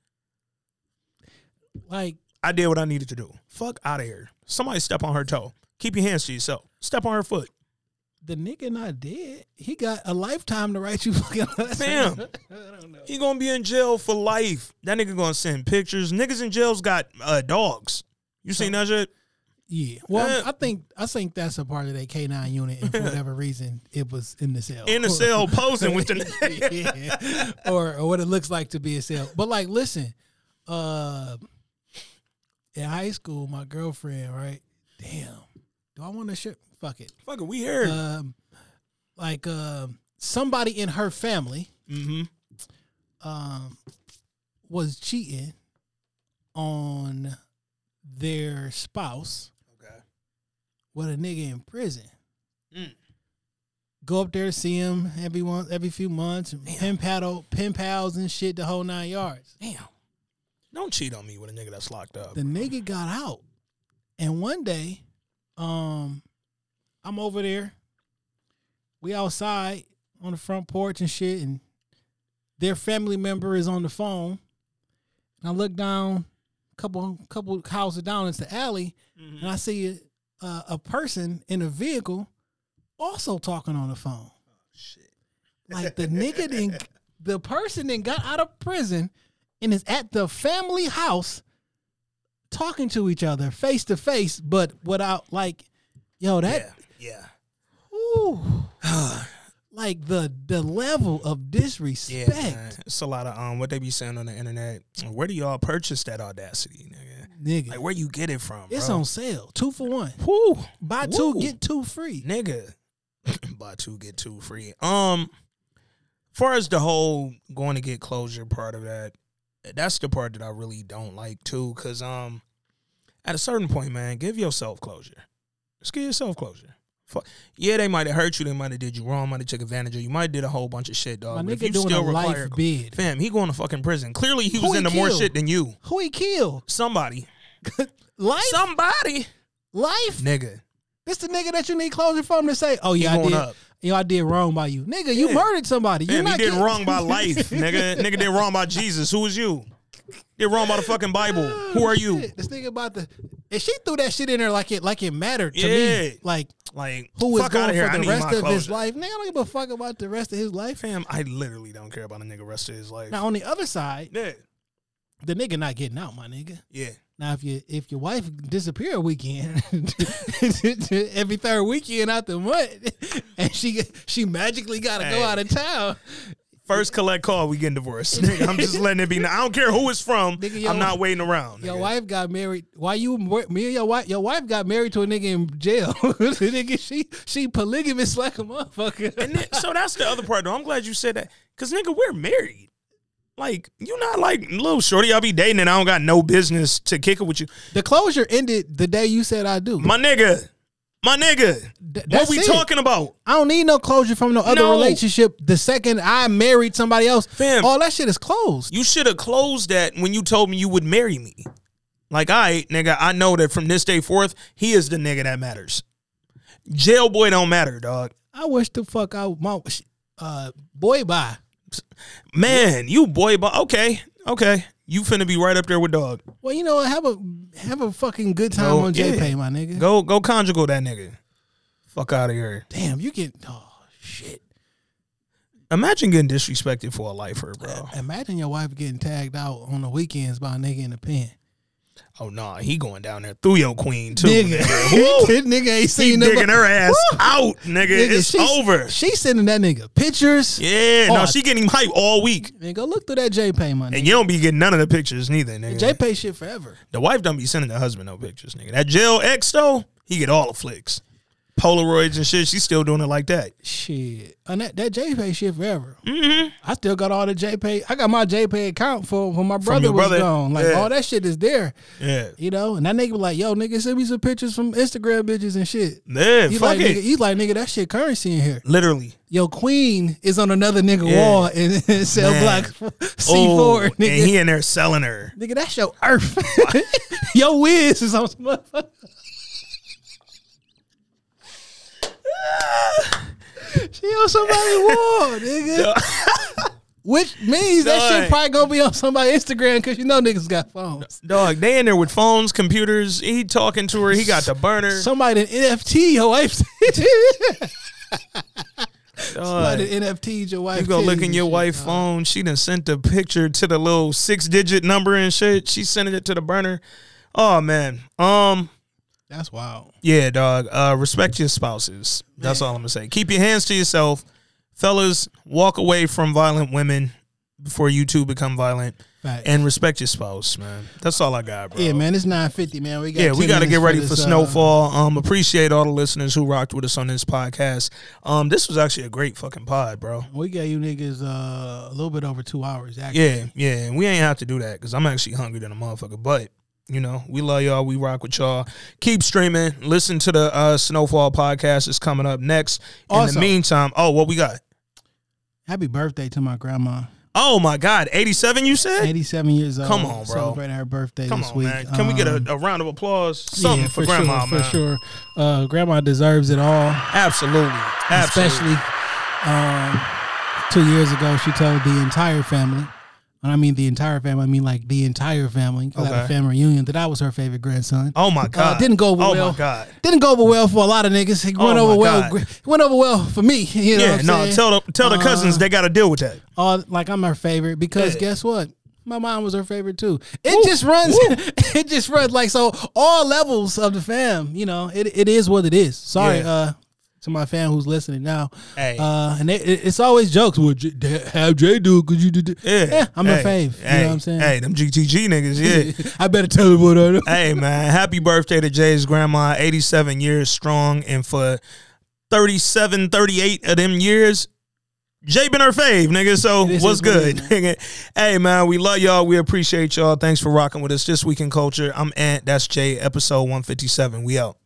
like I did what I needed to do. Fuck out of here. Somebody step on her toe. Keep your hands to yourself. Step on her foot. The nigga not dead. He got a lifetime to write you fucking letters. Fam. I don't know. He gonna be in jail for life. That nigga gonna send pictures. Niggas in jails got uh, dogs. You seen that shit? Yeah. Well, Yeah. I think I think that's a part of that K nine unit, and for whatever reason, it was in the cell. In the cell posing with the yeah. or or what it looks like to be a cell. But like, listen, uh, in high school, my girlfriend, right? Damn, do I want to share? Fuck it. Fuck it, we here. Um, like, um, somebody in her family, mm-hmm. um, was cheating on their spouse Okay. with a nigga in prison. Mm. Go up there to see him every one every few months, and pen paddle, pen pals and shit, the whole nine yards. Damn. Don't cheat on me with a nigga that's locked up. The nigga got out, and one day, um, I'm over there. We outside on the front porch and shit, and their family member is on the phone. And I look down, a couple couple houses down into the alley, mm-hmm. and I see a, a person in a vehicle also talking on the phone. Oh, shit. Like the nigga didn't, the person then got out of prison and is at the family house talking to each other face to face, but without like, yo, that, Yeah. ooh, like the the level of disrespect. man. It's a lot of um what they be saying on the internet. Where do y'all purchase that audacity, nigga? Nigga, Like where you get it from? it's bro? on sale, two for one. Woo. Buy two, get two free. nigga. Buy two, get two free. Um, far as the whole going to get closure part of that, that's the part that I really don't like too. Cause um, at a certain point, man, give yourself closure. Just give yourself closure. Fuck. Yeah, they might have hurt you. They might have did you wrong. Might have took advantage of you. Might have did a whole bunch of shit, dog. My But if you doing a still life require- bid. Fam, he going to fucking prison. Clearly, he Who was he into more killed? shit than you. Who he killed? Somebody, Life, somebody, life. nigga. This the nigga that you need closure from to say, oh yeah, I did. up. Yo, I did wrong by you, nigga. You Yeah. murdered somebody. You did getting- wrong by life, nigga. Nigga did wrong by Jesus. Who is you? Did wrong by the fucking Bible. Who are you? This nigga about the and she threw that shit in there like it like it mattered to Yeah. me. Like Like, who was fuck going for the rest of his life. Nigga, I don't give a fuck about the rest of his life. Fam, I literally don't care about a nigga rest of his life. Now on the other side, Yeah. the nigga not getting out, my nigga. Yeah. Now if you if your wife disappear a weekend every third weekend out the month and she she magically gotta Hey. go out of town. First collect call, we getting divorced. Nigga, I'm just letting it be. I don't care who it's from. Nigga, I'm not waiting around. Your nigga. wife got married. Why you me and your wife? Your wife got married to a nigga in jail. nigga, she she polygamous like a motherfucker. And then, so that's the other part, though. I'm glad you said that. Because, nigga, we're married. Like, you not like, little shorty, I'll be dating and I don't got no business to kick it with you. the closure ended the day you said I do. My nigga. My nigga. Th- what we it. talking about? I don't need no closure from no other No. relationship. The second I married somebody else, Fam. all that shit is closed. You should have closed that when you told me you would marry me. Like, all right, nigga, I know that from this day forth, he is the nigga that matters. Jail boy don't matter, dog. I wish the fuck I my uh boy bye. Man, you boy, but okay, okay. You finna be right up there with dog. Well, you know, what? have a have a fucking good time Go- on yeah. JPay, my nigga. Go, go conjugal that nigga. Fuck out of here. Damn, you get oh shit. Imagine getting disrespected for a lifer, bro. Imagine your wife getting tagged out on the weekends by a nigga in the pen. Oh nah, he going down there through your queen too. Nigga, Nigga! Nigga ain't he seen digging nobody- her ass Woo! out, nigga. Nigga, it's over. She sending that nigga pictures. Yeah, Oh, no, she getting him hype all week, Man, go look through that JPay money. and you don't be getting none of the pictures neither, nigga. JPay shit forever. the wife don't be sending the husband no pictures, nigga. That jail ex though, he get all the flicks, Polaroids and shit. She's still doing it like that. Shit, and that, that JPay shit forever. Mm-hmm. I still got all the JPay. I got my JPay account for when my brother was brother? gone. Like Yeah. all that shit is there. Yeah, You know, and that nigga was like, "Yo, nigga, send me some pictures from Instagram bitches and shit." yeah, He's fuck like, it. nigga, he's like, nigga, that shit currency in here. Literally. Yo, Queen is on another nigga Yeah. wall and, and sell black C Oh, four, and he in there selling her. nigga, that's your earth. Yo, Wiz is on some motherfucker. she on somebody's wall, nigga. Which means that Dog. shit probably gonna be on somebody's Instagram because you know niggas got phones. Dog, they in there with phones, computers. He talking to her. He got the burner. Somebody in NFT your wife. Somebody NFT your wife. You go look in your shit, wife's dog. phone. She done sent the picture to the little six digit number and shit. She sent it to the burner. Oh man. Um. That's wild. Yeah, dog. Uh, respect your spouses. That's all I'm gonna say. Keep your hands to yourself, fellas. Walk away from violent women before you two become violent, and respect your spouse, man. That's all I got, bro. Yeah, man, it's nine fifty, man. We got Yeah, we got to get ready for, this, uh, snowfall. Um, appreciate all the listeners who rocked with us on this podcast. Um, this was actually a great fucking pod, bro. we got you niggas uh, a little bit over two hours. Actually. Yeah, yeah, and we ain't have to do that because I'm actually hungry than a motherfucker. But you know, we love y'all. We rock with y'all. Keep streaming. Listen to the uh, Snowfall podcast. It's coming up next. In Also- the meantime, oh, what we got? Happy birthday to my grandma. Oh my God, 87. You said? Eighty-seven years old. Come on, bro. Celebrating her birthday Come this on, week. man. Can we get a, Um, a round of applause? Something yeah, for, grandma, sure, man. For sure. Uh, grandma deserves it all. Absolutely, absolutely. Especially um, two years ago, she told the entire family. And I mean the entire family. I mean like the entire family. Okay. a family reunion, that I was her favorite grandson. Oh my God, Uh, didn't go over oh well. my God. Didn't go over well for a lot of niggas. It Oh went over well. Went over well for me. You know yeah, no. saying? Tell the tell the cousins Uh, they got to deal with that. all like I'm her favorite because Yeah. guess what? My mom was her favorite too. It just runs. it just runs like so. All levels of the fam. You know, it it is what it is. Sorry, Yeah. uh, to my fan who's listening now. Hey. Uh, and it, it- it's always jokes. Well, J- have Jay do it because you did. it." Yeah, I'm hey, a fave. Hey, you know what I'm saying? Hey, them GTG niggas. Yeah. I better tell him what I know. hey man, happy birthday to Jay's grandma. 87 years strong, and for 37, 38 of them years. Jay been her fave, nigga. So what's is what it good, nigga? Hey man, we love y'all. We appreciate y'all. Thanks for rocking with us this week in culture. I'm Ant. That's Jay. Episode 157. We out.